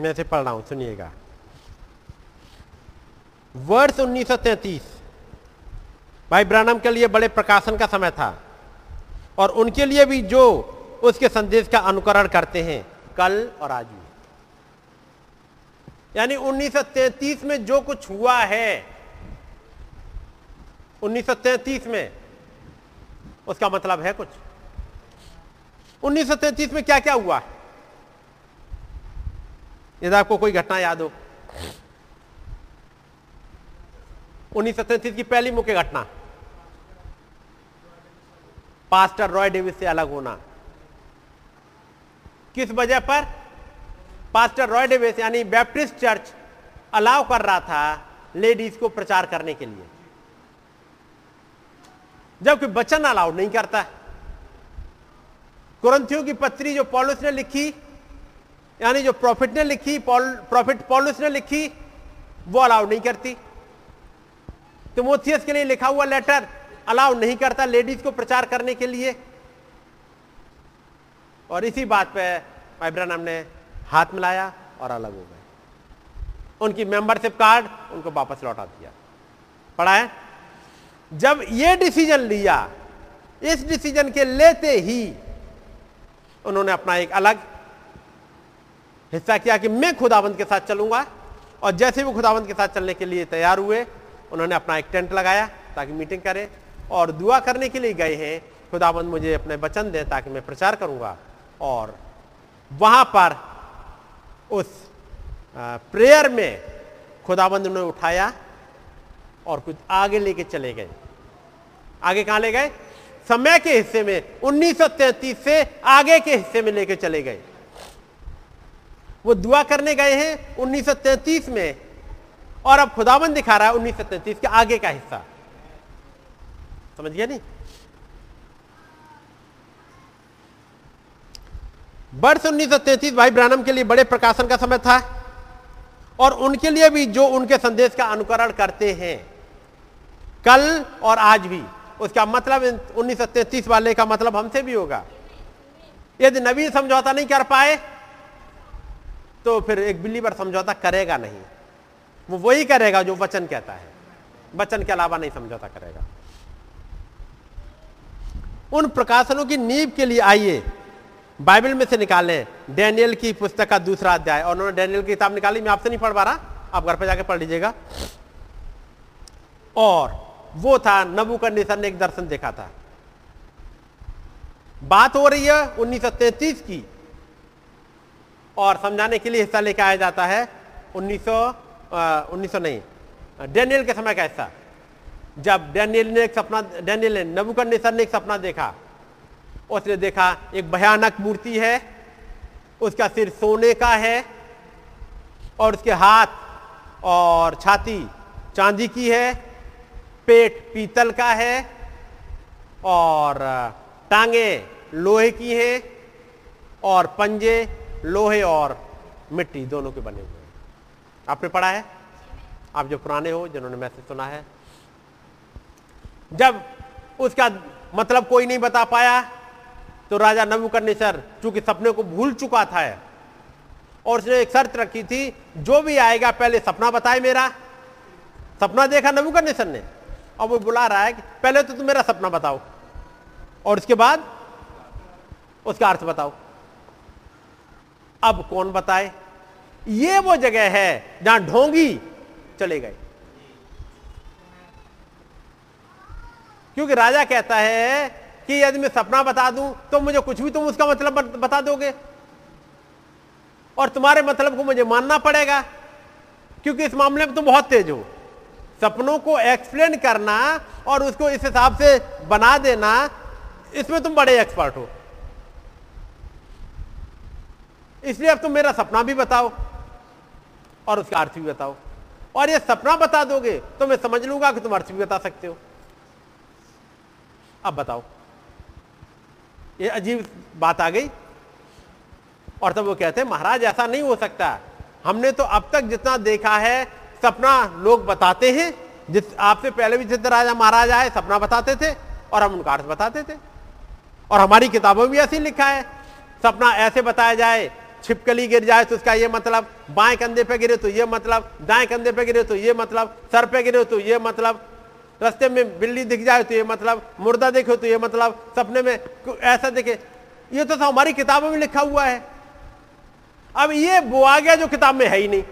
मैं इसे पढ़ रहा हूँ, सुनिएगा। वर्ष 1933 भाई ब्रानम के लिए बड़े प्रकाशन का समय था। और उनके लिए भी जो उसके संदेश का अनुकरण करते हैं, कल और आज भी। यानी 1933 में जो कुछ हुआ है 1933 में, उसका मतलब है कुछ। 1933 में क्या क्या हुआ? यदि आपको कोई घटना याद हो। 1933 की पहली मुख्य घटना। पास्टर रॉय डेविस से अलग होना। किस वजह पर? पास्टर रॉय डेविस यानी बैप्टिस्ट चर्च अलाउ कर रहा था लेडीज़ को प्रचार करने के लिए। जबकि वचन अलाउ नहीं करता। कुरंथियों की पत्री जो पॉलिस ने लिखी यानी जो प्रॉफिट ने लिखी प्रॉफिट पॉलिस ने लिखी, वो अलाउ नहीं करती। तिमोथियस के लिए लिखा हुआ लेटर अलाउ नहीं करता लेडीज़ को प्रचार करने के लिए। और इसी बात पे अब्राहम ने हाथ मिलाया और अलग हो गए। उनकी मेंबरशिप कार्ड उनको वापस लौटा दिया। पढ़ा है जब ये डिसीज़न लिया, इस डिसीज़न के लेते ही उन्होंने अपना एक अलग हिस्सा किया कि मैं खुदाबंद के साथ चलूँगा और जैसे वो खुदाबंद के साथ चलने के लिए तैयार हुए, उन्होंने अपना एक टेंट लगाया ताकि मीटिंग करें और दुआ करने के लिए गए हैं, खुदाबंद मुझे अपने वचन दे ताकि मैं प्रचार करूँगा और वहाँ पर उस प्रेयर में खुदाबंद ने उठाया और कुछ आगे लेके चले गए। आगे कहाँ ले गए? समय के हिस्से में 1933 से आगे के हिस्से में लेके चले गए। वो दुआ करने गए हैं 1933 में। और अब खुदाबंद दिखा रहा है 1933 के आगे का हिस्सा। समझ गया नहीं? वर्ष 1933 भाई ब्रानम के लिए बड़े प्रकाशन का समय था। और उनके लिए भी जो उनके संदेश का अनुकरण करते हैं, कल और आज भी, उसका मतलब 1933 वाले का मतलब हमसे भी होगा। यदि नवीन समझौता नहीं कर पाए तो फिर एक बिल्ली बिलीवर समझौता करेगा नहीं। वो वही करेगा जो वचन कहता है। वचन के अलावा नहीं समझौता करेगा। उन प्रकाशनों की नींव के लिए आइए, बाइबल में से निकालें, डैनियल की पुस्तक का दूसरा अध्याय। और उन्होंने डैनियल की किताब निकाली, मैं आपसे नहीं पढ़ पा रहा, आप घर पर जाकर पढ़ लीजिएगा। और वो था नबू का निसर ने एक दर्शन देखा था। बात हो रही है 1933 की। और समझाने के लिए हिस्सा लेकर आया जाता है 1900 उन्नीस सौ नहीं, डैनियल के समय का हिस्सा। जब डैनियल ने एक सपना, डैनियल ने नबू का निसर ने एक सपना देखा। उसने देखा, एक भयानक मूर्ति है, उसका सिर सोने का है, और उसके हाथ और छाती चांदी की है, पेट पीतल का है, और टांगे लोहे की हैं, और पंजे लोहे और मिट्टी दोनों के बने हुए आपने पढ़ा है? आप जो पुराने हो, जिन्होंने मैसेज सुना है। जब उसका मतलब कोई नहीं बता पाया तो राजा नबूकरनेसर चूँकि सपने को भूल चुका था, और उसने एक शर्त रखी थी, जो भी आएगा, पहले सपना बताए मेरा। सपना देखा नबूकरनेसर ने, और वो बुला रहा है कि, पहले तो तुम मेरा सपना बताओ, और उसके बाद उसका अर्थ बताओ। अब कौन बताए? ये वो जगह है जहाँ ढोंगी चले गए। क्योंकि राजा कहता है कि यदि मैं सपना बता दूँ तो मुझे कुछ भी तुम उसका मतलब बता दोगे। और तुम्हारे मतलब को मुझे मानना पड़ेगा, क्योंकि इस मामले में तुम बहुत तेज हो। सपनों को एक्सप्लेन करना और उसको इस हिसाब से बना देना, इसमें तुम बड़े एक्सपर्ट हो। इसलिए अब तुम मेरा सपना भी बताओ और उसका अर्थ भी बताओ। और ये सपना बता दोगे तो मैं समझ लूँगा कि तुम अर्थ भी बता सकते हो। अब बताओ। ये अजीब बात आ गई। और तब वो कहते हैं, महाराज, ऐसा नहीं हो सकता। हमने तो अब तक जितना देखा है, सपना लोग बताते हैं। जिस, आपसे पहले भी जितने राजा महाराजा है सपना बताते थे और हम उनका अर्थ बताते थे। और हमारी किताबों में भी ऐसे लिखा है, सपना ऐसे बताया जाए छिपकली गिर जाए तो उसका ये मतलब बाएँ कंधे पे गिरे तो ये मतलब दाएँ कंधे पे गिरे तो ये मतलब सर पे गिरे तो ये मतलब रास्ते में बिल्ली दिख जाए तो ये मतलब मुर्दा देखो तो ये मतलब सपने में ऐसा देखे। ये तो सब हमारी किताबों में लिखा हुआ है। अब ये वो आ गया जो किताब में है ही नहीं।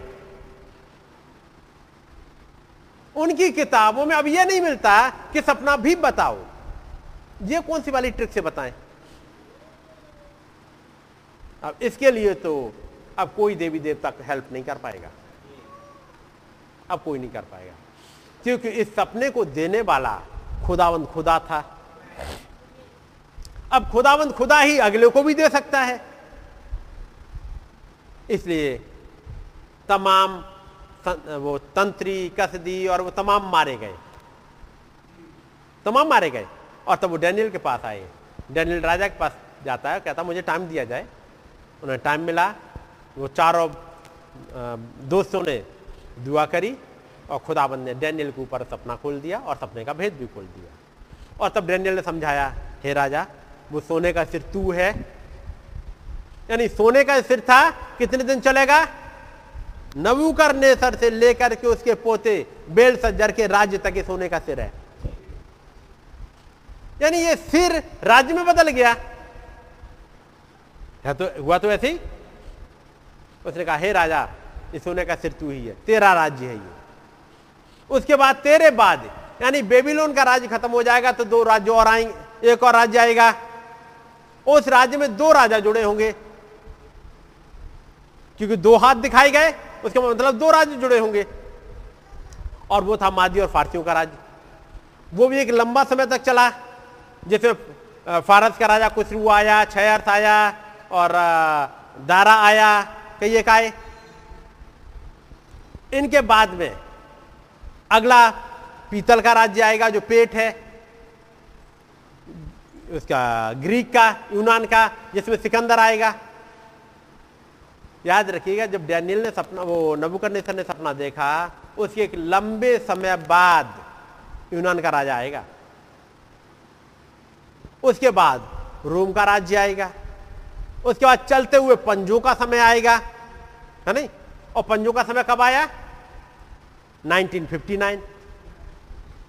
उनकी किताबों में अब ये नहीं मिलता कि सपना भी बताओ। ये कौन सी वाली ट्रिक से बताएँ? अब इसके लिए तो अब कोई देवी देवता को हेल्प नहीं कर पाएगा। अब कोई नहीं कर पाएगा। क्योंकि इस सपने को देने वाला खुदावंद खुदा था। अब खुदावंद खुदा ही अगले को भी दे सकता है। इसलिए तमाम वो तंत्री, कसदी और वो तमाम मारे गए। तमाम मारे गए। और तब वो डैनियल के पास आए। डैनियल राजा के पास जाता है, कहता मुझे टाइम दिया जाए। उन्हें टाइम मिला। वो चारों दोस्तों ने दुआ करी और खुदाबंद ने डैनियल के ऊपर सपना खोल दिया और सपने का भेद भी खोल दिया। और तब डैनियल ने समझाया, हे राजा, वो सोने का सिर तू है। यानी सोने का सिर था, कितने दिन चलेगा? नबूकर नेसर से लेकर के उसके पोते बेल सज्जर के राज्य तक सोने का सिर है। यानी ये सिर राज्य में बदल गया। तो हुआ तो ऐसे ही? उसने कहा, हे राजा ये सोने का सिर तू ही है, तेरा राज्य है ये। उसके बाद तेरे बाद, यानी बेबीलोन का राज्य खत्म हो जाएगा तो दो राज्य और आएँगे एक और राज्य आएगा। उस राज्य में दो राजा जुड़े होंगे। क्योंकि दो हाथ दिखाए गए, उसका मतलब दो राज्य जुड़े होंगे। और वो था मादी और फारसियों का राज्य। वो भी एक लंबा समय तक चला, जिसमें फारस का राजा कुसरू आया छयर्थ आया और दारा आया कई एक आए इनके बाद में अगला पीतल का राज्य आएगा जो पेट है, उसका, ग्रीक का, यूनान का, जिसमें सिकंदर आएगा। याद रखिएगा, जब डैनियल ने सपना, वो नबुकदनेस्सर ने सपना देखा, उसके एक लंबे समय बाद यूनान का राजा आएगा। उसके बाद रोम का राज्य आएगा। उसके बाद चलते हुए पंजों का समय आएगा, है नहीं? और पंजों का समय कब आया? 1959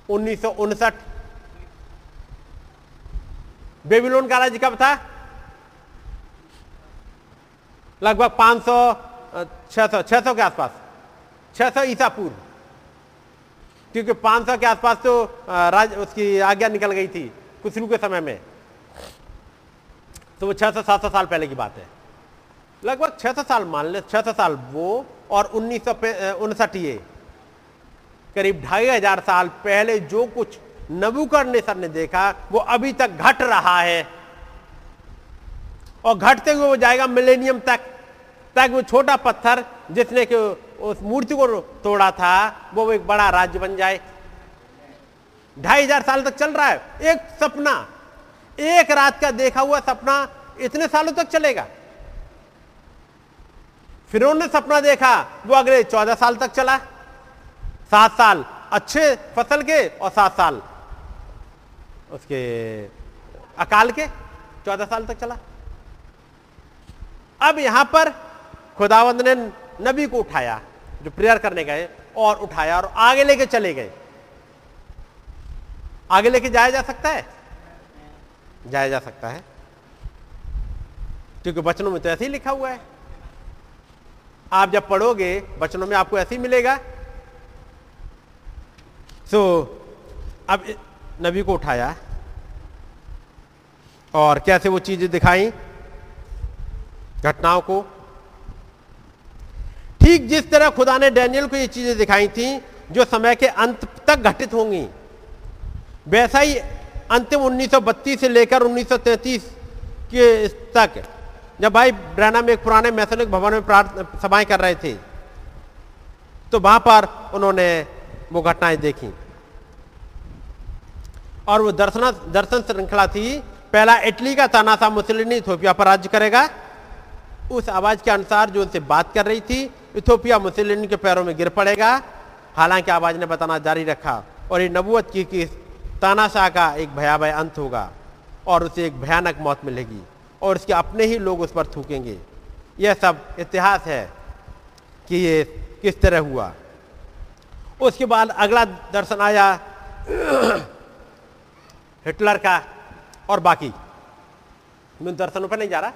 उन्नीस सौ उनसठ। बेबीलोन का राज्य कब था? लगभग 500 600 600 के आसपास 600 ईसा पूर्व। क्योंकि 500 के आसपास तो राज, उसकी आज्ञा निकल गई थी कुसरू के समय में। तो वो छः सौ, सात सौ साल पहले की बात है। लगभग 600 साल मान ले 600 साल वो और उन्नीस सौ उनसठ ये। करीब ढाई हज़ार साल पहले जो कुछ नबूकरनेसर ने देखा, वो अभी तक घट रहा है। और घटते हुए वो जाएगा मिलेनियम तक। तक वो छोटा पत्थर जिसने कि उस मूर्ति को तोड़ा था, वो एक बड़ा राज्य बन जाए। ढाई हज़ार साल तक चल रहा है। एक सपना। एक रात का देखा हुआ सपना इतने सालों तक चलेगा। फिर उन्होंने सपना देखा, वो अगले चौदह साल तक चला। सात साल अच्छे फ़सल के और सात साल उसके अकाल के चौदह साल तक चला। अब यहाँ पर खुदावंद ने नबी को उठाया, जो प्रेयर करने गए और उठाया और आगे लेके चले गए। आगे लेके जाया जा सकता है? जाया जा सकता है। क्योंकि वचनों में तो ऐसे ही लिखा हुआ है। आप जब पढ़ोगे वचनों में आपको ऐसे ही मिलेगा। सो so, अब नबी को उठाया। और कैसे वो चीज़ें दिखाई? घटनाओं को। ठीक जिस तरह खुदा ने डैनियल को ये चीज़ें दिखाई थी जो समय के अंत तक घटित होंगी वैसा ही अंतिम 1932 से लेकर 1933 के तक, जब भाई ब्रैना में एक पुराने मैथोनिक भवन में सभाएँ कर रहे थे तो वहाँ पर उन्होंने वो घटनाएँ देखी। और वो दर्शन दर्शन श्रृंखला थी। पहला, इटली का तानासा मुसलिनी इथोपिया पर राज्य करेगा। उस आवाज़ के अनुसार जो उनसे बात कर रही थी, इथोपिया मुसलिनी के पैरों में गिर पड़ेगा। हालाँकि आवाज़ ने बताना जारी रखा और ये नबूवत की कि तानाशाह का एक भयावह अंत होगा और उसे एक भयानक मौत मिलेगी और उसके अपने ही लोग उस पर थूकेंगे। यह सब इतिहास है कि ये किस तरह हुआ। उसके बाद अगला दर्शन आया हिटलर का और बाकी। मैं दर्शनों पर नहीं जा रहा।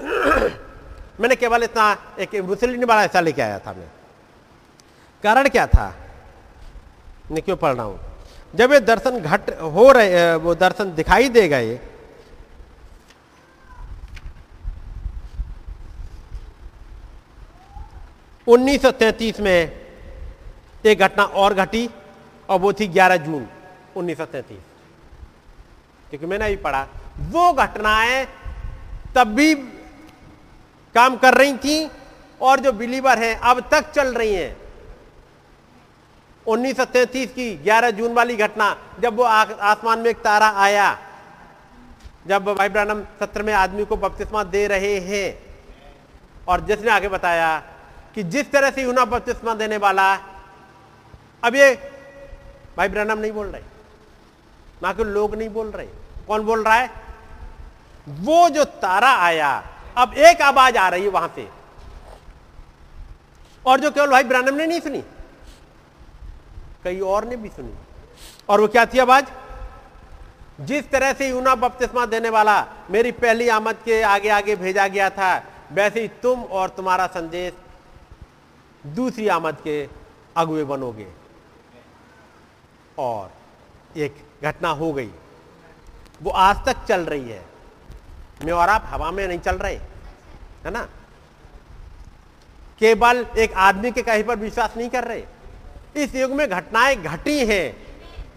मैंने केवल इतना एक मुसलिन वाला ऐसा लेके आया था मैं। कारण क्या था? मैं क्यों पढ़ रहा हूँ? जब ये दर्शन घट हो रहे वो दर्शन दिखाई दे गए उन्नीस में एक घटना और घटी, और वो थी 11 जून 1933 क्योंकि मैंने अभी पढ़ा, वो घटनाएँ तब भी काम कर रही थी, और जो बिलीवर हैं, अब तक चल रही हैं। 1933 की 11 जून वाली घटना, जब वो आसमान में एक तारा आया, जब भाई ब्रानम सत्र में आदमी को बपतिस्मा दे रहे हैं, और जिसने आगे बताया कि जिस तरह से यूना बपतिस्मा देने वाला, अब ये भाई ब्रनम नहीं बोल रहे, ना कि लोग नहीं बोल रहे। कौन बोल रहा है? वो जो तारा आया, अब एक आवाज़ आ रही है वहाँ से। और जो केवल भाई ब्रनम ने नहीं सुनी कई और ने भी सुनी। और वो क्या थी आवाज़? जिस तरह से यूना बपतिस्मा देने वाला मेरी पहली आमद के आगे आगे भेजा गया था, वैसे ही तुम और तुम्हारा संदेश दूसरी आमद के अगुए बनोगे। और एक घटना हो गई। वो आज तक चल रही है। मैं और आप हवा में नहीं चल रहे, है ना? केवल एक आदमी के कहीं पर विश्वास नहीं कर रहे। इस युग में घटनाएँ घटी हैं।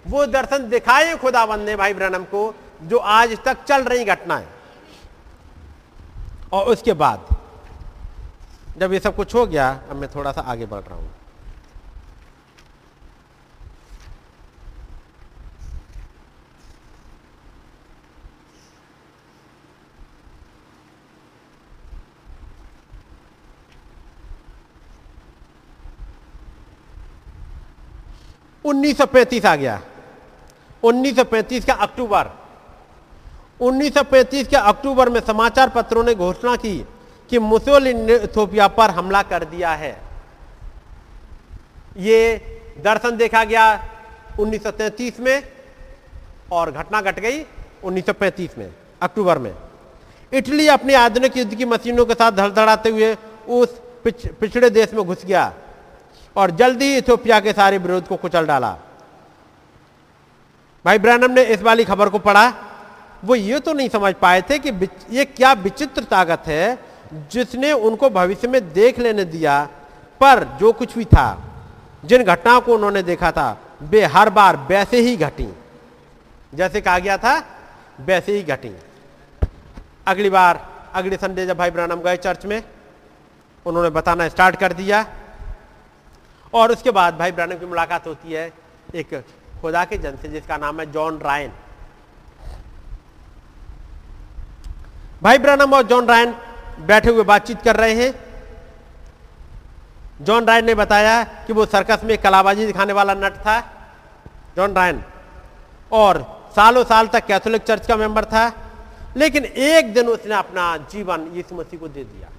वो दर्शन दिखाए खुदाबंद ने भाई ब्रनम को, जो आज तक चल रही घटनाएँ। और उसके बाद, जब ये सब कुछ हो गया, अब मैं थोड़ा सा आगे बढ़ रहा हूँ। उन्नीस सौ पैंतीस आ गया। 1935 का अक्टूबर। 1935 के अक्टूबर में समाचार पत्रों ने घोषणा की कि मुसोलिन ने इथोपिया पर हमला कर दिया है। ये दर्शन देखा गया 1933 में और घटना घट गई 1935 में अक्टूबर में। इटली अपनी आधुनिक युद्ध की मशीनों के साथ धड़धड़ाते हुए उस पिछ, पिछड़े देश में घुस गया। और जल्दी इथोपिया के सारे विरोध को कुचल डाला। भाई ब्रैनम ने इस वाली खबर को पढ़ा। वो ये तो नहीं समझ पाए थे कि ये क्या विचित्र ताकत है जिसने उनको भविष्य में देख लेने दिया, पर जो कुछ भी था, जिन घटनाओं को उन्होंने देखा था, वे हर बार वैसे ही घटी। जैसे कहा गया था, वैसे ही घटी। अगली बार, अगले संडे जब भाई ब्रानम गए चर्च में, उन्होंने बताना स्टार्ट कर दिया। और उसके बाद भाई ब्रानम की मुलाकात होती है एक खुदा के जन से, जिसका नाम है जॉन रायन। भाई ब्रानम और जॉन रायन बैठे हुए बातचीत कर रहे हैं। जॉन रायन ने बताया कि वो सर्कस में कलाबाजी दिखाने वाला नट था, जॉन रायन। और सालों साल तक कैथोलिक चर्च का मेंबर था, लेकिन एक दिन उसने अपना जीवन यीशु मसीह को दे दिया।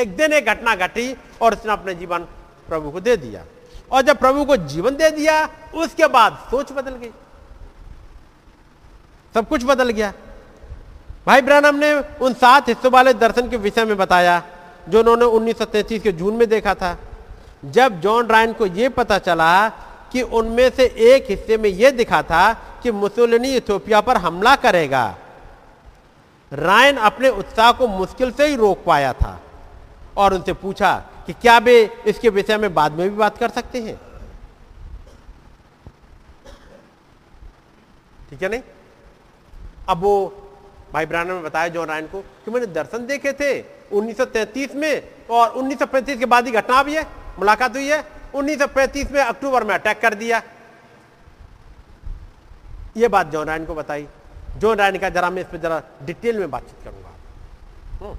एक दिन एक घटना घटी और उसने अपने जीवन प्रभु को दे दिया। और जब प्रभु को जीवन दे दिया, उसके बाद सोच बदल गई। सब कुछ बदल गया। भाई ब्रानम ने उन सात हिस्सों वाले दर्शन के विषय में बताया, जो उन्होंने उन्नीस के जून में देखा था। जब जॉन रायन को यह पता चला कि उनमें से एक हिस्से में यह दिखा था कि मुसोलिनी इथोपिया पर हमला करेगा रायन अपने उत्साह को मुश्किल से ही रोक पाया था और उनसे पूछा कि क्या वे इसके विषय में बाद में भी बात कर सकते हैं? ठीक है नहीं? अब वो भाई ब्रानर ने बताया जो रायन को कि मैंने दर्शन देखे थे 1933 में और 1935 के बाद ही घटना भी है, मुलाकात हुई है। 1935 में अक्टूबर में अटैक कर दिया। ये बात जॉन रायन को बताई। जॉन रायन का जरा मैं इस पर जरा डिटेल में बातचीत करूँगा। हम्म।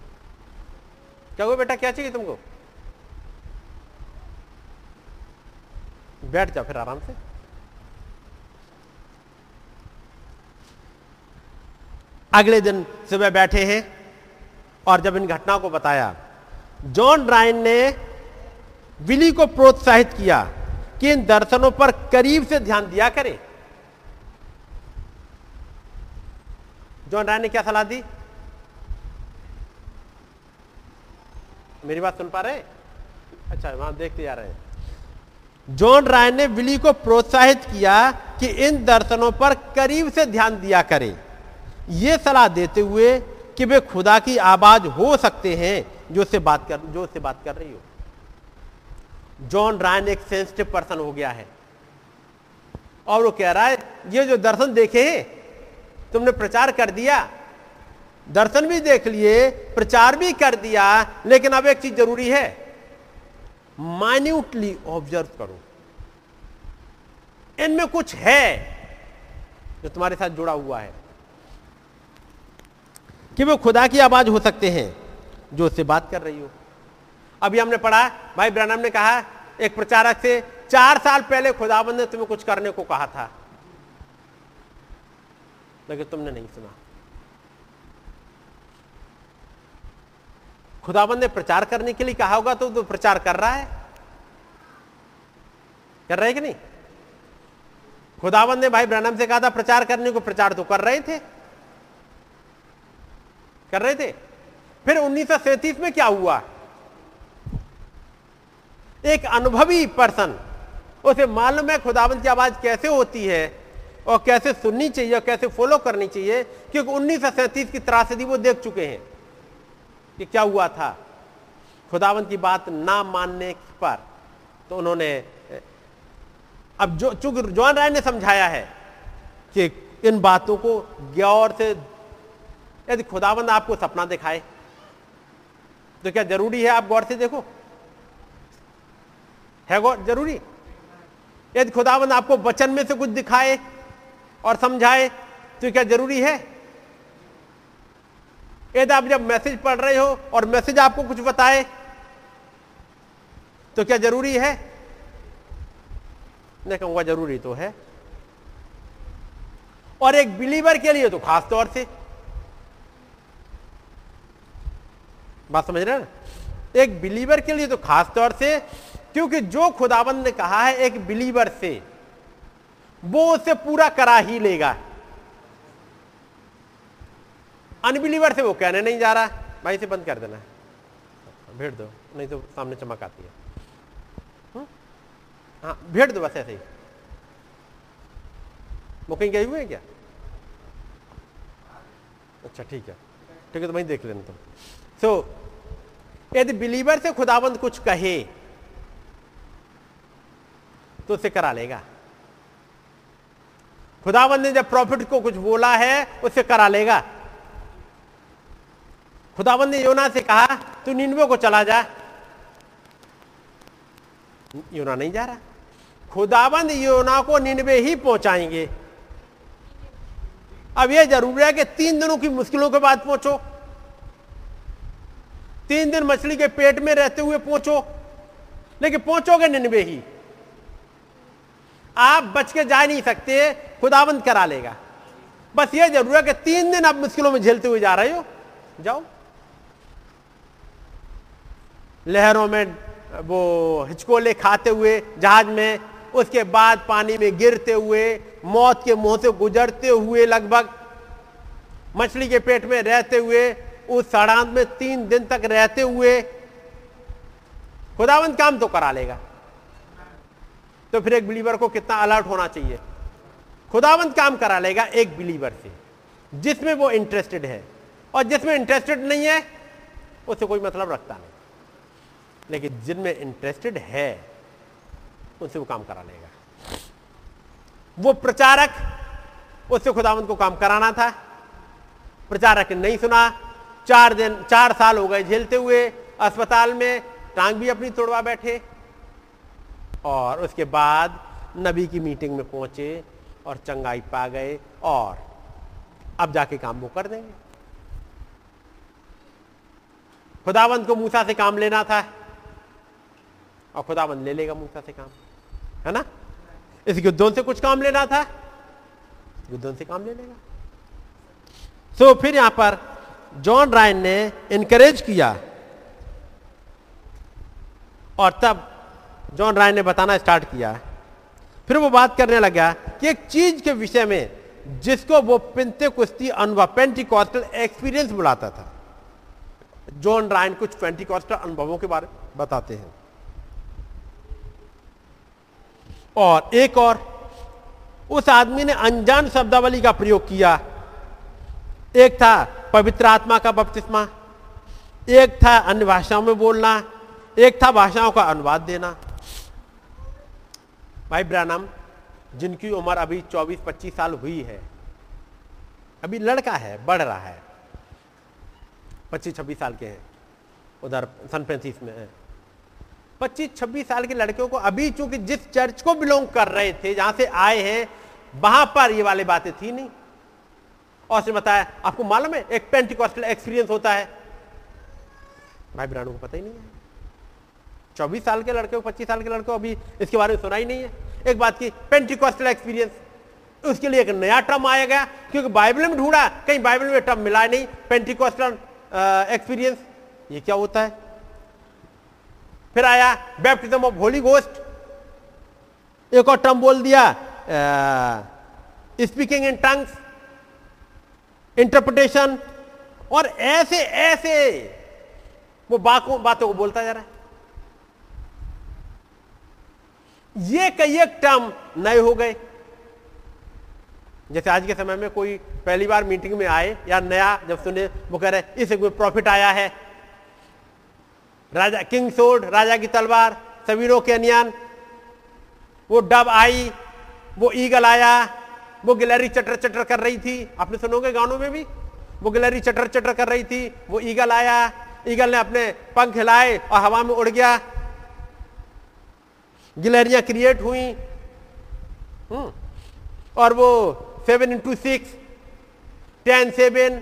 क्या हुआ बेटा? क्या चाहिए तुमको? बैठ जाओ फिर आराम से। अगले दिन सुबह बैठे हैं और जब इन घटनाओं को बताया, जॉन रायन ने विली को प्रोत्साहित किया कि इन दर्शनों पर करीब से ध्यान दिया करें। जॉन राय ने क्या सलाह दी? मेरी बात सुन पा रहे? अच्छा वहाँ देखते जा रहे हैं। जॉन राय ने विली को प्रोत्साहित किया कि इन दर्शनों पर करीब से ध्यान दिया करें। यह सलाह देते हुए कि वे खुदा की आवाज़ हो सकते हैं, जो से बात कर, जो उससे बात कर रही हो। जॉन रायन एक सेंसिटिव पर्सन हो गया है। और वो कह रहा है, ये जो दर्शन देखे हैं, तुमने प्रचार कर दिया। दर्शन भी देख लिए, प्रचार भी कर दिया, लेकिन अब एक चीज़ ज़रूरी है। माइन्यूटली ऑब्ज़र्व करो। इनमें कुछ है जो तुम्हारे साथ जुड़ा हुआ है। कि वो खुदा की आवाज़ हो सकते हैं जो उससे बात कर रही हो। अभी हमने पढ़ा, भाई ब्रनम ने कहा, एक प्रचारक से चार साल पहले खुदाबंद ने तुम्हें कुछ करने को कहा था। लेकिन तुमने नहीं सुना। खुदाबंद ने प्रचार करने के लिए कहा होगा तो, तो प्रचार कर रहा है। कर रहे कि नहीं? खुदाबंद ने भाई ब्रनम से कहा था प्रचार करने को प्रचार तो कर रहे थे। कर रहे थे। फिर उन्नीस सौ सैंतीस में क्या हुआ? एक अनुभवी पर्सन उसे मालूम है खुदाबंद की आवाज़ कैसे होती है और कैसे सुननी चाहिए और कैसे फॉलो करनी चाहिए क्योंकि उन्नीस सौ सैंतीस की त्रासदी वो देख चुके हैं। कि क्या हुआ था? खुदावंत की बात ना मानने पर तो उन्होंने, अब जो, चूँकि जॉन राय ने समझाया है कि इन बातों को गौर से यदि खुदावंद आपको सपना दिखाए तो क्या ज़रूरी है आप गौर से देखो? है गौर? ज़रूरी? यदि खुदावंद आपको वचन में से कुछ दिखाए और समझाए तो क्या ज़रूरी है? यदि आप जब मैसेज पढ़ रहे हो और मैसेज आपको कुछ बताए तो क्या ज़रूरी है? मैं कहूँगा ज़रूरी तो है। और एक बिलीवर के लिए तो खास तौर से। बात समझ रहे ना? एक बिलीवर के लिए तो खास तौर से, क्योंकि जो खुदाबंद ने कहा है एक बिलीवर से, वो उसे पूरा करा ही लेगा। अनबिलीवर से वो, कहने नहीं जा रहा भाई, इसे बंद कर देना। भेड़ दो, नहीं तो सामने चमक आती है। हम्म? हाँ भेड़ दो बस ऐसे ही। वो कहीं गए हुए क्या? अच्छा ठीक है। ठीक है तो वहीं देख लेना तुम। सो यदि बिलीवर से खुदाबंद कुछ कहे तो उसे करा लेगा। खुदाबंद ने जब प्रॉफिट को कुछ बोला है, उसे करा लेगा। खुदाबंद ने योना से कहा, तू निन्वे को चला जा। योना नहीं जा रहा। खुदाबंद योना को निन्वे ही पहुंचाएँगे। अब यह ज़रूरी है कि तीन दिनों की मुश्किलों के बाद पहुंचो। तीन दिन मछली के पेट में रहते हुए पहुंचो, लेकिन पहुंचोगे निन्वे ही। आप बच के जा नहीं सकते, खुदाबंद करा लेगा। बस यह ज़रूर है कि तीन दिन आप मुश्किलों में झेलते हुए जा रहे हो। जाओ। लहरों में, वो हिचकोले खाते हुए जहाज़ में, उसके बाद पानी में गिरते हुए, मौत के मुँह से गुजरते हुए लगभग मछली के पेट में रहते हुए, उस सड़ांत में तीन दिन तक रहते हुए, खुदावंत काम तो करा लेगा। तो फिर एक बिलीवर को कितना अलर्ट होना चाहिए? खुदावंत काम करा लेगा एक बिलीवर से, जिसमें वो इंटरेस्टेड है। और जिसमें इंटरेस्टेड नहीं है उससे कोई मतलब रखता नहीं। लेकिन जिनमें इंटरेस्टेड है, उनसे वो काम करा लेगा। वो प्रचारक, उससे खुदावंत को काम कराना था। प्रचारक ने नहीं सुना। चार दिन, चार साल हो गए झेलते हुए अस्पताल में, टांग भी अपनी तोड़वा बैठे। और उसके बाद नबी की मीटिंग में पहुँचे और चंगाई पा गए और अब जाके काम वो कर देंगे। खुदावंत को मूसा से काम लेना था। और खुदावंत ले लेगा मूसा से काम। है ना? इस युद्धों से कुछ काम लेना था? युद्धों से काम ले लेगा। सो so, फिर यहाँ पर जॉन रायन ने इनकरेज किया। और तब जॉन राय ने बताना स्टार्ट किया। फिर वो बात करने लगा कि एक चीज़ के विषय में जिसको वो पिंते कुश्ती अनुभव पेंटिकॉस्टल एक्सपीरियंस बुलाता था। जॉन रायन कुछ पेंटिकॉस्टल अनुभवों के बारे में बताते हैं। और एक और, उस आदमी ने अनजान शब्दावली का प्रयोग किया। एक था पवित्र आत्मा का बपतिस्मा, एक था अन्य भाषाओं में बोलना, एक था भाषाओं का अनुवाद देना। भाई ब्रानम, जिनकी उम्र अभी 24-25 साल हुई है, अभी लड़का है, बढ़ रहा है 25-26 साल के हैं, उधर सन फ्रांसिस में है। 25-26 साल के लड़कियों को अभी चूँकि जिस चर्च को बिलोंग कर रहे थे, जहाँ से आए हैं, वहाँ पर ये वाली बातें थी नहीं। और उसने बताया, आपको मालूम है, एक पेंटिकॉस्टल एक्सपीरियंस होता है। भाई ब्रांडो को पता ही नहीं है। चौबीस साल के लड़के, पच्चीस साल के लड़के अभी इसके बारे में सुना ही नहीं है। एक बात की पेंटिकॉस्टल एक्सपीरियंस उसके लिए एक नया टर्म आया गया, क्योंकि बाइबल में ढूंढा, कहीं बाइबल में टर्म मिला नहीं। पेंटिकॉस्टल एक्सपीरियंस ये क्या होता है? फिर आया बैप्टिज्म ऑफ़ होली गोस्ट एक और टर्म बोल दिया स्पीकिंग इन टंग्स इंटरप्रिटेशन और ऐसे ऐसे, वो बातों बातों को बोलता जा रहा है। ये कई एक टर्म नए हो गए। जैसे आज के समय में कोई पहली बार मीटिंग में आए या नया जब सुने, वो कह रहे इसे कोई प्रॉफिट आया है। राजा किंग सोड राजा की तलवार सवीरों के अनियान। वो डब आई वो ईगल आया वो गिलहरी चटर चटर कर रही थी। आपने सुनोगे गानों में भी? वो गिलहरी चटर चटर कर रही थी वो ईगल आया ईगल ने अपने पंख हिलाए और हवा में उड़ गया। गिलहरियाँ क्रिएट हुई। हम्म, और वो seven into six ten seven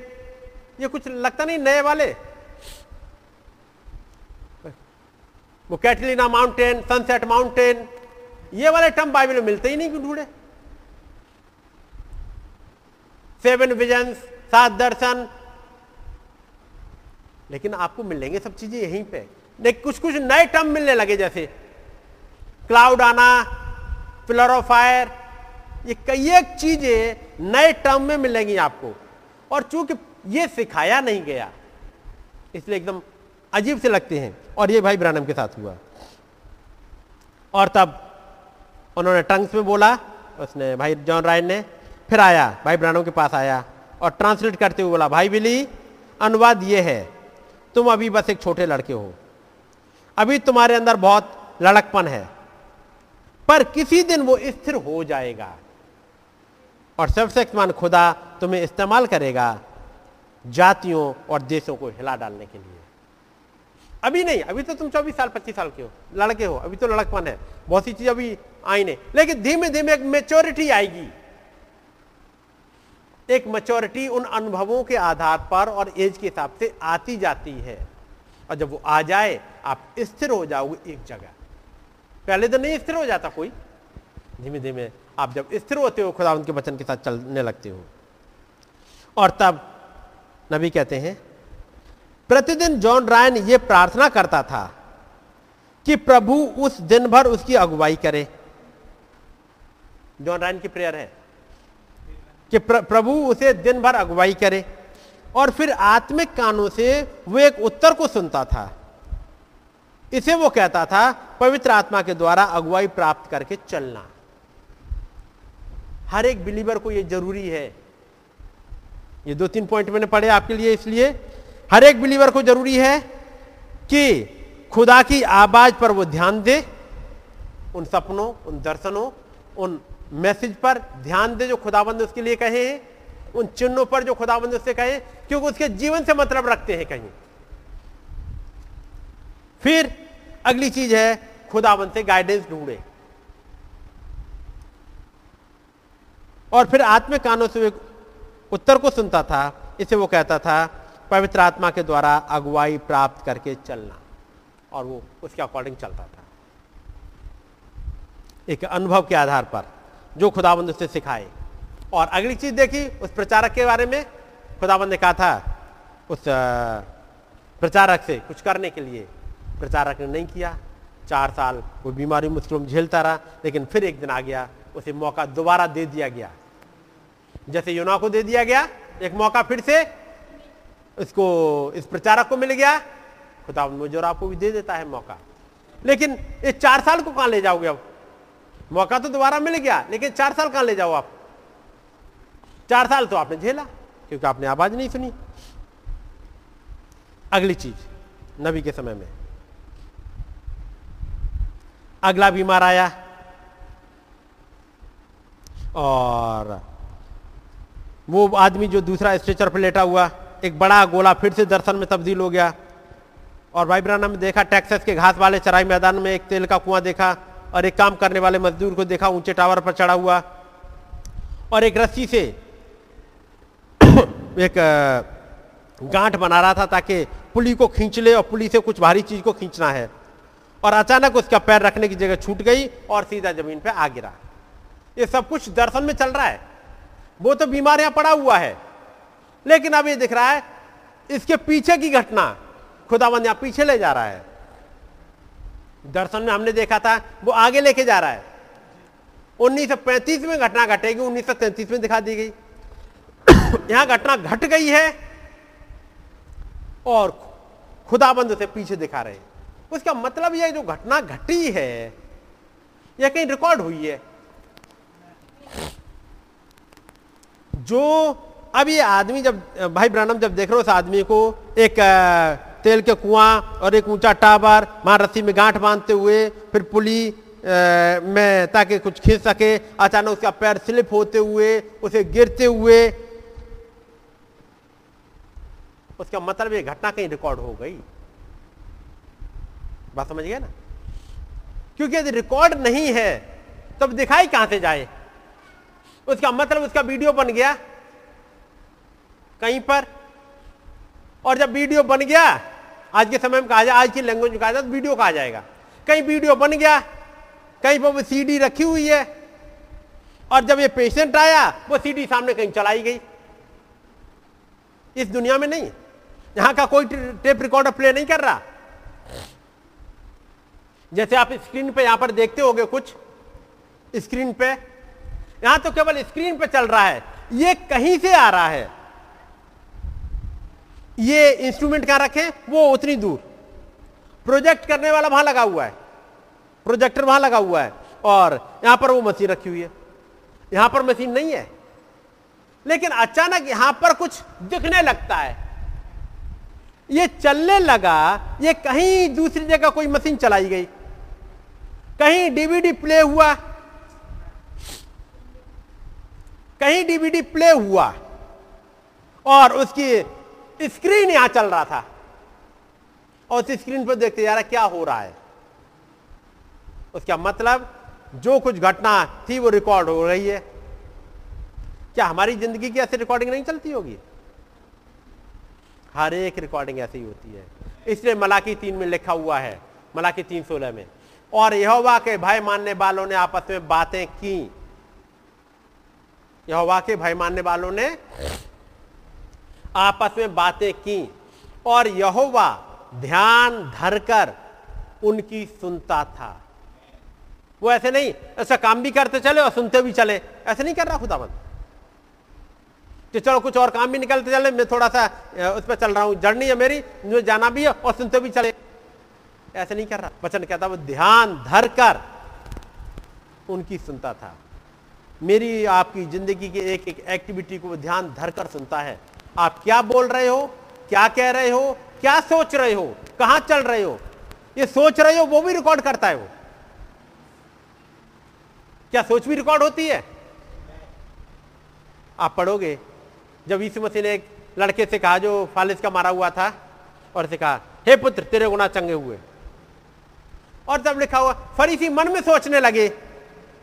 ये कुछ लगता नहीं नए वाले। वो कैटलिना माउंटेन, सनसेट माउंटेन, ये वाले टर्म बाइबल में मिलते ही नहीं क्यों ढूंढे? सेवन विजन्स, सात दर्शन। लेकिन आपको मिलेंगे सब चीज़ें यहीं पे। लेकिन कुछ कुछ नए टर्म मिलने लगे जैसे क्लाउड आना, पिलर ऑफ़ फायर, ये कई एक चीज़ें नए टर्म में मिलेंगी आपको। और चूँकि ये सिखाया नहीं गया, इसलिए एकदम अजीब से लगते हैं। और ये भाई ब्रानम के साथ हुआ। और तब उन्होंने टंग्स में बोला, उसने भाई जॉन रायन ने, फिर आया, भाई ब्रानम के पास आया और ट्रांसलेट करते हुए बोला, भाई बिली, अनुवाद ये है, तुम अभी बस एक छोटे लड़के हो। अभी तुम्हारे अंदर बहुत लड़कपन है, पर किसी दिन वो स्थिर हो जाएगा और सर्वशक्तिमान खुदा तुम्हें इस्तेमाल करेगा जातियों और देशों को हिला डालने के लिए। अभी नहीं, अभी तो तुम 24 साल 25 साल के हो, लड़के हो, अभी तो लड़कपन है, बहुत सी चीज़ अभी आई नहीं। लेकिन धीमे धीमे एक मेच्योरिटी आएगी। एक मेच्योरिटी उन अनुभवों के आधार पर और एज के हिसाब से आती जाती है। और जब वो आ जाए, आप स्थिर हो जाओगे एक जगह। पहले तो नहीं स्थिर हो जाता कोई। धीमे धीमे आप जब स्थिर होते हो, खुदा उनके वचन के साथ चलने लगते हो। और तब नबी कहते हैं प्रतिदिन जॉन रायन ये प्रार्थना करता था कि प्रभु उस दिन भर उसकी अगुवाई करे। जॉन रायन की प्रेयर है कि प्र, प्रभु उसे दिन भर अगुवाई करे और फिर आत्मिक कानों से वो एक उत्तर को सुनता था। इसे वो कहता था पवित्र आत्मा के द्वारा अगुवाई प्राप्त करके चलना। हर एक बिलीवर को ये ज़रूरी है। ये दो तीन पॉइंट मैंने पढ़े आपके लिए इसलिए हर एक बिलीवर को ज़रूरी है कि खुदा की आवाज़ पर वो ध्यान दे, उन सपनों, उन दर्शनों, उन मैसेज पर ध्यान दे जो खुदाबंद उसके लिए कहे हैं, उन चिन्हों पर जो खुदाबंद उससे कहे क्योंकि उसके जीवन से मतलब रखते हैं कहीं। फिर अगली चीज़ है, खुदाबंद से गाइडेंस ढूंढे। और फिर आत्मिक कानों से उत्तर को सुनता था, इसे वो कहता था पवित्र आत्मा के द्वारा अगुवाई प्राप्त करके चलना। और वो, उसके अकॉर्डिंग चलता था। एक अनुभव के आधार पर, जो खुदाबंद उससे सिखाए। और अगली चीज़ देखी, उस प्रचारक के बारे में। खुदाबंद ने कहा था, उस प्रचारक से कुछ करने के लिए। प्रचारक ने नहीं किया। चार साल वो बीमारी मुश्किलों में झेलता रहा, लेकिन फिर एक दिन आ गया, उसे मौका दोबारा दे दिया गया। जैसे योना को दे दिया गया, एक मौका फिर से इसको, इस प्रचारक को मिल गया। खुदा मुझे और आपको भी दे देता है मौका। लेकिन ये चार साल को कहाँ ले जाओगे अब मौका तो दोबारा मिल गया, लेकिन चार साल कहाँ ले जाओ आप? चार साल तो आपने झेला, क्योंकि आपने आवाज़ नहीं सुनी। अगली चीज़, नबी के समय में। अगला बीमार आया। और वो आदमी जो दूसरा स्ट्रेचर पर लेटा हुआ एक बड़ा गोला फिर से दर्शन में तब्दील हो गया। और भाई में देखा, टेक्सास के घास वाले चराई मैदान में एक तेल का कुआँ देखा और एक काम करने वाले मजदूर को देखा, ऊँचे टावर पर चढ़ा हुआ। और एक रस्सी से एक गांठ बना रहा था ताकि पुली को खींच ले और पुली से कुछ भारी चीज़ को खींचना है। और अचानक उसका पैर रखने की जगह छूट गई और सीधा ज़मीन पर आ गिरा। ये सब कुछ दर्शन में चल रहा है। वो तो बीमार यहाँ पड़ा हुआ है। लेकिन अब ये दिख रहा है, इसके पीछे की घटना खुदावंद यहाँ पीछे ले जा रहा है। दर्शन में हमने देखा था, वो आगे लेके जा रहा है। 1935 में घटना घटेगी 1933 में दिखा दी गई। यहाँ घटना घट गई है और खुदाबंद उसे पीछे दिखा रहे हैं। उसका मतलब यह जो घटना घटी है, यह कहीं रिकॉर्ड हुई है। जो अब ये आदमी जब, भाई ब्रानम, जब देख रहे हो उस आदमी को एक तेल के कुआँ और एक ऊँचा टावर वहाँ रस्सी में गांठ बांधते हुए, फिर पुली में ताकि कुछ खींच सके, अचानक उसका पैर स्लिप होते हुए, उसे गिरते हुए, उसका मतलब ये घटना कहीं रिकॉर्ड हो गई। बात समझ गया ना? क्योंकि यदि रिकॉर्ड नहीं है, तब दिखाई कहाँ से जाए? उसका मतलब उसका वीडियो बन गया। कहीं पर। और जब वीडियो बन गया, आज के समय में कहा जाए, आज की लैंग्वेज में कहा जाए तो वीडियो कहा जाएगा। कहीं वीडियो बन गया, कहीं पर वो सीडी रखी हुई है, और जब ये पेशेंट आया, वो सीडी सामने कहीं चलाई गई। इस दुनिया में नहीं। यहाँ का कोई टेप रिकॉर्डर प्ले नहीं कर रहा। जैसे आप स्क्रीन पे यहाँ पर देखते होगे कुछ स्क्रीन पे। यहाँ तो केवल स्क्रीन पे चल रहा है। ये कहीं से आ रहा है? ये इंस्ट्रूमेंट कहाँ रखे वो उतनी दूर। प्रोजेक्ट करने वाला वहाँ लगा हुआ है। प्रोजेक्टर वहाँ लगा हुआ है। और यहाँ पर वो मशीन रखी हुई है। यहाँ पर मशीन नहीं है। लेकिन अचानक यहाँ पर कुछ दिखने लगता है। ये चलने लगा, ये कहीं दूसरी जगह कोई मशीन चलाई गई। कहीं डीवीडी प्ले हुआ। कहीं डीवीडी प्ले हुआ। और उसकी स्क्रीन यहाँ चल रहा था। और उस स्क्रीन पर देखते जा रहा क्या हो रहा है। उसका मतलब जो कुछ घटना थी वो रिकॉर्ड हो रही है। क्या हमारी ज़िंदगी की ऐसी रिकॉर्डिंग नहीं चलती होगी? हर एक रिकॉर्डिंग ऐसी ही होती है। इसलिए मलाकी तीन में लिखा हुआ है, मलाकी तीन सोलह में। और यहोवा के भय मानने वालों ने आपस में बातें की। यहोवा के भय मानने वालों ने आपस में बातें की और यहोवा ध्यान धरकर उनकी सुनता था। वो ऐसे नहीं, ऐसा काम भी करते चले और सुनते भी चले। ऐसे नहीं कर रहा खुदावंत कि चलो कुछ और काम भी निकलते चले, मैं थोड़ा सा उस पर चल रहा हूँ। जर्नी है मेरी, मुझे जाना भी है और सुनते भी चले। ऐसे नहीं कर रहा। वचन कहता वो ध्यान धर कर उनकी सुनता था। मेरी आपकी ज़िंदगी की एक एक एक्टिविटी को वो ध्यान धर कर सुनता है। आप क्या बोल रहे हो? क्या कह रहे हो? क्या सोच रहे हो? कहाँ चल रहे हो? ये सोच रहे हो, वो भी रिकॉर्ड करता है वो। क्या सोच भी रिकॉर्ड होती है? आप पढ़ोगे? जब यीशु मसीह ने एक लड़के से कहा, जो फालिस का मारा हुआ था, और से कहा, हे पुत्र, तेरे गुना चंगे हुए। और जब लिखा हुआ, फरीसी मन में सोचने लगे,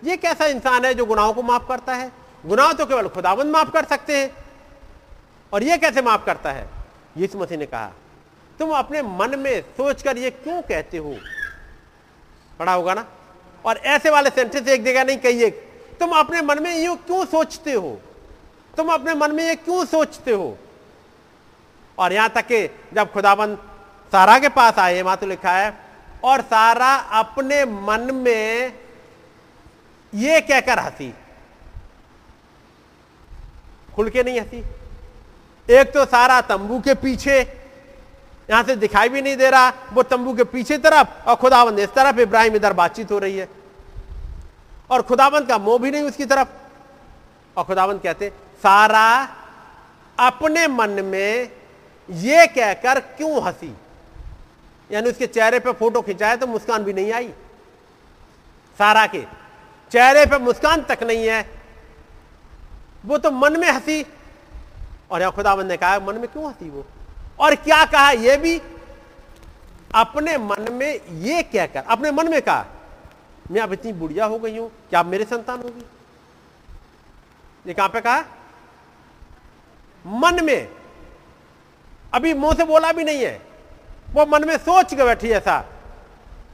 ये कैसा इंसान है जो गुनाहों को माफ़ करता है? गुनाह तो केवल खुदाबंद माफ़ कर सकते हैं। और ये कैसे माफ़ करता है? यीशु मसीह ने कहा, तुम अपने मन में सोचकर ये क्यों कहते हो? पढ़ा होगा ना? और ऐसे वाले सेंटेंस एक जगह नहीं कहिए, तुम अपने मन में ये क्यों सोचते हो? तुम अपने मन में ये क्यों सोचते हो? और यहाँ तक कि जब खुदाबंद सारा के पास आए वहाँ तो लिखा है, और सारा अपने मन में ये कहकर हँसी। खुल के नहीं हँसी? एक तो सारा तंबू के पीछे, यहाँ से दिखाई भी नहीं दे रहा, वो तंबू के पीछे तरफ़, और खुदाबंद इस तरफ़, इब्राहिम इधर बातचीत हो रही है। और खुदाबंद का मोह भी नहीं उसकी तरफ़। और खुदाबंद कहते, सारा अपने मन में ये कहकर क्यों हँसी? यानी उसके चेहरे पे फ़ोटो खिंचाए तो मुस्कान भी नहीं आई। सारा के चेहरे पे मुस्कान तक नहीं है। वो तो मन में हँसी और यहाँ खुदाबंद ने कहा, मन में क्यों हँसी वो और क्या कहा, ये भी अपने मन में ये क्या कर अपने मन में कहा, मैं अब इतनी बुढ़िया हो गई हूँ, क्या मेरे संतान होगी ये कहाँ पे कहा? मन में। अभी मुँह से बोला भी नहीं है। वो मन में सोच के बैठी ऐसा।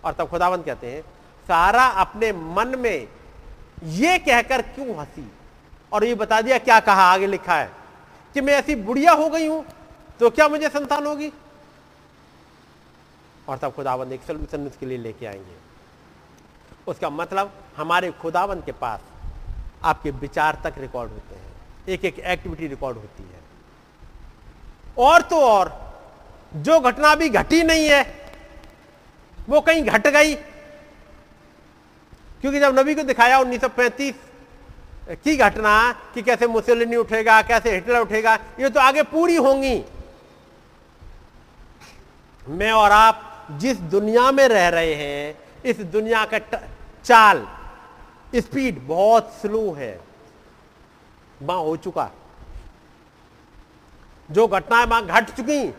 और तब खुदावंत कहते हैं, सारा अपने मन में ये कहकर क्यों हँसी? और ये बता दिया क्या कहा, आगे लिखा है। कि मैं ऐसी बुढ़िया हो गई हूँ तो क्या मुझे संतान होगी? और तब खुदावंद एक सोल्यूशन उसके लिए लेके आएँगे। उसका मतलब हमारे खुदावंद के पास आपके विचार तक रिकॉर्ड होते हैं। एक एक एक्टिविटी रिकॉर्ड होती है। और तो और, जो घटना अभी घटी नहीं है, वो कहीं घट गई। क्योंकि जब नबी को दिखाया 1935 की घटना कि कैसे मुसलिनी उठेगा, कैसे हिटलर उठेगा, ये तो आगे पूरी होंगी। मैं और आप जिस दुनिया में रह रहे हैं, इस दुनिया का चाल, स्पीड बहुत स्लो है। वहाँ हो चुका। जो घटनाएँ वहाँ घट चुकी,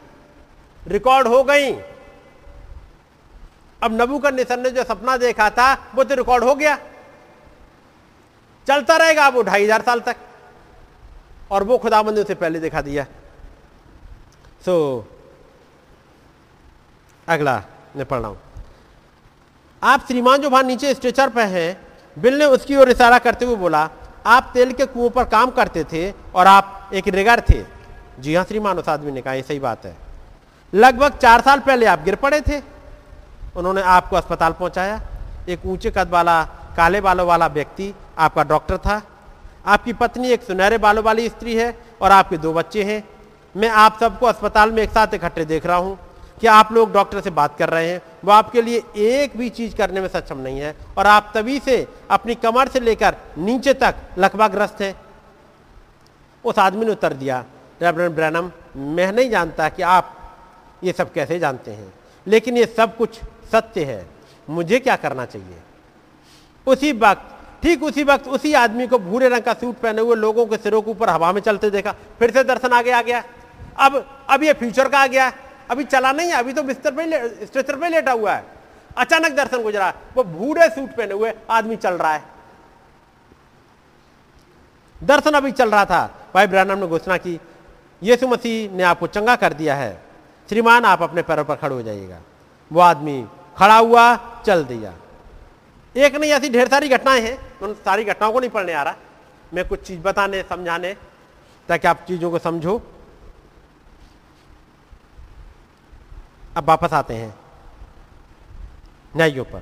रिकॉर्ड हो गई। अब नबू का निसन ने जो सपना देखा था, वो तो रिकॉर्ड हो गया। चलता रहेगा वो ढाई हज़ार साल तक। और वो खुदाबंद ने उसे पहले दिखा दिया। सो so, अगला मैं पढ़ रहा हूँ। आप श्रीमान जो वहाँ नीचे स्ट्रेचर पे हैं बिल ने उसकी ओर इशारा करते हुए बोला आप तेल के कुओं पर काम करते थे और आप एक रिगर थे। जी हाँ श्रीमान उस आदमी ने कहा ये सही बात है। लगभग चार साल पहले आप गिर पड़े थे। उन्होंने आपको अस्पताल पहुँचाया। एक ऊँचे कद वाला काले बालों वाला व्यक्ति आपका डॉक्टर था। आपकी पत्नी एक सुनहरे बालों वाली स्त्री है और आपके दो बच्चे हैं। मैं आप सबको अस्पताल में एक साथ इकट्ठे देख रहा हूँ कि आप लोग डॉक्टर से बात कर रहे हैं। वो आपके लिए एक भी चीज़ करने में सक्षम नहीं है और आप तभी से अपनी कमर से लेकर नीचे तक लकवाग्रस्त है। उस आदमी ने उत्तर दिया, रेवरेंड ब्रैनम, मैं नहीं जानता कि आप ये सब कैसे जानते हैं, लेकिन ये सब कुछ सत्य है। मुझे क्या करना चाहिए? उसी वक्त, ठीक उसी वक्त उसी आदमी को भूरे रंग का सूट पहने हुए लोगों के सिरों के ऊपर हवा में चलते देखा, फिर से दर्शन आगे आ गया। अब अब ये फ्यूचर का आ गया? अभी चला नहीं है, अभी तो बिस्तर पे स्ट्रेचर पे लेटा हुआ है। अचानक दर्शन गुजरा, वो भूरे सूट पहने हुए आदमी चल रहा है। दर्शन अभी चल रहा था। भाई ब्रैनम ने घोषणा की, यीशु मसीह ने आपको चंगा कर दिया है। श्रीमान, आप अपने पैरों पर खड़े हो जाइएगा। वो आदमी खड़ा हुआ, चल दिया। एक नहीं ऐसी ढेर सारी घटनाएँ हैं उन सारी घटनाओं को नहीं पढ़ने आ रहा। मैं कुछ चीज़ बताने समझाने ताकि आप चीज़ों को समझो। अब वापस आते हैं न्यायियों पर।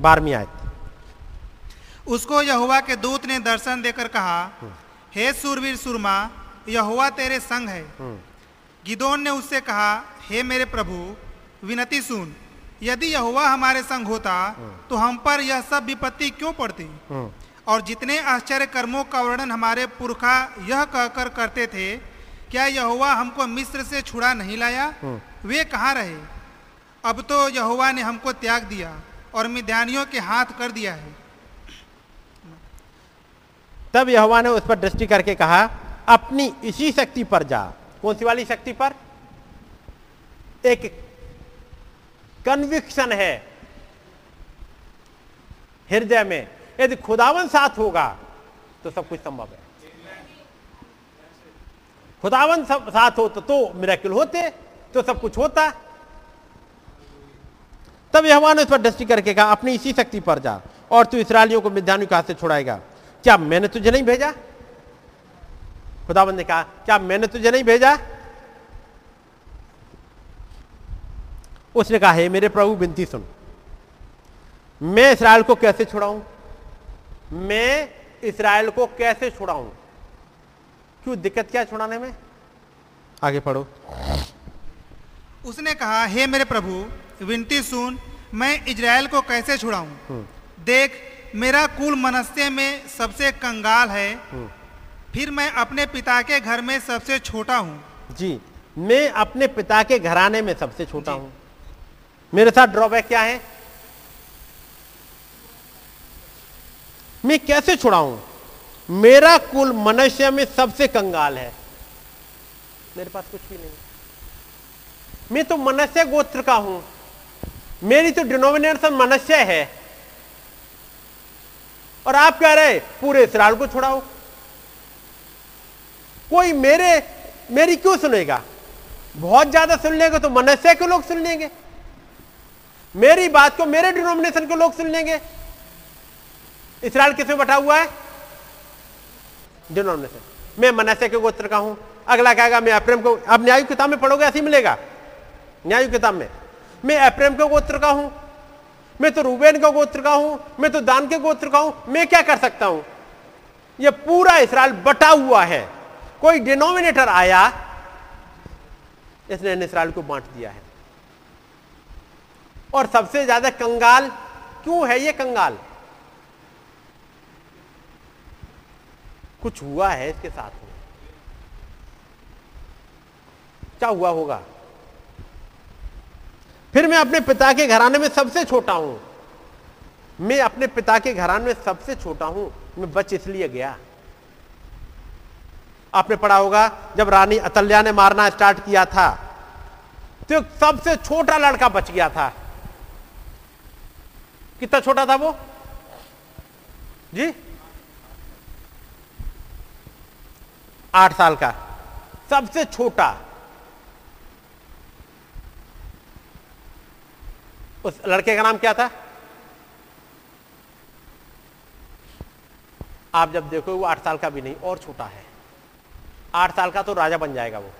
बारहवीं आयत। उसको यहुआ के दूत ने दर्शन देकर कहा हे सूरवीर सुरमा यहुआ तेरे संग है। गिदोन ने उससे कहा हे मेरे प्रभु विनती सुन। यदि यहोवा हमारे संग होता तो हम पर यह सब विपत्ति क्यों पड़ती? और जितने आश्चर्य कर्मों का वर्णन हमारे पुरखा यह कहकर करते थे क्या यहोवा हमको मिस्र से छुड़ा नहीं लाया? वे कहाँ रहे? अब तो यहोवा ने हमको त्याग दिया और मिद्यानियों के हाथ कर दिया है। तब यहोवा ने उस पर दृष्टि करके कहा अपनी इसी शक्ति पर जा। कौन सी वाली शक्ति पर? एक कन्विक्शन है। हृदय में। यदि खुदावन साथ होगा तो सब कुछ संभव है। खुदावन सब साथ होता तो मिरेकल होते तो सब कुछ होता। तब यहोवा ने उस पर दृष्टि करके कहा, अपनी इसी शक्ति पर जा, और तू इसराइलियों को मिद्यानियों के हाथ से छुड़ाएगा। क्या मैंने तुझे नहीं भेजा? खुदावन ने कहा, क्या मैंने तुझे नहीं भेजा? उसने कहा हे मेरे प्रभु विनती सुन। मैं इसराइल को कैसे छुड़ाऊं? मैं इसराइल को कैसे छुड़ाऊं? क्यों दिक्कत क्या छुड़ाने में? आगे पढ़ो। उसने कहा हे मेरे प्रभु विनती सुन मैं इज़राइल को कैसे छुड़ाऊं? देख मेरा कुल मनस्से में सबसे कंगाल है। फिर मैं अपने पिता के घर में सबसे छोटा हूँ। जी मैं अपने पिता के घराने में सबसे छोटा हूँ। मेरे साथ ड्रॉबैक क्या है? मैं कैसे छुड़ाऊं? मेरा कुल मनुष्य में सबसे कंगाल है। मेरे पास कुछ भी नहीं मैं तो मनुष्य गोत्र का हूँ। मेरी तो डिनोमिनेशन मनुष्य है। और आप कह रहे पूरे इसराइल को छुड़ाओ। कोई मेरे, मेरी क्यों सुनेगा? बहुत ज़्यादा सुन लेंगे तो मनुष्य के लोग सुन लेंगे। मेरी बात को मेरे डिनोमिनेशन के लोग सुन लेंगे। इसराइल किसमें बटा हुआ है? डिनोमिनेशन। मैं मनस्य के गोत्र का हूँ। अगला कहेगा, मैं अप्रेम को अब न्याय किताब में पढ़ोगे, ऐसे ही मिलेगा। न्याय किताब में। मैं अप्रेम के गोत्र का हूँ। मैं तो रूबेन का गोत्र का हूँ। मैं तो दान के गोत्र का हूँ। मैं क्या कर सकता हूँ? यह पूरा इसराइल बटा हुआ है। कोई डिनोमिनेटर आया, इसने इसराइल को बांट दिया है। और सबसे ज़्यादा कंगाल क्यों है ये कंगाल? कुछ हुआ है इसके साथ में। क्या हुआ होगा? फिर मैं अपने पिता के घराने में सबसे छोटा हूँ। मैं अपने पिता के घराने में सबसे छोटा हूँ। मैं बच इसलिए गया। आपने पढ़ा होगा, जब रानी अतल्या ने मारना स्टार्ट किया था तो सबसे छोटा लड़का बच गया था। कितना छोटा था वो? जी? आठ साल का। सबसे छोटा। उस लड़के का नाम क्या था? आप जब देखो, वो आठ साल का भी नहीं, और छोटा है। आठ साल का तो राजा बन जाएगा वो।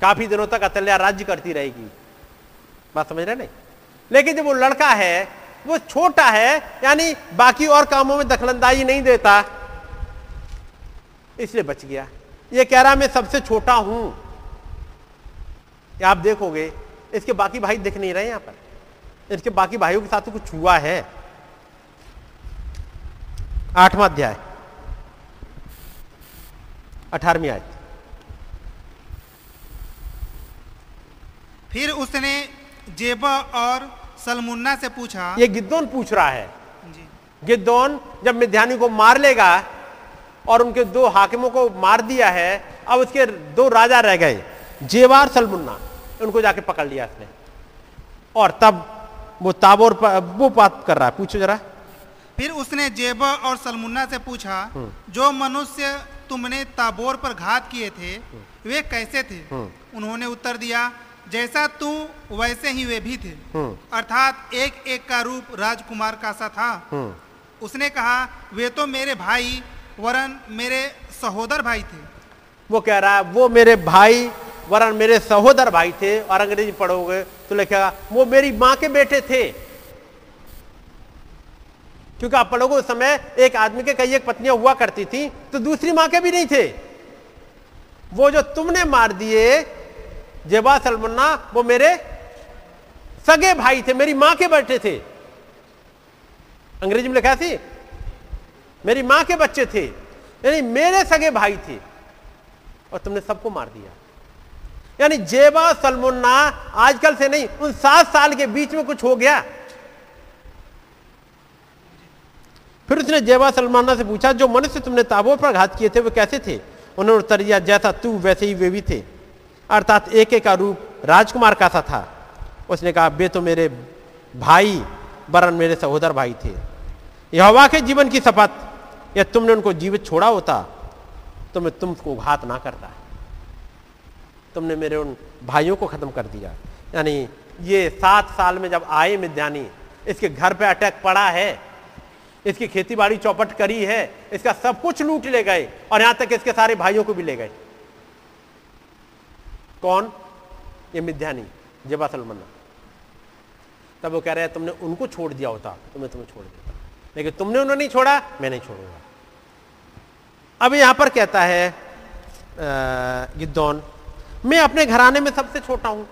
काफ़ी दिनों तक अतल्या राज्य करती रहेगी। बात समझ रहे नहीं? लेकिन जब वो लड़का है, वो छोटा है, यानी बाकी और कामों में दखलंदाजी नहीं देता। इसलिए बच गया। ये कह रहा मैं सबसे छोटा हूँ। आप देखोगे, इसके बाकी भाई दिख नहीं रहे यहाँ पर। इसके बाकी भाइयों के साथ तो कुछ हुआ है। आठवां अध्याय। अठारहवीं आयत। फिर उसने जेबा और सलमुन्ना से पूछा ये गिद्दोन पूछ रहा है। गिद्दोन जब मिध्यानी को मार लेगा और उनके दो हाकिमों को मार दिया है अब उसके दो राजा रह गए जेवार सलमुन्ना उनको जाके पकड़ लिया इसने और तब वो ताबोर पर वो बात कर रहा है पूछो जरा। फिर उसने जेबा और सलमुन्ना से पूछा जो मनुष्य तुमने ताबोर पर घात किए थे वे कैसे थे? उन्होंने उत्तर दिया जैसा तू वैसे ही वे भी थे। अर्थात एक एक का रूप राजकुमार का सा था। उसने कहा वे तो मेरे भाई वरन मेरे सहोदर भाई थे। वो कह रहा है वो मेरे भाई वरन मेरे सहोदर भाई थे। और अंग्रेज़ी पढ़ोगे तो लिखेगा वो मेरी माँ के बेटे थे। क्योंकि आप पढ़ोगे उस समय एक आदमी के कई एक पत्नियाँ हुआ करती थी तो दूसरी माँ के भी नहीं थे। वो जो तुमने मार दिए जेबा सलमन्ना वो मेरे सगे भाई थे, मेरी माँ के बेटे थे। अंग्रेज़ी में लिखा थी मेरी माँ के बच्चे थे, यानी मेरे सगे भाई थे, और तुमने सबको मार दिया। यानी जेबा सलमुन्ना आजकल से नहीं, उन सात साल के बीच में कुछ हो गया। फिर उसने जेबा सलमाना से पूछा, जो मनुष्य तुमने ताबोर पर घात किए थे, वे कैसे थे? उन्होंने उत्तर दिया, जैसा तू, वैसे ही वे भी थे। अर्थात एक एक का रूप राजकुमार का सा था। उसने कहा वे तो मेरे भाई वरन मेरे सहोदर भाई थे। यहोवा के जीवन की शपथ या तुमने उनको जीवित छोड़ा होता तो मैं तुमको घात ना करता। तुमने मेरे उन भाइयों को खत्म कर दिया। यानी ये सात साल में जब आए मिद्यानी, इसके घर पे अटैक पड़ा है, इसकी खेती बाड़ी चौपट करी है, इसका सब कुछ लूट ले गए और यहाँ तक इसके सारे भाइयों को भी ले गए। कौन? ये मिध्यानी जेबा सलमन्ना तब वो कह रहे हैं, तुमने उनको छोड़ दिया होता तो मैं तुम्हें छोड़ देता। लेकिन तुमने उन्हें नहीं छोड़ा, मैं नहीं छोड़ूँगा। अब यहाँ पर कहता है गिद्दौन, मैं अपने घराने में सबसे छोटा हूँ।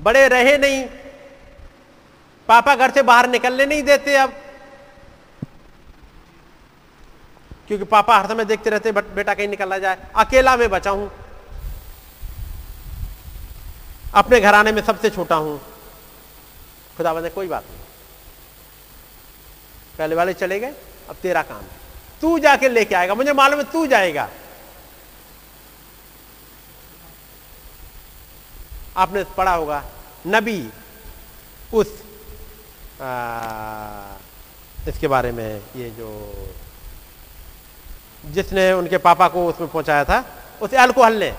बड़े रहे नहीं, पापा घर से बाहर निकलने नहीं देते अब। क्योंकि पापा हर समय देखते रहते बट कहीं निकल जाए, अकेला मैं बचा हूँ। अपने घराने में सबसे छोटा हूँ। खुदा ने कोई बात नहीं। पहले वाले चले गए अब तेरा काम है। तू जाके लेके आएगा मुझे मालूम है तू जाएगा। आपने पढ़ा होगा नबी उस आ, इसके बारे में ये जो जिसने उनके पापा को उसमें पहुँचाया था उस अल्कोहल ने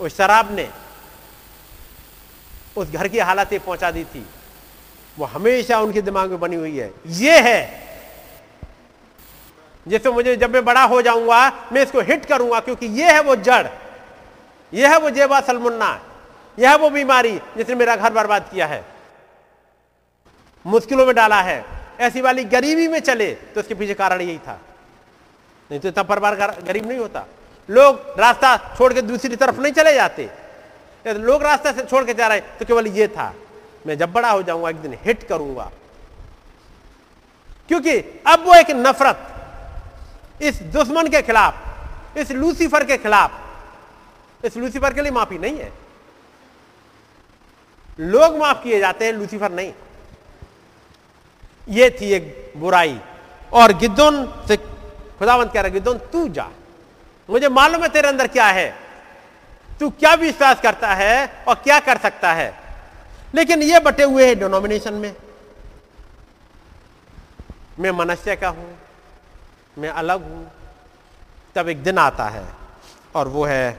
उस शराब ने उस घर की हालत पहुँचा दी थी। वो हमेशा उनके दिमाग में बनी हुई है। ये है जिससे मुझे जब मैं बड़ा हो जाऊँगा, मैं इसको हिट करूँगा, क्योंकि ये है वो जड़। यह है वो जेबा सलमुन्ना। यह है वो बीमारी जिसने मेरा घर बर्बाद किया है। मुश्किलों में डाला है। ऐसी वाली गरीबी में चले तो उसके पीछे कारण यही था। नहीं तो इतना परिवार गरीब नहीं होता। लोग रास्ता छोड़ के दूसरी तरफ़ नहीं चले जाते। तो लोग रास्ता से छोड़ के जा रहे तो केवल ये था, मैं जब बड़ा हो जाऊँगा, एक दिन हिट करूँगा। क्योंकि अब वो एक नफरत, इस दुश्मन के खिलाफ, इस लूसीफर के खिलाफ, इस लूसीफर के लिए माफ़ी नहीं है। लोग माफ़ किए जाते हैं, लूसीफर नहीं। ये थी एक बुराई। और गिद्दोन से खुदावंत कह रहा गिद्दोन, तू जा। मुझे मालूम है तेरे अंदर क्या है। तू क्या विश्वास करता है और क्या कर सकता है। लेकिन ये बटे हुए हैं डिनोमिनेशन में। मैं मनुष्य का हूँ मैं अलग हूँ। तब एक दिन आता है और वो है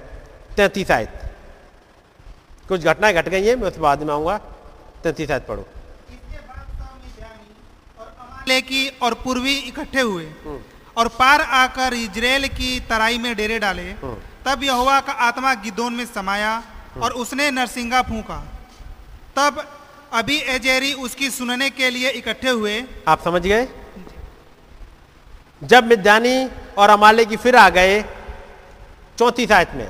तैतीस आयत। कुछ घटनाएँ घट गई है मैं उसके बाद में आऊँगा। तैतीस आयत पढ़ो। और और पूर्वी इकट्ठे हुए। और पार आकर इजराइल की तराई में डेरे डाले तब यहोवा का आत्मा गिदोन में समाया और उसने नरसिंगा फूका। तब अभी एजेरी उसकी सुनने के लिए इकट्ठे हुए। आप समझ गए? जब मिद्यानी और अमाले की फिर आ गए चौथी आयत में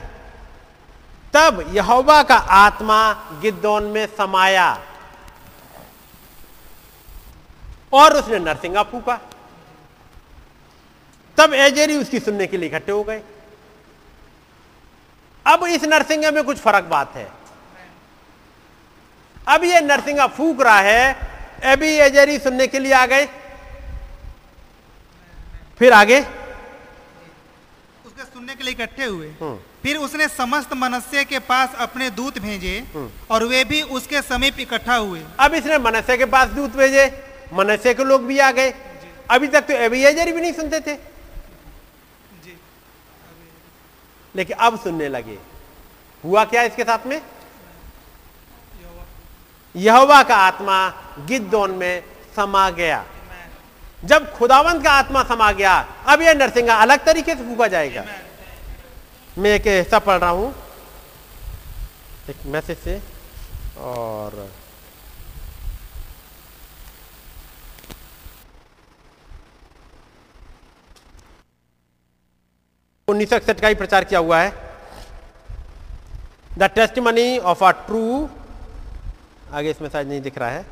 तब यहोवा का आत्मा गिद्दौन में समाया और उसने नरसिंगा फूका। तब एजेरी उसकी सुनने के लिए इकट्ठे हो गए। अब इस नरसिंगा में कुछ फ़र्क बात है। अब ये नरसिंगा फूक रहा है अभी एजेरी सुनने के लिए आ गए। फिर आगे? उसके सुनने के लिए इकट्ठे हुए। फिर उसने समस्त मनस्य के पास अपने दूत भेजे और वे भी उसके समीप इकट्ठा हुए। अब इसने मनस्य के पास दूत भेजे मनस्य के लोग भी आ गए। अभी तक तो एबिएजर भी नहीं सुनते थे। लेकिन अब सुनने लगे। हुआ क्या इसके साथ में? यहोवा का आत्मा गिद्दोन में समा गया। जब खुदावंत का आत्मा समा गया, अब यह नरसिंगा अलग तरीके से फूका जाएगा। मैं एक हिस्सा पढ़ रहा हूँ, एक मैसेज से, और उन्नीस सौ इकसठ का ही प्रचार किया हुआ है। The testimony of a true आगे इसमें शायद नहीं दिख रहा है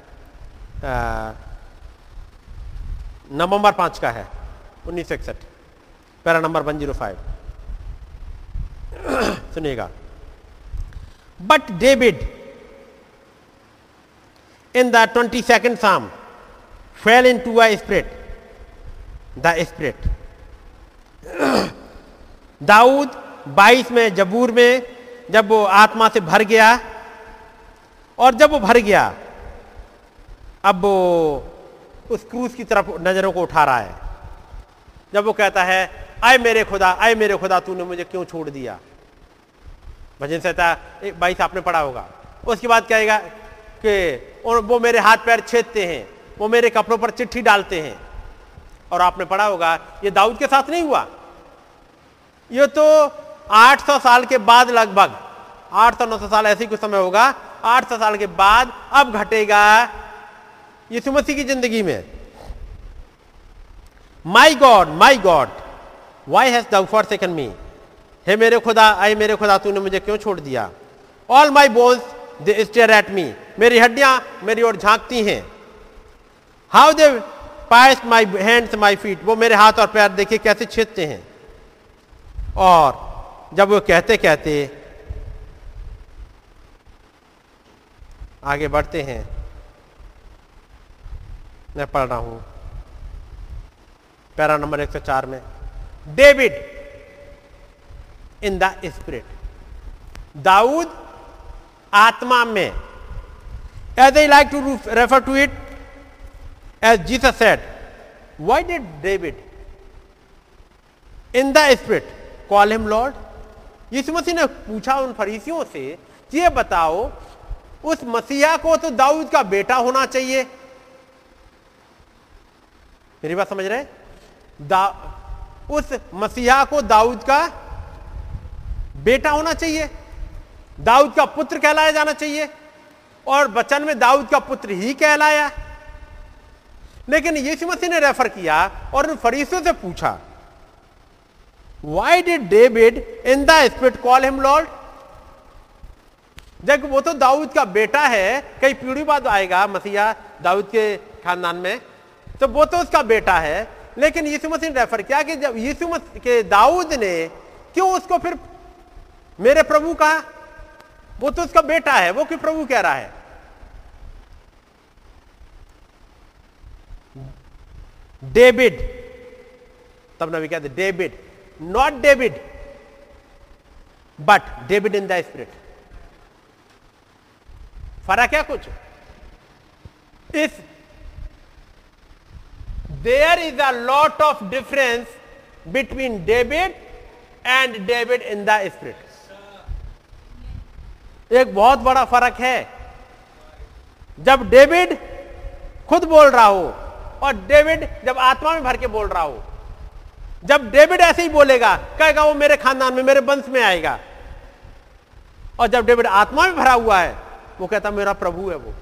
नवंबर पाँच का है, उन्नीस सौ इकसठ, para number one zero five. सुनिएगा। But David in the 22nd psalm, fell into a spirit, the spirit. Dawood 22 में, जबूर में, जब वो आत्मा से भर गया और जब वो भर गया, अब वो उस क्रूस की तरफ़ नज़रों को उठा रहा है। जब वो कहता है, आए मेरे खुदा, आए मेरे खुदा, तूने मुझे क्यों छोड़ दिया? भजन सहता बाईस आपने पढ़ा होगा। उसके बाद कहेगा कि वो मेरे हाथ पैर छेदते हैं, वो मेरे कपड़ों पर चिट्ठी डालते हैं। और आपने पढ़ा होगा, ये दाऊद के साथ नहीं हुआ? ये तो 800 साल के बाद लगभग। 800 900 साल ऐसे कुछ समय होगा। 800 साल के बाद अब घटेगा यीशु मसीह की ज़िंदगी में। My God my God why hast thou forsaken me हे मेरे खुदा, आए मेरे खुदा, तूने मुझे क्यों छोड़ दिया? All my bones they stare at me मेरी हड्डियाँ, मेरी ओर झांकती हैं। How they pierce my hands my feet वो मेरे हाथ और पैर देखिए कैसे छेदते हैं। और जब वो कहते कहते आगे बढ़ते हैं, मैं पढ़ रहा हूँ। पैरा नंबर 104 में, डेविड इन द स्पिरिट। दाऊद आत्मा में as I like to refer to it as Jesus said why did David in the spirit call him lord. यीशु मसीह ने पूछा उन फरीसियों से, ये बताओ, उस मसीहा को तो दाऊद का बेटा होना चाहिए? मेरी बात समझ रहे दा, उस मसीहा को दाऊद का बेटा होना चाहिए। दाऊद का पुत्र कहलाया जाना चाहिए। और बचन में दाऊद का पुत्र ही कहलाया। लेकिन यीशु मसीह ने रेफर किया और उन फरीसियों से पूछा why did David in the spirit call him lord जब वो तो दाऊद का बेटा है, कई पीढ़ी बाद आएगा मसीहा दाऊद के खानदान में तो वो तो उसका बेटा है। लेकिन यीशु मसीह ने रेफर किया कि जब यीशु मसीह के दाऊद ने क्यों उसको फिर मेरे प्रभु कहा? वो तो उसका बेटा है, वो क्यों प्रभु कह रहा है? डेविड तब नबी कहते David not David but David in the spirit फ़र्क है कुछ? इस there is a lot of difference between David and David in the spirit एक बहुत बड़ा फ़र्क है। जब डेविड खुद बोल रहा हो और डेविड जब आत्मा में भर के बोल रहा हो जब डेविड ऐसे ही बोलेगा, कहेगा, वो मेरे खानदान में, मेरे वंश में आएगा। और जब डेविड आत्मा में भरा हुआ है, वो कहता, मेरा प्रभु है वो।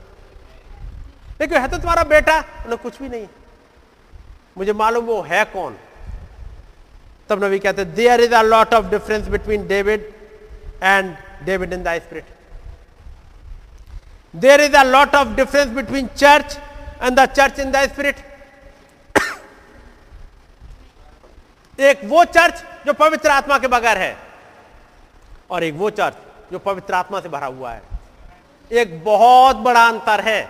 लेकिन है तो तुम्हारा बेटा? उन्हें कुछ भी नहीं। मुझे मालूम वो है कौन? तब नबी कहते there is a lot of difference between David and David in the spirit there is a lot of difference between church and the church in the spirit एक वो चर्च जो पवित्र आत्मा के बगैर है और एक वो चर्च जो पवित्र आत्मा से भरा हुआ है। एक बहुत बड़ा अंतर है।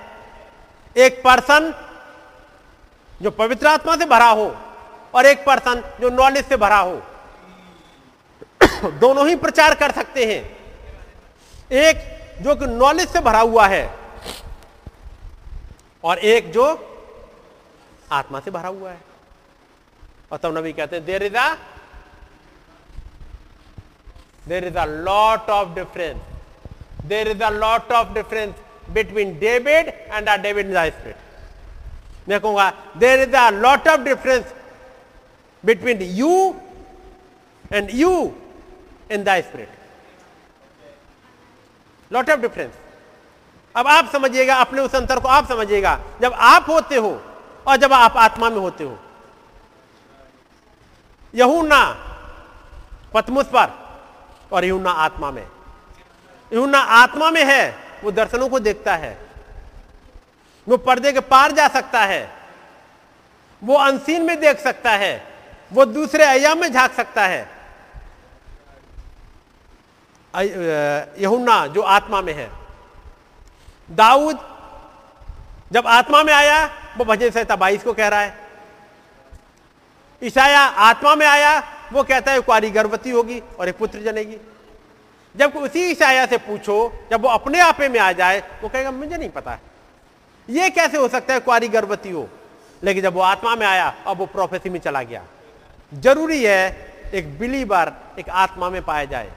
एक पर्सन जो पवित्र आत्मा से भरा हो और एक पर्सन जो नॉलेज से भरा हो। दोनों ही प्रचार कर सकते हैं। एक जो कि नॉलेज से भरा हुआ है और एक जो आत्मा से भरा हुआ है। और तब नबी कहते हैं there is a there is a lot of difference there is a lot of difference between David and a David spirit मैं कहूँगा there is a lot of difference between you and you in the spirit lot of difference अब आप समझिएगा, अपने उस अंतर को आप समझिएगा। जब आप होते हो और जब आप आत्मा में होते हो यहूना पतमुस पर, और यहूना आत्मा में। यहूना आत्मा में है, वो दर्शनों को देखता है। वो पर्दे के पार जा सकता है। वो अनसीन में देख सकता है। वो दूसरे अयाम में झाँक सकता है। यहुन्ना जो आत्मा में है। दाऊद जब आत्मा में आया, वो भजन संहिता बाईस को कह रहा है। ईसाया आत्मा में आया, वो कहता है, कुआरी गर्भवती होगी और एक पुत्र जनेगी। जब उसी ईसाया से पूछो, जब वो अपने आपे में आ जाए, वो कहेगा, मुझे नहीं पता। ये कैसे हो सकता है कुआरी गर्भवती हो? लेकिन जब वो आत्मा में आया, अब वो प्रोफेसी में चला गया। ज़रूरी है, एक बिलीवर एक आत्मा में पाया जाए।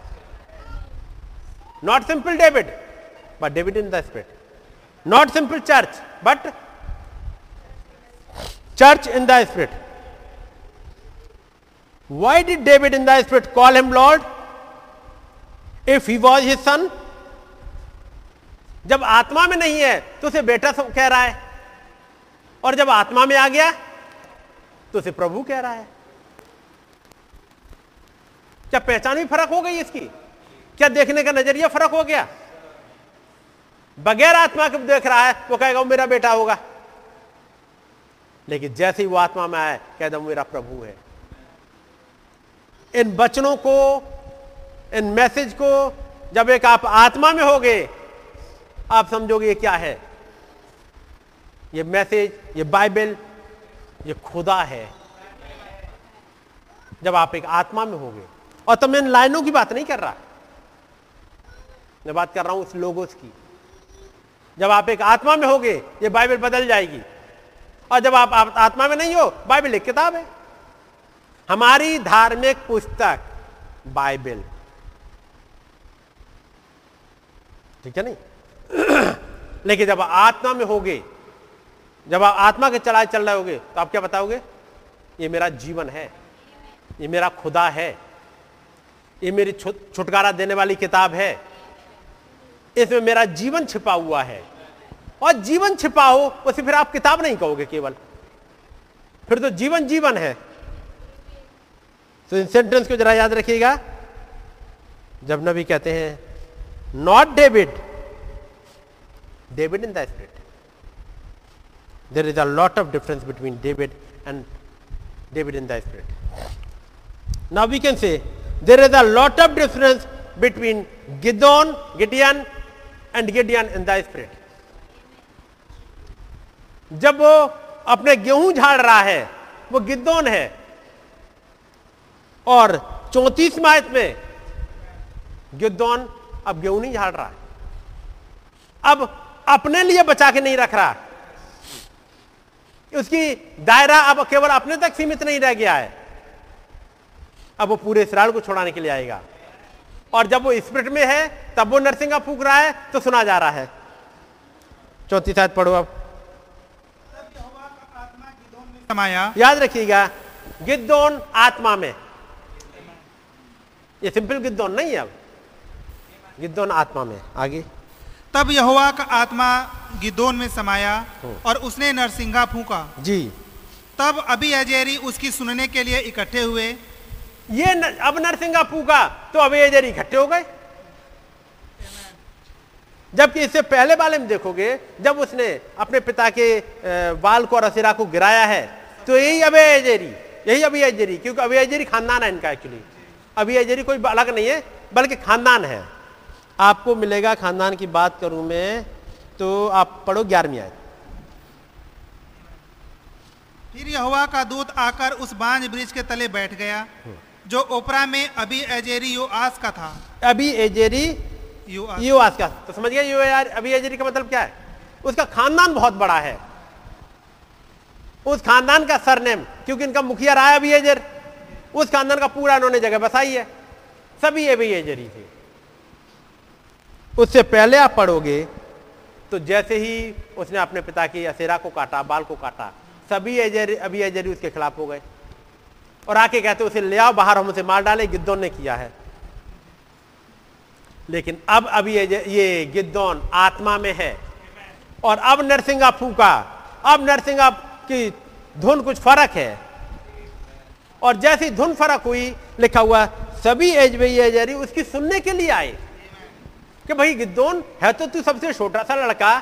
Not simple David but David in the spirit not simple church but church in the spirit Why did David in the Spirit call him Lord? If he was his son जब आत्मा में नहीं है तो उसे बेटा कह रहा है। और जब आत्मा में आ गया तो उसे प्रभु कह रहा है। क्या पहचान भी फ़र्क हो गई इसकी? क्या देखने का नज़रिया फ़र्क हो गया? बगैर आत्मा के देख रहा है, वो कहेगा वो मेरा बेटा होगा। लेकिन जैसे ही वो आत्मा में आए कह दो, मेरा प्रभु है। इन वचनों को, इन मैसेज को, जब एक आप आत्मा में होगे, आप समझोगे ये क्या है? ये मैसेज ये बाइबल ये खुदा है। जब आप एक आत्मा में होगे। और तो मैं इन लाइनों की बात नहीं कर रहा। मैं बात कर रहा हूँ उस लोगोस की। जब आप एक आत्मा में होगे, ये बाइबल बदल जाएगी। और जब आप आत्मा में नहीं हो बाइबल एक किताब है। हमारी धार्मिक पुस्तक, बाइबल। ठीक है नहीं? लेकिन जब आत्मा में होगे, जब आप आत्मा के चलाए चल रहे होगे तो आप क्या बताओगे? ये मेरा जीवन है, ये मेरा खुदा है, ये मेरी छुटकारा देने वाली किताब है। इसमें मेरा जीवन छिपा हुआ है। और जीवन छिपा हो, उसे फिर आप किताब नहीं कहोगे केवल। फिर तो जीवन जीवन है। तो इन सेंटेंस को जरा याद रखिएगा। जब नबी कहते हैं not David David in the spirit there is a lot of difference between David and David in the spirit now we can say there is a lot of difference between Gideon Gideon and Gideon in the spirit जब वो अपने गेहूँ झाड़ रहा है, वो गिद्दोन है और चौतीस मायत में गिद्दोन अब गेहूँ नहीं झाड़ रहा है। अब अपने लिए बचा के नहीं रख रहा। उसकी दायरा अब केवल अपने तक सीमित नहीं रह गया है। अब वो पूरे इसराइल को छुड़ाने के लिए आएगा। और जब वो स्पिरिट में है तब वो नरसिंगा फूक रहा है तो सुना जा रहा है। चौथी आयत पढ़ो अब। समाया। याद रखिएगा गिद्दोन आत्मा में। ये सिंपल गिद्दोन नहीं है अब। गिद्दोन आत्मा में आगे। तब यहोवा का आत्मा गिदोन में समाया और उसने नरसिंगा फूका। जी। तब अभी अजेरी उसकी सुनने के लिए इकट्ठे हुए। ये न, अब नरसिंगा फूका तो अब ये जरी इकट्ठे हो गए। जबकि इससे पहले वाले में देखोगे जब उसने अपने पिता के बाल को और असिरा को गिराया है तो यही अबे अजेरी यही अभी अजेरी क्योंकि अभी अजेरी खानदान है इनका एक्चुअली अभी अजेरी कोई अलग नहीं है बल्कि खानदान है। आपको मिलेगा खानदान की बात करूँ मैं तो आप पढ़ो ग्यारहवीं आयत। फिर यहोवा का दूत आकर उस बांज वृक्ष के तले बैठ गया जो ओपरा में अभी अजेरी योआस का था। अभी एजेरी योआस। यूआस का। तो समझ गया यू यार अभी एजेरी का मतलब क्या है? उसका खानदान बहुत बड़ा है। उस खानदान का सरनेम क्योंकि इनका मुखिया रहा है अभी एजर। उस खानदान का पूरा इन्होंने जगह बसाई है। सभी ये अभी एजरी थे। उससे पहले आप पढ़ोगे तो जैसे ही उसने अपने पिता की असेरा को काटा, बाल को काटा, सभी एजरी अभी एजरी उसके खिलाफ हो गए। और आके कहते, उसे ले आओ, बाहर हम उसे मार डाले, गिद्दोन ने किया है। लेकिन अब अभी ये गिद्दौन आत्मा में है। और अब नरसिंगा फूका, अब नरसिंगा की धुन कुछ फ़र्क है। और जैसी धुन फ़र्क हुई, लिखा हुआ, सभी एज एजबेरी उसकी सुनने के लिए आए कि भाई, गिद्दौन है तो तू सबसे छोटा सा लड़का,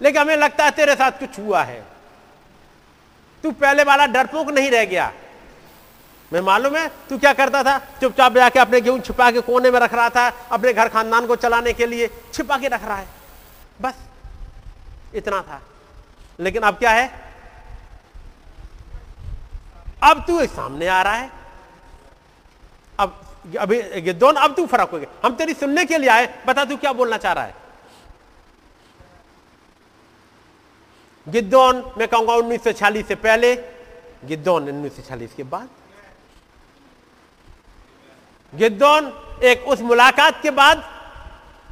लेकिन हमें लगता है तेरे साथ कुछ हुआ है। तू पहले वाला डरपोक नहीं रह गया। मैं मालूम है तू क्या करता था? चुपचाप जाके अपने गेहूँ छिपा के कोने में रख रहा था, अपने घर खानदान को चलाने के लिए छिपा के रख रहा है। बस, इतना था। लेकिन अब क्या है? अब तू सामने आ रहा है। अब अभी गिद्दौन अब तू फ़र्क हो गया। हम तेरी सुनने के लिए आए, बता तू क्या बोलना चाह रहा है। गिद्दौन, मैं कहूँगा उन्नीस से पहले, गिद्दौन उन्नीस के बाद। गिद्दौन एक उस मुलाकात के बाद,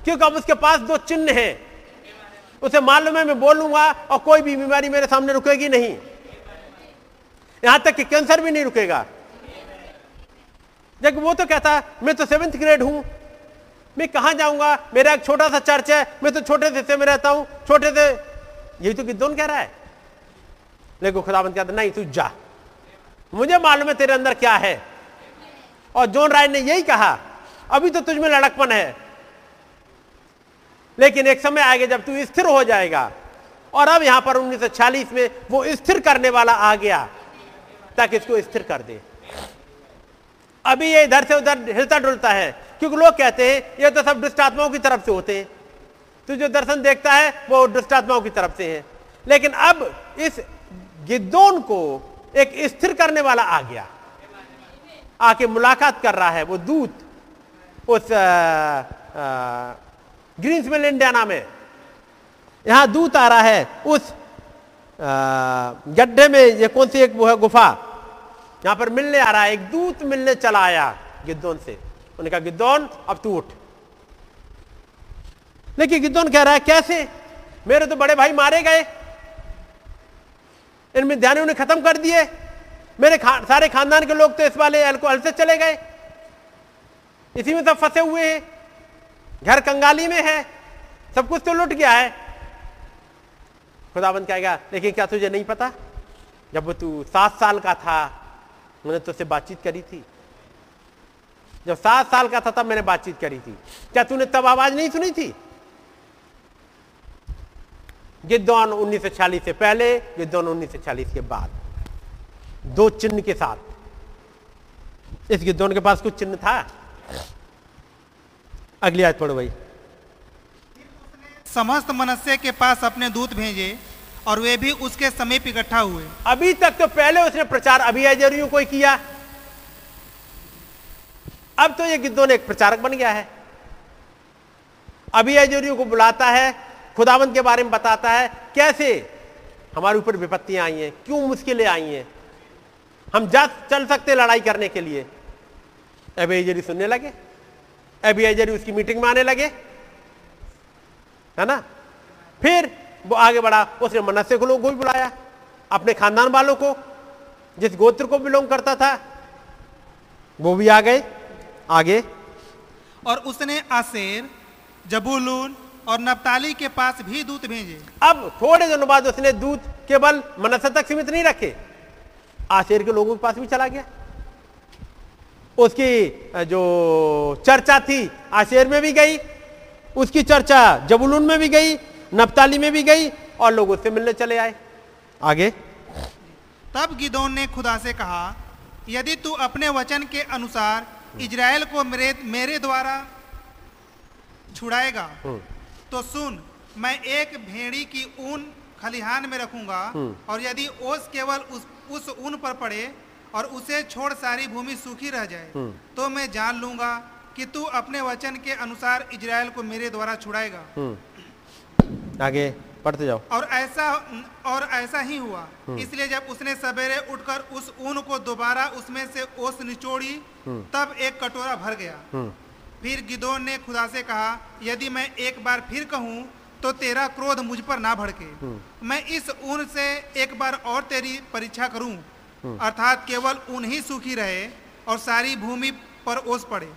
क्योंकि अब उसके पास दो चिन्ह हैं। उसे मालूम है, मैं बोलूँगा और कोई भी बीमारी मेरे सामने रुकेगी नहीं। यहाँ तक कि कैंसर भी नहीं रुकेगा। जबकि वो तो कहता है मैं तो सेवेंथ ग्रेड हूँ। मैं कहाँ जाऊँगा? मेरा एक छोटा सा चर्च है। मैं तो छोटे से हिस्से में रहता हूँ। छोटे से यही तो गिद्दोन कह रहा है। लेकिन खुदाबंद कहता, नहीं, तू जा। मुझे मालूम है तेरे अंदर क्या है। और जॉन राय ने यही कहा, अभी तो तुझ में लड़कपन है। लेकिन एक समय आएगा जब तू स्थिर हो जाएगा। और अब यहाँ पर 1940 में वो स्थिर करने वाला आ गया। ताकि इसको स्थिर कर दे। अभी ये इधर से उधर हिलता डुलता है, क्योंकि लोग कहते हैं, ये तो सब दुष्टात्माओं की तरफ़ से होते हैं। तो जो दर्शन देखता है, वो दुष्टात्माओं की तरफ़ से है। लेकिन अब इस गिद्दोन को एक स्थिर करने वाला आ गया। आके मुलाकात कर रहा है वो दूत, उस ग्रीन्समिल इंडियाना में। यहाँ दूत आ रहा है, उस गड्ढे में ये कौन सी एक वो है गुफा? यहाँ पर मिलने आ रहा है एक दूत मिलने चला आया गिद्दोन से। उन्होंने कहा गिद्दोन अब तू उठ। लेकिन गिद्दोन कह रहा है कैसे? मेरे तो बड़े भाई मारे गए। इनमें ध्यान ने खत्म कर दिए। मेरे खा, सारे खानदान के लोग तो इस वाले अल्कोहल से चले गए। इसी में सब फंसे हुए हैं। घर कंगाली में है। सब कुछ तो लुट गया है। खुदाबंद कहेगा लेकिन क्या तुझे नहीं पता? जब तू सात साल का था, मैंने तुझसे बातचीत करी थी। जब सात साल का था, तब मैंने बातचीत करी थी। क्या तूने तब आवाज़ नहीं सुनी थी? गिद्दौन 1940 से पहले, गिद्दौन 1940 के बाद। दो चिन्ह के साथ। इस गिद्दौन के पास कुछ चिन्ह था? अगली आयत पढ़ो भाई। समस्त मनुष्य के पास अपने दूत भेजे और वे भी उसके समीप इकट्ठा हुए। अभी तक तो पहले उसने प्रचार अभियाजरियों को किया। अब तो ये गिद्दोन एक प्रचारक बन गया है। अभियाजरियों को बुलाता है खुदावंत के बारे में बताता है, कैसे हमारे ऊपर विपत्तियाँ आई हैं, क्यों मुश्किलें आई हैं? हम जा चल सकते लड़ाई करने के लिए। अभियाजरी सुनने लगे, अभियाजरी उसकी मीटिंग में आने लगे है ना? फिर वो आगे बढ़ा उसने मनस्य को लोगों को भी बुलाया अपने खानदान वालों को जिस गोत्र को बिलोंग करता था वो भी आ गए आगे। और उसने आसेर जबूलून और नप्ताली के पास भी दूत भेजे। अब थोड़े दिनों बाद उसने दूत केवल मनस्य तक सीमित नहीं रखे आशेर के लोगों के पास भी चला गया। उसकी जो चर्चा थी आशेर में भी गई उसकी चर्चा जबुलून में भी गई नप्ताली में भी गई और लोग उससे मिलने चले आए। आगे। तब गिदोन ने खुदा से कहा यदि तू अपने वचन के अनुसार इजराइल को मेरे मेरे द्वारा छुड़ाएगा तो सुन मैं एक भेड़ी की ऊन खलिहान में रखूँगा और यदि ओस केवल उस उस ऊन पर पड़े और उसे छोड़ सारी भूमि सूखी रह जाए तो मैं जान लूँगा कि तू अपने वचन के अनुसार इजराइल को मेरे द्वारा छुड़ाएगा। आगे पढ़ते जाओ। और ऐसा और ऐसा ही हुआ। इसलिए जब उसने सवेरे उठकर उस ऊन को दोबारा उसमें से ओस निचोड़ी तब एक कटोरा भर गया। फिर गिदोन ने खुदा से कहा यदि मैं एक बार फिर कहूँ तो तेरा क्रोध मुझ पर ना भड़के। मैं इस ऊन से एक बार और तेरी परीक्षा करूँ। अर्थात केवल ऊन ही सूखी रहे और सारी भूमि पर ओस पड़े।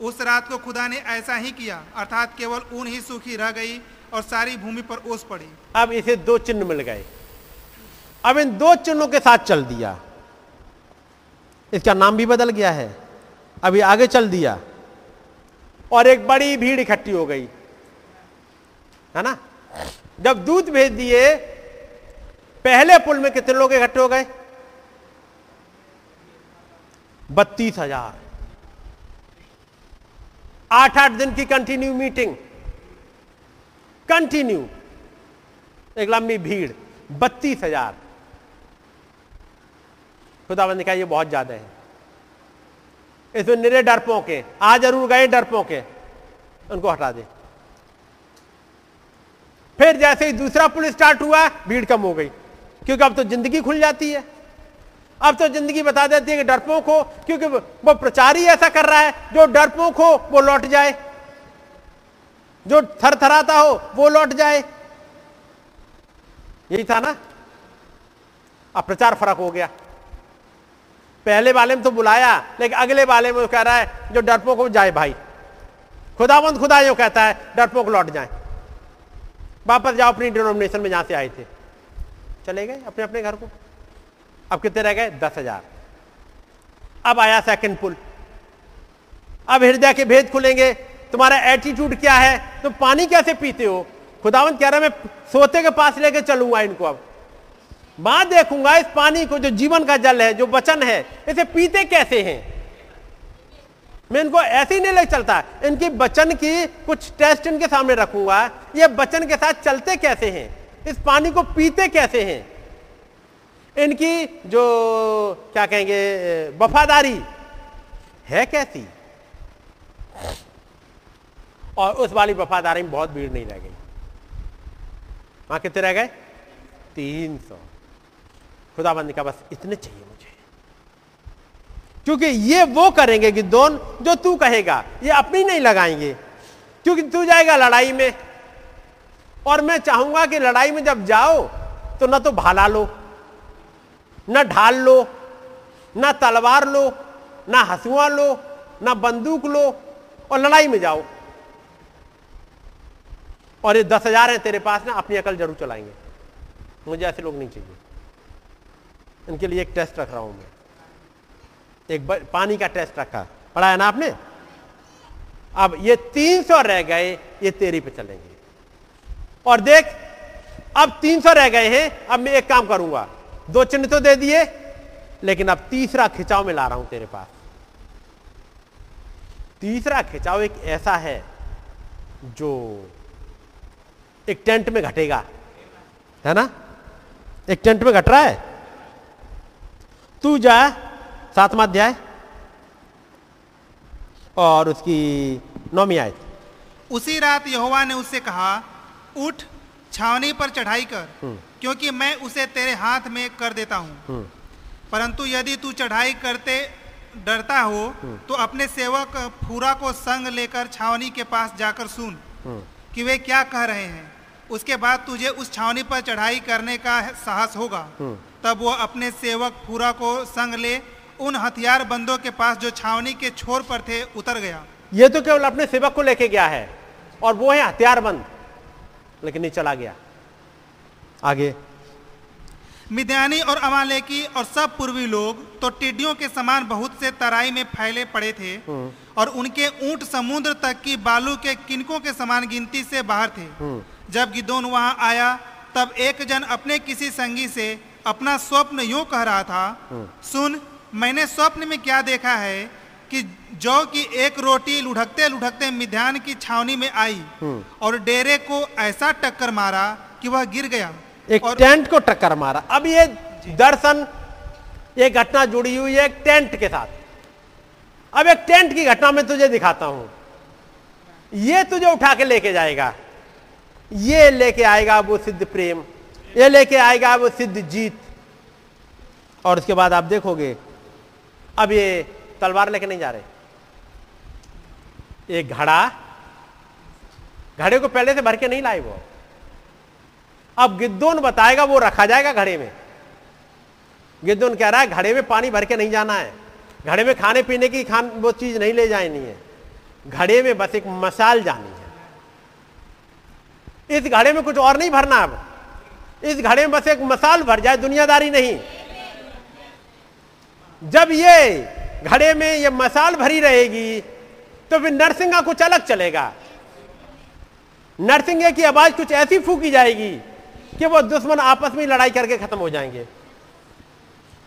उस रात को खुदा ने ऐसा ही किया, अर्थात केवल ऊन ही सूखी रह गई और सारी भूमि पर ओस पड़ी। अब इसे दो चिन्ह मिल गए। अब इन दो चिन्हों के साथ चल दिया। इसका नाम भी बदल गया है। अभी आगे चल दिया। और एक बड़ी भीड़ इकट्ठी हो गई। है ना? जब दूध भेज दिए, पहले पुल में कितने लोग इकट्ठे हो गए? बत्तीस हज़ार। आठ आठ दिन की कंटिन्यू मीटिंग कंटिन्यू एक लंबी भीड़, बत्तीस हज़ार। खुदाबंद ने कहा, ये बहुत ज़्यादा है। इसमें निरे डरपों के आ ज़रूर गए डरपों के, उनको हटा दे। फिर जैसे ही दूसरा पुल स्टार्ट हुआ, भीड़ कम हो गई, क्योंकि अब तो ज़िंदगी खुल जाती है। अब तो ज़िंदगी बता देती है कि डरपों हो, क्योंकि वो प्रचार ही ऐसा कर रहा है, जो डरपों हो, वो लौट जाए। जो थर थराता हो, वो लौट जाए। यही था ना? अब प्रचार फ़र्क हो गया। पहले वाले में तो बुलाया, लेकिन अगले वाले में कह रहा है, जो डरपोक को जाए भाई। खुदावंत खुदा यो कहता है, डरपोक लौट जाए। वापस जाओ अपनी डिनोमिनेशन में जहाँ से आए थे। चले गए अपने अपने घर को। अब कितने रह गए? दस हज़ार। अब आया सेकंड पुल अब हृदय के भेद खुलेंगे। तुम्हारा एटीट्यूड क्या है? तुम पानी कैसे पीते हो? खुदावन कह रहा मैं सोते के पास लेके चलूँगा इनको अब। मैं देखूँगा इस पानी को जो जीवन का जल है, जो वचन है, इसे पीते कैसे हैं? मैं इनको ऐसे ही नहीं ले चलता। इनकी बचन की कुछ टेस्ट इनके सामने रखूँगा। ये बचन के साथ चलते कैसे हैं? इस पानी को पीते कैसे हैं? इनकी जो, क्या कहेंगे, वफादारी है कैसी? और उस वाली वफादारी में बहुत भीड़ नहीं रह गई। वहाँ कितने रह गए? तीन सौ। खुदाबंद का बस इतने चाहिए मुझे। क्योंकि ये वो करेंगे कि दोन जो तू कहेगा, ये अपनी नहीं लगाएँगे। क्योंकि तू जाएगा लड़ाई में। और मैं चाहूँगा कि लड़ाई में जब जाओ तो ना तो भाला लो ना ढाल लो, ना तलवार लो, ना हसुआ लो, ना बंदूक लो और लड़ाई में जाओ। और ये दस हज़ार है तेरे पास ना, अपनी अकल ज़रूर चलाएँगे। मुझे ऐसे लोग नहीं चाहिए। इनके लिए एक टेस्ट रख रहा हूँ मैं। एक पानी का टेस्ट रखा। पढ़ा है ना आपने? अब ये तीन सौ रह गए, ये तेरी पे चलेंगे। और देख, अब तीन सौ रह गए हैं, अब मैं एक काम करूँगा। दो चिन्ह तो दे दिए लेकिन अब तीसरा खिंचाव में ला रहा हूँ तेरे पास। तीसरा खिंचाव एक ऐसा है जो एक टेंट में घटेगा है ना? एक टेंट में घट रहा है। तू जा सातवा अध्याय और उसकी नौमी आयत। उसी रात यहोवा ने उससे कहा उठ छावनी पर चढ़ाई कर। क्योंकि मैं उसे तेरे हाथ में कर देता हूँ। परंतु यदि तू चढ़ाई करते डरता हो तो अपने सेवक फूरा को संग लेकर छावनी के पास जाकर सुन कि वे क्या कह रहे हैं। उसके बाद तुझे उस छावनी पर चढ़ाई करने का साहस होगा। तब वो अपने सेवक फूरा को संग ले उन हथियार बंदों के पास जो छावनी के छोर पर थे उतर गया। ये तो केवल अपने सेवक को लेके गया है और वो है हथियारबंद लेकिन नहीं चला गया। आगे। मिद्यानी और अमालेकी और सब पूर्वी लोग तो टिड्डियों के समान बहुत से तराई में फैले पड़े थे और उनके ऊँट समुद्र तक की बालू के किनकों के समान गिनती से बाहर थे। जब गिदोन वहाँ आया तब एक जन अपने किसी संगी से अपना स्वप्न यूँ कह रहा था सुन मैंने स्वप्न में क्या देखा है कि जौ की एक रोटी लुढ़कते लुढ़कते मिध्यान की छावनी में आई और डेरे को ऐसा टक्कर मारा कि वह गिर गया। एक और टेंट को टक्कर मारा। अब ये दर्शन ये घटना जुड़ी हुई है एक टेंट के साथ। अब एक टेंट की घटना में तुझे दिखाता हूँ। ये तुझे उठा के लेके जाएगा। ये लेके आएगा वो सिद्ध प्रेम। ये लेके आएगा वो सिद्ध जीत। और उसके बाद आप देखोगे अब ये तलवार लेके नहीं जा रहे। एक घड़ा घड़े को पहले से भर के नहीं लाए वो। अब गिद्दोन बताएगा, वो रखा जाएगा घड़े में। गिद्दोन कह रहा है, घड़े में पानी भर के नहीं जाना है। घड़े में खाने पीने की खान, वो चीज़ नहीं ले जानी है। घड़े में बस एक मसाल जानी है। इस घड़े में कुछ और नहीं भरना अब। इस घड़े में बस एक मसाल भर जाए, दुनियादारी नहीं। जब ये घड़े में ये मसाल भरी रहेगी तो फिर नरसिंगा कुछ अलग चलेगा। नरसिंह की आवाज़ कुछ ऐसी फूकी जाएगी कि वो दुश्मन आपस में लड़ाई करके खत्म हो जाएँगे।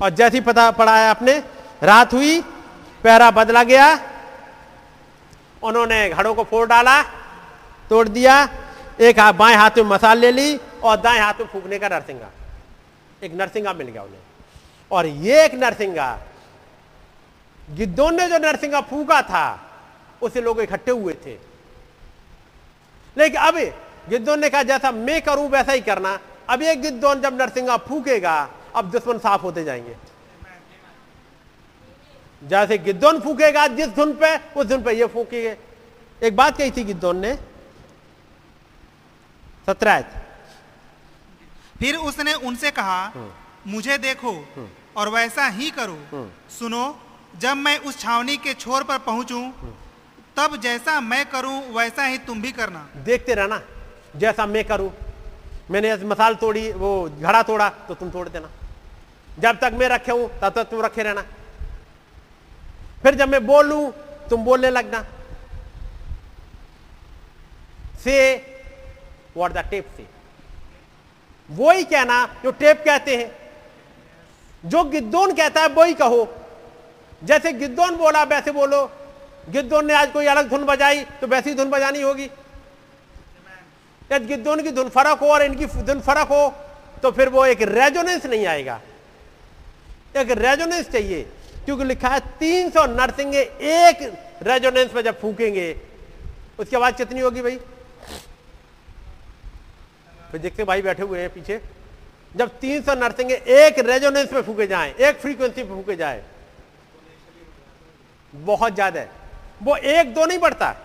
और जैसी पता पड़ा है आपने, रात हुई, पहरा बदला गया, उन्होंने घड़ों को फोड़ डाला, तोड़ दिया, एक हाथ बाएँ हाथ में मसाल ले ली और दाएँ हाथ में फूकने का नरसिंगा। एक नरसिंगा मिल गया उन्हें। और ये एक नरसिंगा गिद्धों ने जो नरसिंगा फूका था, उसे लोग इकट्ठे हुए थे। लेकिन अब गिद्धों ने कहा जैसा मैं करूँ वैसा ही करना। अब ये गिद्धोन जब नरसिंगा फूकेगा अब दुश्मन साफ़ होते जाएँगे। जैसे गिद्धोन फूकेगा जिस धुन पे उस धुन पे ये फूकेंगे। एक बात कही थी गिद्धोन ने सत्रह फिर उसने उनसे कहा मुझे देखो और वैसा ही करूँ। सुनो जब मैं उस छावनी के छोर पर पहुंचूं तब जैसा मैं करूँ वैसा ही तुम भी करना। देखते रहना। जैसा मैं करूँ, मैंने मसाल तोड़ी, वो घड़ा तोड़ा तो तुम तोड़ देना। जब तक मैं रखे हूँ, तब तक तुम रखे रहना। फिर जब मैं बोलूँ, तुम बोलने लगना। से वॉट द टेप से। वो ही कहना जो टेप कहते हैं। जो गिद्दोन कहता है वो ही कहो। जैसे गिद्दोन बोला, वैसे बोलो। गिद्दोन ने आज कोई अलग धुन बजाई तो वैसी धुन बजानी होगी। यदि गिद्दोन की धुन फ़र्क हो और इनकी धुन फ़र्क हो तो फिर वो एक रेजोनेंस नहीं आएगा। एक रेजोनेंस चाहिए, क्योंकि लिखा है 300 नरसिंगे एक रेजोनेंस में जब फूकेंगे, उसकी आवाज़ कितनी होगी भाई? फिर देखते भाई बैठे हुए हैं पीछे। जब 300 नरसिंगे एक रेजोनेंस में फूके जाएँ, एक फ्रीक्वेंसी पे फूके जाए, बहुत ज़्यादा है। वो एक दो नहीं बढ़ता।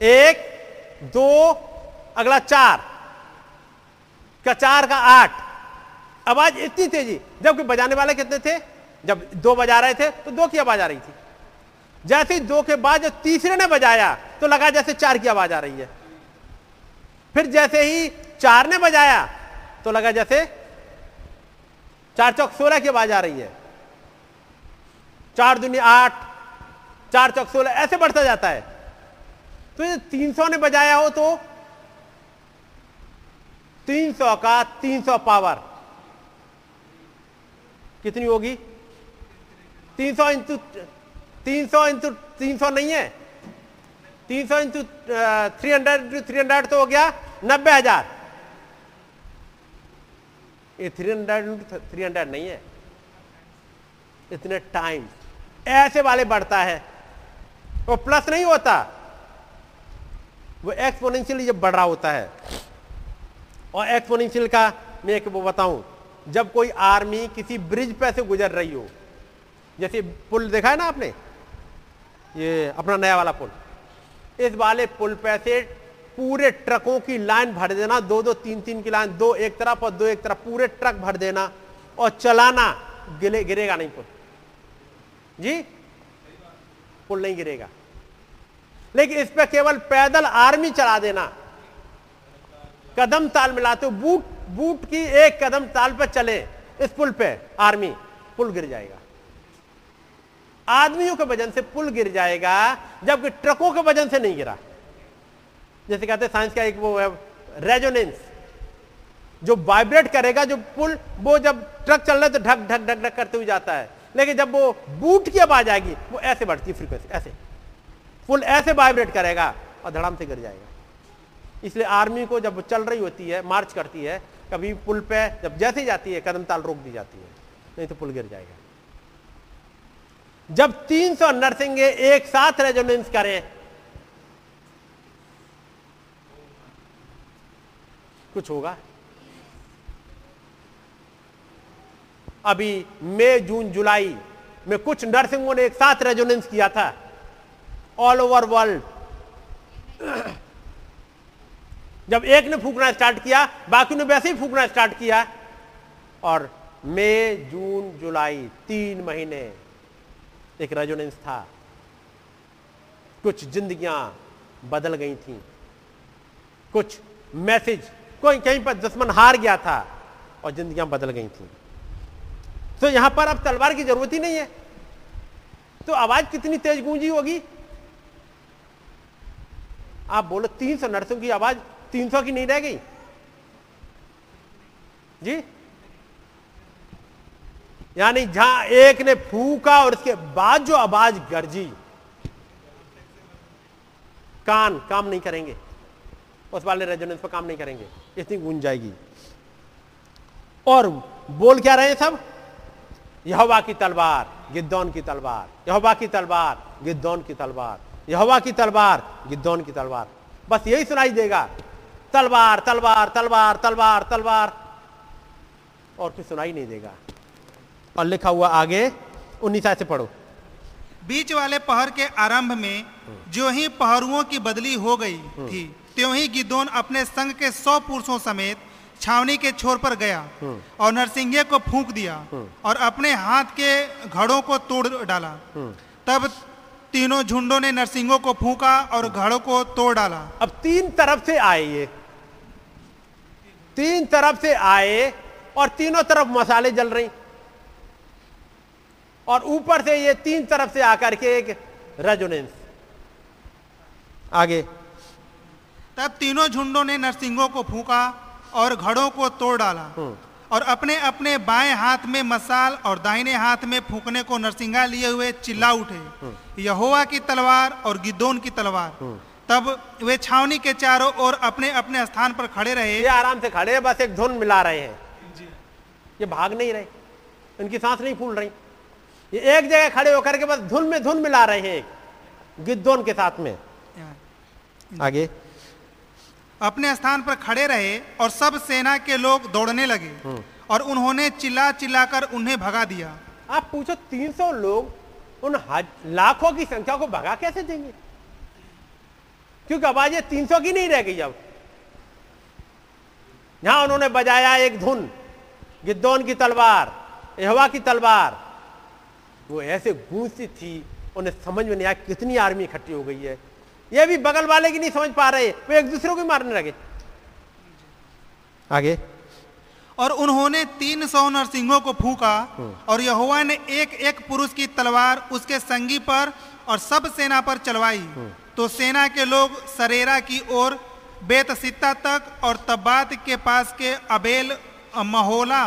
एक, दो अगला चार। का चार का आठ? आवाज़ इतनी तेज़ी। जबकि बजाने वाले कितने थे? जब दो बजा रहे थे तो दो की आवाज़ आ रही थी। जैसे ही दो के बाद जब तीसरे ने बजाया तो लगा जैसे चार की आवाज़ आ रही है। फिर जैसे ही चार ने बजाया तो लगा जैसे चार चौक सोलह की आवाज़ आ रही है। चार दुनिया आठ, चार चौक सोलह, ऐसे बढ़ता जाता है। तो ये तीन सौ ने बजाया हो तो तीन सौ का तीन सौ पावर। कितनी होगी? तीन सौ इंटू तीन सौ इंटू तीन सौ नहीं है। तीन सौ into three hundred into three hundred तो हो गया नब्बे हज़ार। ये three hundred into three hundred नहीं है। इतने टाइम ऐसे वाले बढ़ता है। वो प्लस नहीं होता। वो एक्सपोनेंशियली जब बढ़ रहा होता है। और एक्सपोनेंशियल का मैं एक बताऊँ, जब कोई आर्मी किसी ब्रिज पे से गुजर रही हो, जैसे पुल देखा है ना आपने? ये अपना नया वाला पुल। इस वाले पुल पे से पूरे ट्रकों की लाइन भर देना दो दो तीन तीन की लाइन दो एक तरफ़ और दो एक तरफ़, पूरे ट्रक भर देना और चलाना गिरे गिरेगा नहीं पुल। जी? पुल नहीं गिरेगा। लेकिन इस पर केवल पैदल आर्मी चला देना। कदम ताल मिलाते हो, बूट बूट की एक कदम ताल पर चले, इस पुल पे, आर्मी, पुल गिर जाएगा। आदमियों के वज़न से पुल गिर जाएगा, जबकि ट्रकों के वज़न से नहीं गिरा। जैसे कहते हैं साइंस का एक वो है रेजोनेंस जो वाइब्रेट करेगा, जो पुल, वो जब ट्रक चल रहा है तो ढक ढक ढक ढक करते हुए जाता है। लेकिन जब वो बूट की आवाज़ आएगी, वो ऐसे बढ़ती फ्रीक्वेंसी ऐसे। पुल ऐसे वाइब्रेट करेगा और धड़ाम से गिर जाएगा। इसलिए आर्मी को जब चल रही होती है, मार्च करती है, कभी पुल पे जब जैसे जाती है कदम ताल रोक दी जाती है, नहीं तो पुल गिर जाएगा। जब 300 नर्सिंगे एक साथ रेजोनेंस करें, कुछ होगा? अभी मई, जून, जुलाई में कुछ नर्सिंगों ने एक साथ रेजोनेंस किया था। ऑल ओवर वर्ल्ड जब एक ने फूकना स्टार्ट किया, बाकी ने वैसे ही फूकना स्टार्ट किया। और मई, जून, जुलाई, तीन महीने एक रेजोनेंस था। कुछ जिंदगियाँ बदल गई थी। कुछ मैसेज, कोई कहीं पर दुश्मन हार गया था और जिंदगियाँ बदल गई थी। तो यहाँ पर अब तलवार की ज़रूरत ही नहीं है। तो आवाज़ कितनी तेज गूंजी होगी? आप बोलो, तीन सौ नर्सों की आवाज़ तीन सौ की नहीं रह गई? जी? यानी जहाँ एक ने फूका और इसके बाद जो आवाज़ गरजी, कान काम नहीं करेंगे। उस वाले रेजोनेंस पर काम नहीं करेंगे। इतनी गूंज जाएगी। और बोल क्या रहे हैं सब? यहोवा की तलवार, गिद्दौन की तलवार, यहोवा की तलवार, गिद्दौन की तलवार, यहोवा की तलवार, गिद्दौन की तलवार। बस यही सुनाई देगा। तलवार तलवार तलवार तलवार तलवार। और कुछ सुनाई नहीं देगा। और लिखा हुआ आगे उन्नीस से पढ़ो। बीच वाले पहर के आरंभ में जो ही पहरुओं की बदली हो गई थी त्यों ही गिदोन अपने संग के सौ पुरुषों समेत छावनी के छोर पर गया और नरसिंगे को फूंक दिया और अपने हाथ के घड़ों को तोड़ डाला। तब तीनों झुंडों ने नरसिंगों को फूंका और घड़ों को तोड़ डाला। अब तीन तरफ़ से आए ये। तीन तरफ़ से आए और तीनों तरफ़ मसाले जल रही। और ऊपर से ये तीन तरफ़ से आकर के एक रेजोनेंस आगे। तब तीनों झुंडों ने नरसिंगों को फूका और घड़ों को तोड़ डाला और अपने अपने बाएँ हाथ में मसाल और दाहिने हाथ में फूकने को नरसिंगा लिए हुए चिल्ला उठे। यहोवा की तलवार और गिद्दोन की तलवार। तब वे छावनी के चारों ओर अपने अपने स्थान पर खड़े रहे। ये आराम से खड़े हैं बस एक धुन मिला रहे हैं। ये भाग नहीं रहे इनकी सांस नहीं फूल रही। ये एक जगह खड़े होकर के बस धुन में धुन मिला रहे हैं गिद्धोन के साथ में। आगे। अपने स्थान पर खड़े रहे और सब सेना के लोग दौड़ने लगे और उन्होंने चिल्ला चिल्लाकर उन्हें भगा दिया। आप पूछो 300 लोग उन लाखों की संख्या को भगा कैसे देंगे? क्योंकि आवाज़ ये 300 की नहीं रह गई अब। यहाँ उन्होंने बजाया एक धुन गिद्दौन की तलवार यहोवा की तलवार। वो ऐसे गूंजती थी उन्हें समझ में नहीं आया कितनी आर्मी इकट्ठी हो गई है। ये भी बगल वाले की नहीं समझ पा रहे वो एक दूसरे को मारने लगे। आगे। और उन्होंने तीन सौ नरसिंहों को फूका और यहोवा ने एक एक पुरुष की तलवार उसके संगी पर और सब सेना पर चलवाई। तो सेना के लोग सरेरा की ओर बेत सित्ता तक और तब्बात के पास के अबेल महोला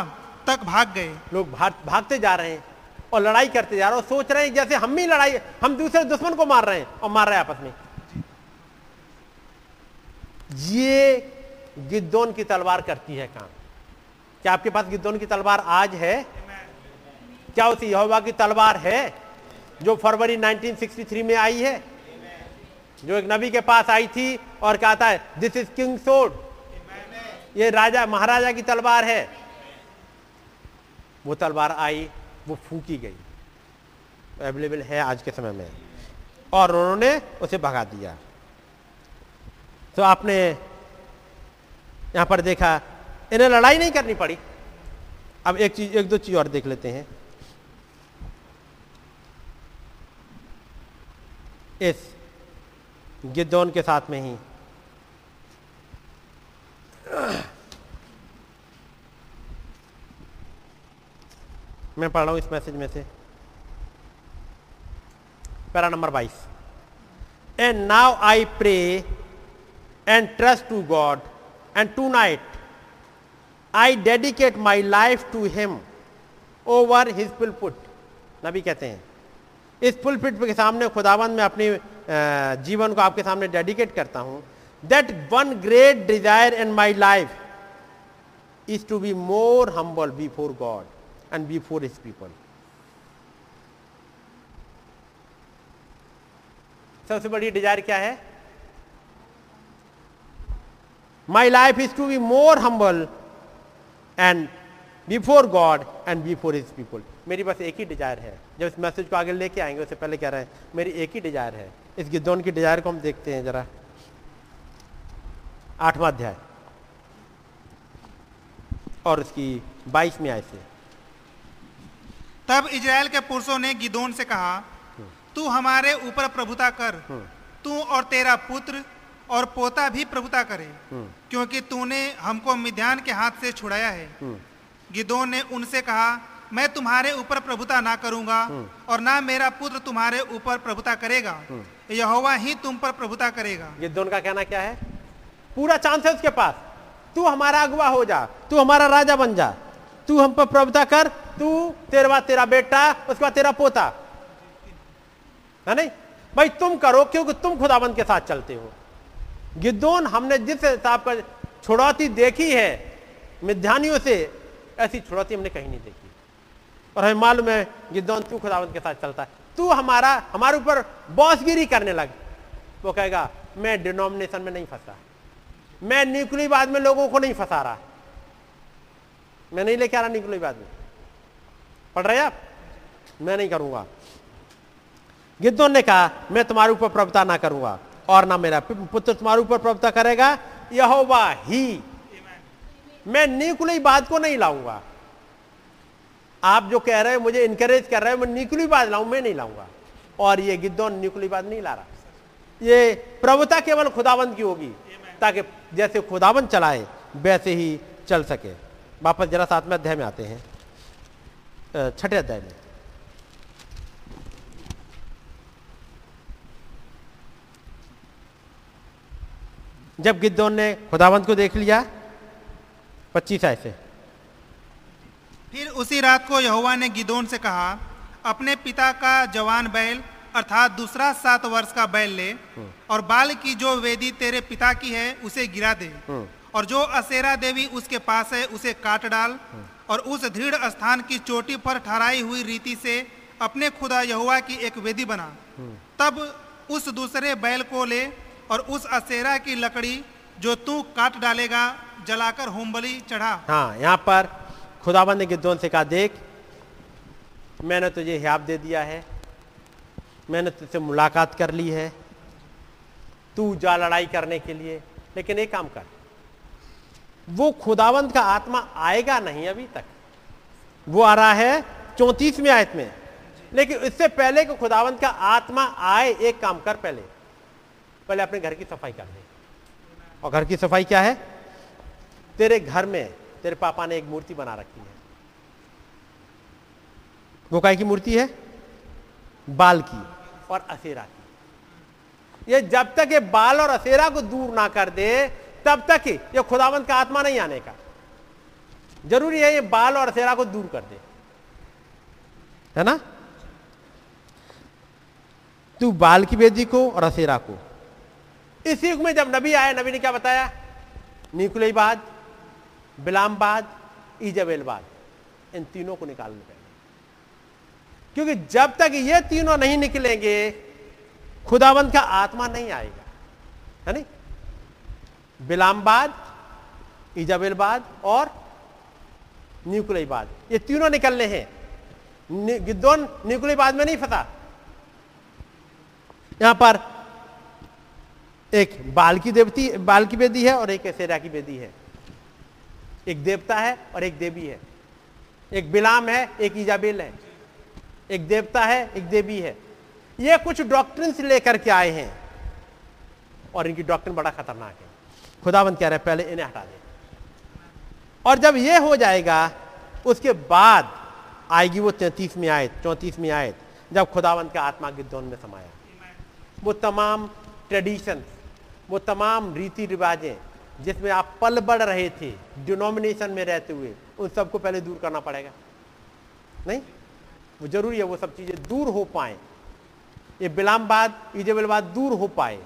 तक भाग गए। लोग भाग, भागते जा रहे हैं और लड़ाई करते जा रहे हैं सोच रहे हैं जैसे हम ही लड़ाई, हम दूसरे दुश्मन को मार रहे हैं और मार रहे हैं आपस में। ये गिद्दोन की तलवार करती है काम। क्या आपके पास गिद्दोन की तलवार आज है? क्या उस यहोवा की तलवार है जो फरवरी 1963 में आई है? जो एक नबी के पास आई थी और कहता है दिस इज़ किंग सोड ये राजा, महाराजा की तलवार है। वो तलवार आई, वो फूकी गई। अवेलेबल है आज के समय में। और उन्होंने उसे भगा दिया। तो आपने यहाँ पर देखा, इन्हें लड़ाई नहीं करनी पड़ी। अब एक चीज़, एक दो चीज़ और देख लेते हैं। इस गिद्धौन के साथ में ही। मैं पढ़ रहा हूँ इस मैसेज में से। Para number 22 and now I pray and trust to God and tonight I dedicate my life to him over his pulpit नबी कहते हैं इस पुलपिट के सामने खुदावन में अपने जीवन को आपके सामने डेडिकेट करता हूँ। That one great desire in my life is to be more humble before God and before His people सबसे बड़ी डिज़ायर क्या है? My life is to be more humble and before God and before his people मेरी बस एक ही desire है। जब इस मैसेज को आगे लेके आएँगे उससे पहले कह रहे हैं मेरी एक ही डिज़ायर है। इस गिद्धौन की डिज़ायर को हम देखते हैं जरा। आठवां अध्याय। और उसकी बाईस में आए से। तब इज़राइल के पुरुषों ने गिदोन से कहा तू हमारे ऊपर प्रभुता कर। तू और तेरा पुत्र और पोता भी प्रभुता करे क्योंकि तूने हमको मिध्यान के हाथ से छुड़ाया है। गिदोन ने उनसे कहा मैं तुम्हारे ऊपर प्रभुता ना करूँगा और ना मेरा पुत्र तुम्हारे ऊपर प्रभुता करेगा। यहोवा ही तुम पर प्रभुता करेगा। गिद्धौन का कहना क्या है? पूरा चांस है उसके पास। तू हमारा अगुवा हो जा। तू हमारा राजा बन जा। तू हम पर प्रभुता कर। तू तेरे बाद तेरा बेटा उसके बाद तेरा पोता। है नहीं? भाई तुम करो क्योंकि तुम खुदाबंद के साथ चलते हो। गिद्धौन हमने जिस हिसाब का छुड़ौती देखी है मिध्यानियों से ऐसी छुड़ौती हमने कहीं नहीं देखी। और हमें मालूम है गिद्धौन तू खुदाबंद के साथ चलता है। तू हमारा, हमारे ऊपर बॉसगिरी करने लग। वो कहेगा, मैं डिनोमिनेशन में नहीं फंसा। मैं न्यूक्लियवाद में लोगों को नहीं फंसा रहा। मैं नहीं लेके आ रहा न्यूक्लियवाद में। पढ़ रहे आप? मैं नहीं करूँगा। गिद्धों ने कहा, मैं तुम्हारे ऊपर प्रवता ना करूँगा और ना मेरा पुत्र तुम्हारे ऊपर प्रवता करेगा। यहोवा ही। मैं निकुली बात को नहीं लाऊँगा। आप जो कह रहे हो, मुझे इनकरेज कर रहे हो, मैं निकुली बात लाऊं, मैं नहीं लाऊँगा। और ये गिद्धौन निकुली बात नहीं ला रहा। ये प्रभुता केवल खुदाबंद की होगी, ताकि जैसे खुदाबंद चलाए, वैसे ही चल सके। वापस जरा सातवें अध्याय में आते हैं। छठे अध्याय में। जब गिद्धौन ने खुदाबंद को देख लिया, पच्चीस ऐसे फिर उसी रात को यहोवा ने गिदोन से कहा अपने पिता का जवान बैल अर्थात दूसरा सात वर्ष का बैल ले और बाल की जो वेदी तेरे पिता की है उसे गिरा दे। और जो असेरा देवी उसके पास है उसे काट डाल। और उस दृढ़ स्थान की चोटी पर ठहराई हुई रीति से अपने खुदा यहुआ की एक वेदी बना। तब उस दूसरे बैल को ले और उस असेरा की लकड़ी जो तू काट डालेगा जलाकर होमबली चढ़ा। हाँ यहाँ पर खुदाबंद ने गिद्धौन से कहा, देख, मैंने तुझे हियाब दे दिया है, मैंने तुझसे मुलाकात कर ली है, तू जा लड़ाई करने के लिए, लेकिन एक काम कर, वो खुदावंत का आत्मा आएगा नहीं अभी तक। वो आ रहा है चौंतीसवें आयत में। लेकिन इससे पहले कि खुदावंत का आत्मा आए, एक काम कर पहले। पहले अपने घर की सफ़ाई कर दे और घर की सफ़ाई क्या है? तेरे घर में तेरे पापा ने एक मूर्ति बना रखी है। वो काय की मूर्ति है? बाल की। और असेरा की। ये जब तक ये बाल और असेरा को दूर ना कर दे तब तक ही ये खुदावंत का आत्मा नहीं आने का। ज़रूरी है ये बाल और असेरा को दूर कर दे। है ना? तू बाल की बेदी को और असेरा को। इस युग में जब नबी आए नबी ने क्या बताया? निकुलेबाद बिलामबाद ईजबेलबाद इन तीनों को निकालने पड़ेंगे। क्योंकि जब तक ये तीनों नहीं निकलेंगे खुदावंत का आत्मा नहीं आएगा। है नहीं? बिलामबाद ईजाबेलबाद और न्यूक्लियबाद, ये तीनों निकलने हैं। नि- गिद्धौन न्यूक्लियबाद में नहीं फंसा। यहाँ पर एक बाल की देवती, बाल की बेदी है और एक एसेरा की बेदी है। एक देवता है और एक देवी है। एक बिलाम है, एक इजाबेल है। एक देवता है, एक देवी है। ये कुछ डॉक्ट्रिन लेकर के आए हैं। और इनकी डॉक्ट्रिन बड़ा खतरनाक है। खुदाबंद कह रहे हैं, पहले इन्हें हटा दे। और जब ये हो जाएगा, उसके बाद आएगी वो तैतीस में आयत, चौंतीस में आयत, जब खुदावंत का आत्मा गिद्धौन में समाया। वो तमाम ट्रेडिशन वो तमाम रीति रिवाजें जिसमें आप पल बढ़ रहे थे डिनोमिनेशन में रहते हुए, उन सबको पहले दूर करना पड़ेगा। नहीं? वो ज़रूरी है वो सब चीज़ें दूर हो पाए। ये बिलामबाद ईजेबलबाद दूर हो पाए,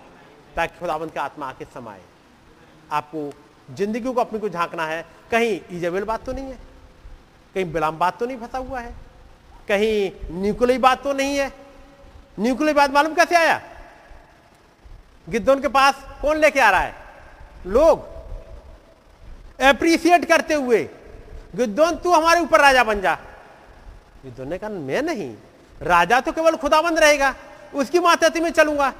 ताकि खुदावंत का आत्मा आके समाए। आपको ज़िंदगी को अपनी को झांकना है। कहीं ईजेबेल बात तो नहीं है, कहीं बिलाम बात तो नहीं फंसा हुआ है, कहीं न्यूक्लिय बात तो नहीं है। न्यूक्लिय बात मालूम कैसे आया? गिद्धौन के पास कौन लेके आ रहा है? लोग एप्रिसिएट करते हुए गिद्धौन तू हमारे ऊपर राजा बन जा। गिद्धौन ने कहा, मैं नहीं, राजा तो केवल खुदाबंद रहेगा, उसकी मातहती में चलूँगा।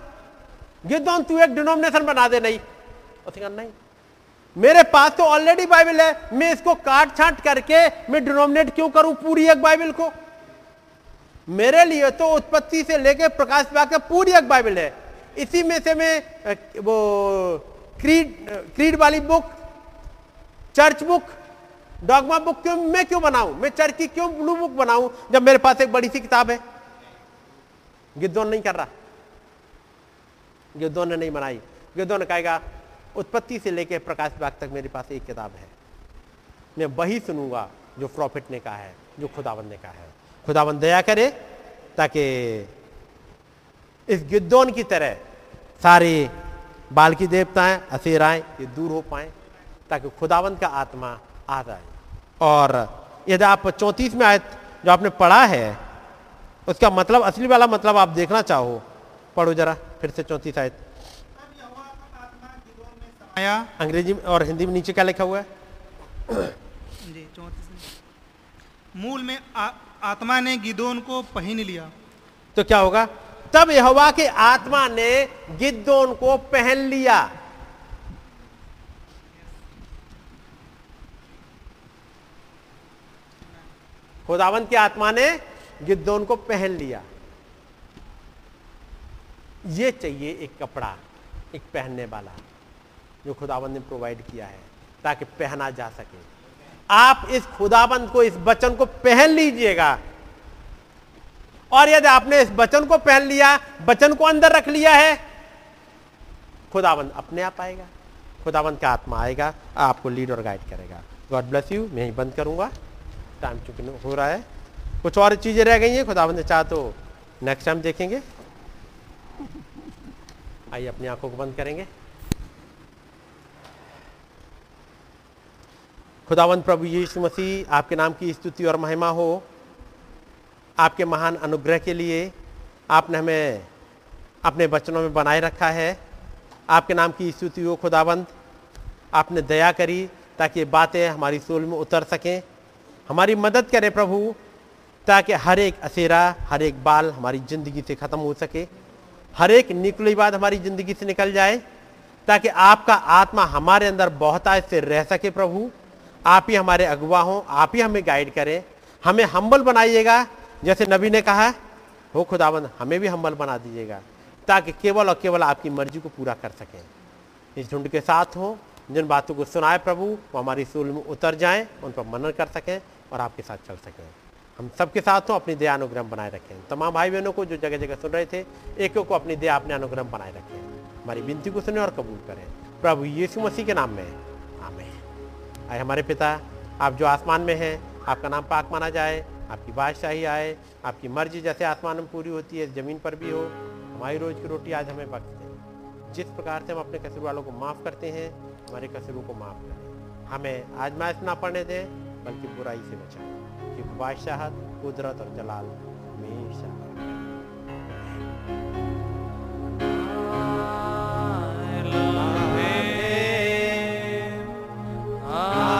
गिद्धौन तू एक डिनोमिनेशन बना दे नहीं। उसने कहा, नहीं, मेरे पास तो ऑलरेडी बाइबल है, मैं इसको काट छांट करके मैं डिनोमिनेट क्यों करूँ पूरी एक बाइबल को? मेरे लिए तो उत्पत्ति से लेके प्रकाश पाक पूरी एक बाइबल है। इसी में से मैं वो क्रीड क्रीड वाली book church book dogma book क्यों, मैं क्यों बनाऊँ? मैं चर्च की क्यों ब्लू बुक बनाऊँ, जब मेरे पास एक बड़ी सी किताब है? गिद्धौन नहीं कर रहा। गिद्धौन ने नहीं बनाई। गिद्धौन ने कहेगा उत्पत्ति से लेकर प्रकाश बाग तक मेरे पास एक किताब है। मैं वही सुनूँगा जो प्रॉफिट ने कहा है, जो खुदावन ने कहा है। खुदावन दया करे ताकि इस गिद्धौन की तरह सारे बाल की देवताएँ असेराएँ ये दूर हो पाए ताकि खुदावन का आत्मा आ जाए। और यदि आप चौंतीस में आयत जो आपने पढ़ा है उसका मतलब असली वाला मतलब आप देखना चाहो। पढ़ो जरा फिर से चौंतीस आयत। आया। अंग्रेज़ी में और हिंदी में नीचे क्या लिखा हुआ है? जी चौंतीस मूल में आ, आत्मा ने गिदोन को पहन लिया। तो क्या होगा? तब यहोवा के आत्मा ने गिद्दोन को पहन लिया। खुदावंत की आत्मा ने गिद्दोन को पहन लिया। ये चाहिए एक कपड़ा, एक पहनने वाला, जो खुदावंत ने प्रोवाइड किया है, ताकि पहना जा सके। आप इस खुदाबंद को, इस बचन को पहन लीजिएगा। और यदि आपने इस वचन को पहन लिया, वचन को अंदर रख लिया है, खुदाबंद अपने आप आएगा। खुदाबंद का आत्मा आएगा, आपको लीड और गाइड करेगा। गॉड ब्लेस यू, मैं ही बंद करूँगा। टाइम चुके हो रहा है। कुछ और चीज़ें रह गई हैं, खुदाबंद चाह तो नेक्स्ट टाइम देखेंगे। आइए अपनी आँखों को बंद करेंगे। खुदावंत प्रभु यीशु मसीह, आपके नाम की स्तुति और महिमा हो। आपके महान अनुग्रह के लिए आपने हमें अपने वचनों में बनाए रखा है। आपके नाम की स्तुति हो खुदाबंद। आपने दया करी ताकि बातें हमारी सोल में उतर सकें। हमारी मदद करें प्रभु, ताकि हर एक असेरा, हर एक बाल हमारी ज़िंदगी से ख़त्म हो सके। हर एक निकली बात हमारी ज़िंदगी से निकल जाए, ताकि आपका आत्मा हमारे अंदर बहुतायत से रह सके प्रभु। आप ही हमारे अगुवा हों, आप ही हमें गाइड करें। हमें हम्बल बनाइएगा जैसे नबी ने कहा, हो खुदाबंद हमें भी हम्बल बना दीजिएगा, ताकि केवल और केवल आपकी मर्ज़ी को पूरा कर सकें। इस झुंड के साथ हो, जिन बातों को सुनाए प्रभु, वो हमारी सूल में उतर जाएँ, उन पर मनन कर सकें और आपके साथ चल सकें। हम सबके साथ हो, अपनी दया अनुग्रह बनाए रखें। तमाम भाई बहनों को जो जगह जगह सुन रहे थे एक को अपनी दया, अपने अनुग्रह बनाए रखें। हमारी विनती को सुने और कबूल करें। प्रभु यीशु मसीह के नाम में, आमेन। आए हमारे पिता, आप जो आसमान में हैं, आपका नाम पाक माना जाए। आपकी बादशाही आए, आपकी मर्ज़ी जैसे आसमान में पूरी होती है, ज़मीन पर भी हो, हमारी रोज़ की रोटी आज हमें बख्श दें। जिस प्रकार से हम अपने कसर वालों को माफ़ करते हैं, हमारे कसूरों को माफ़ करें। हमें आजमाइश ना पढ़ने दें, बल्कि बुराई से बचाएँ। क्योंकि बादशाहत कुदरत और जलाल हमेशा Ah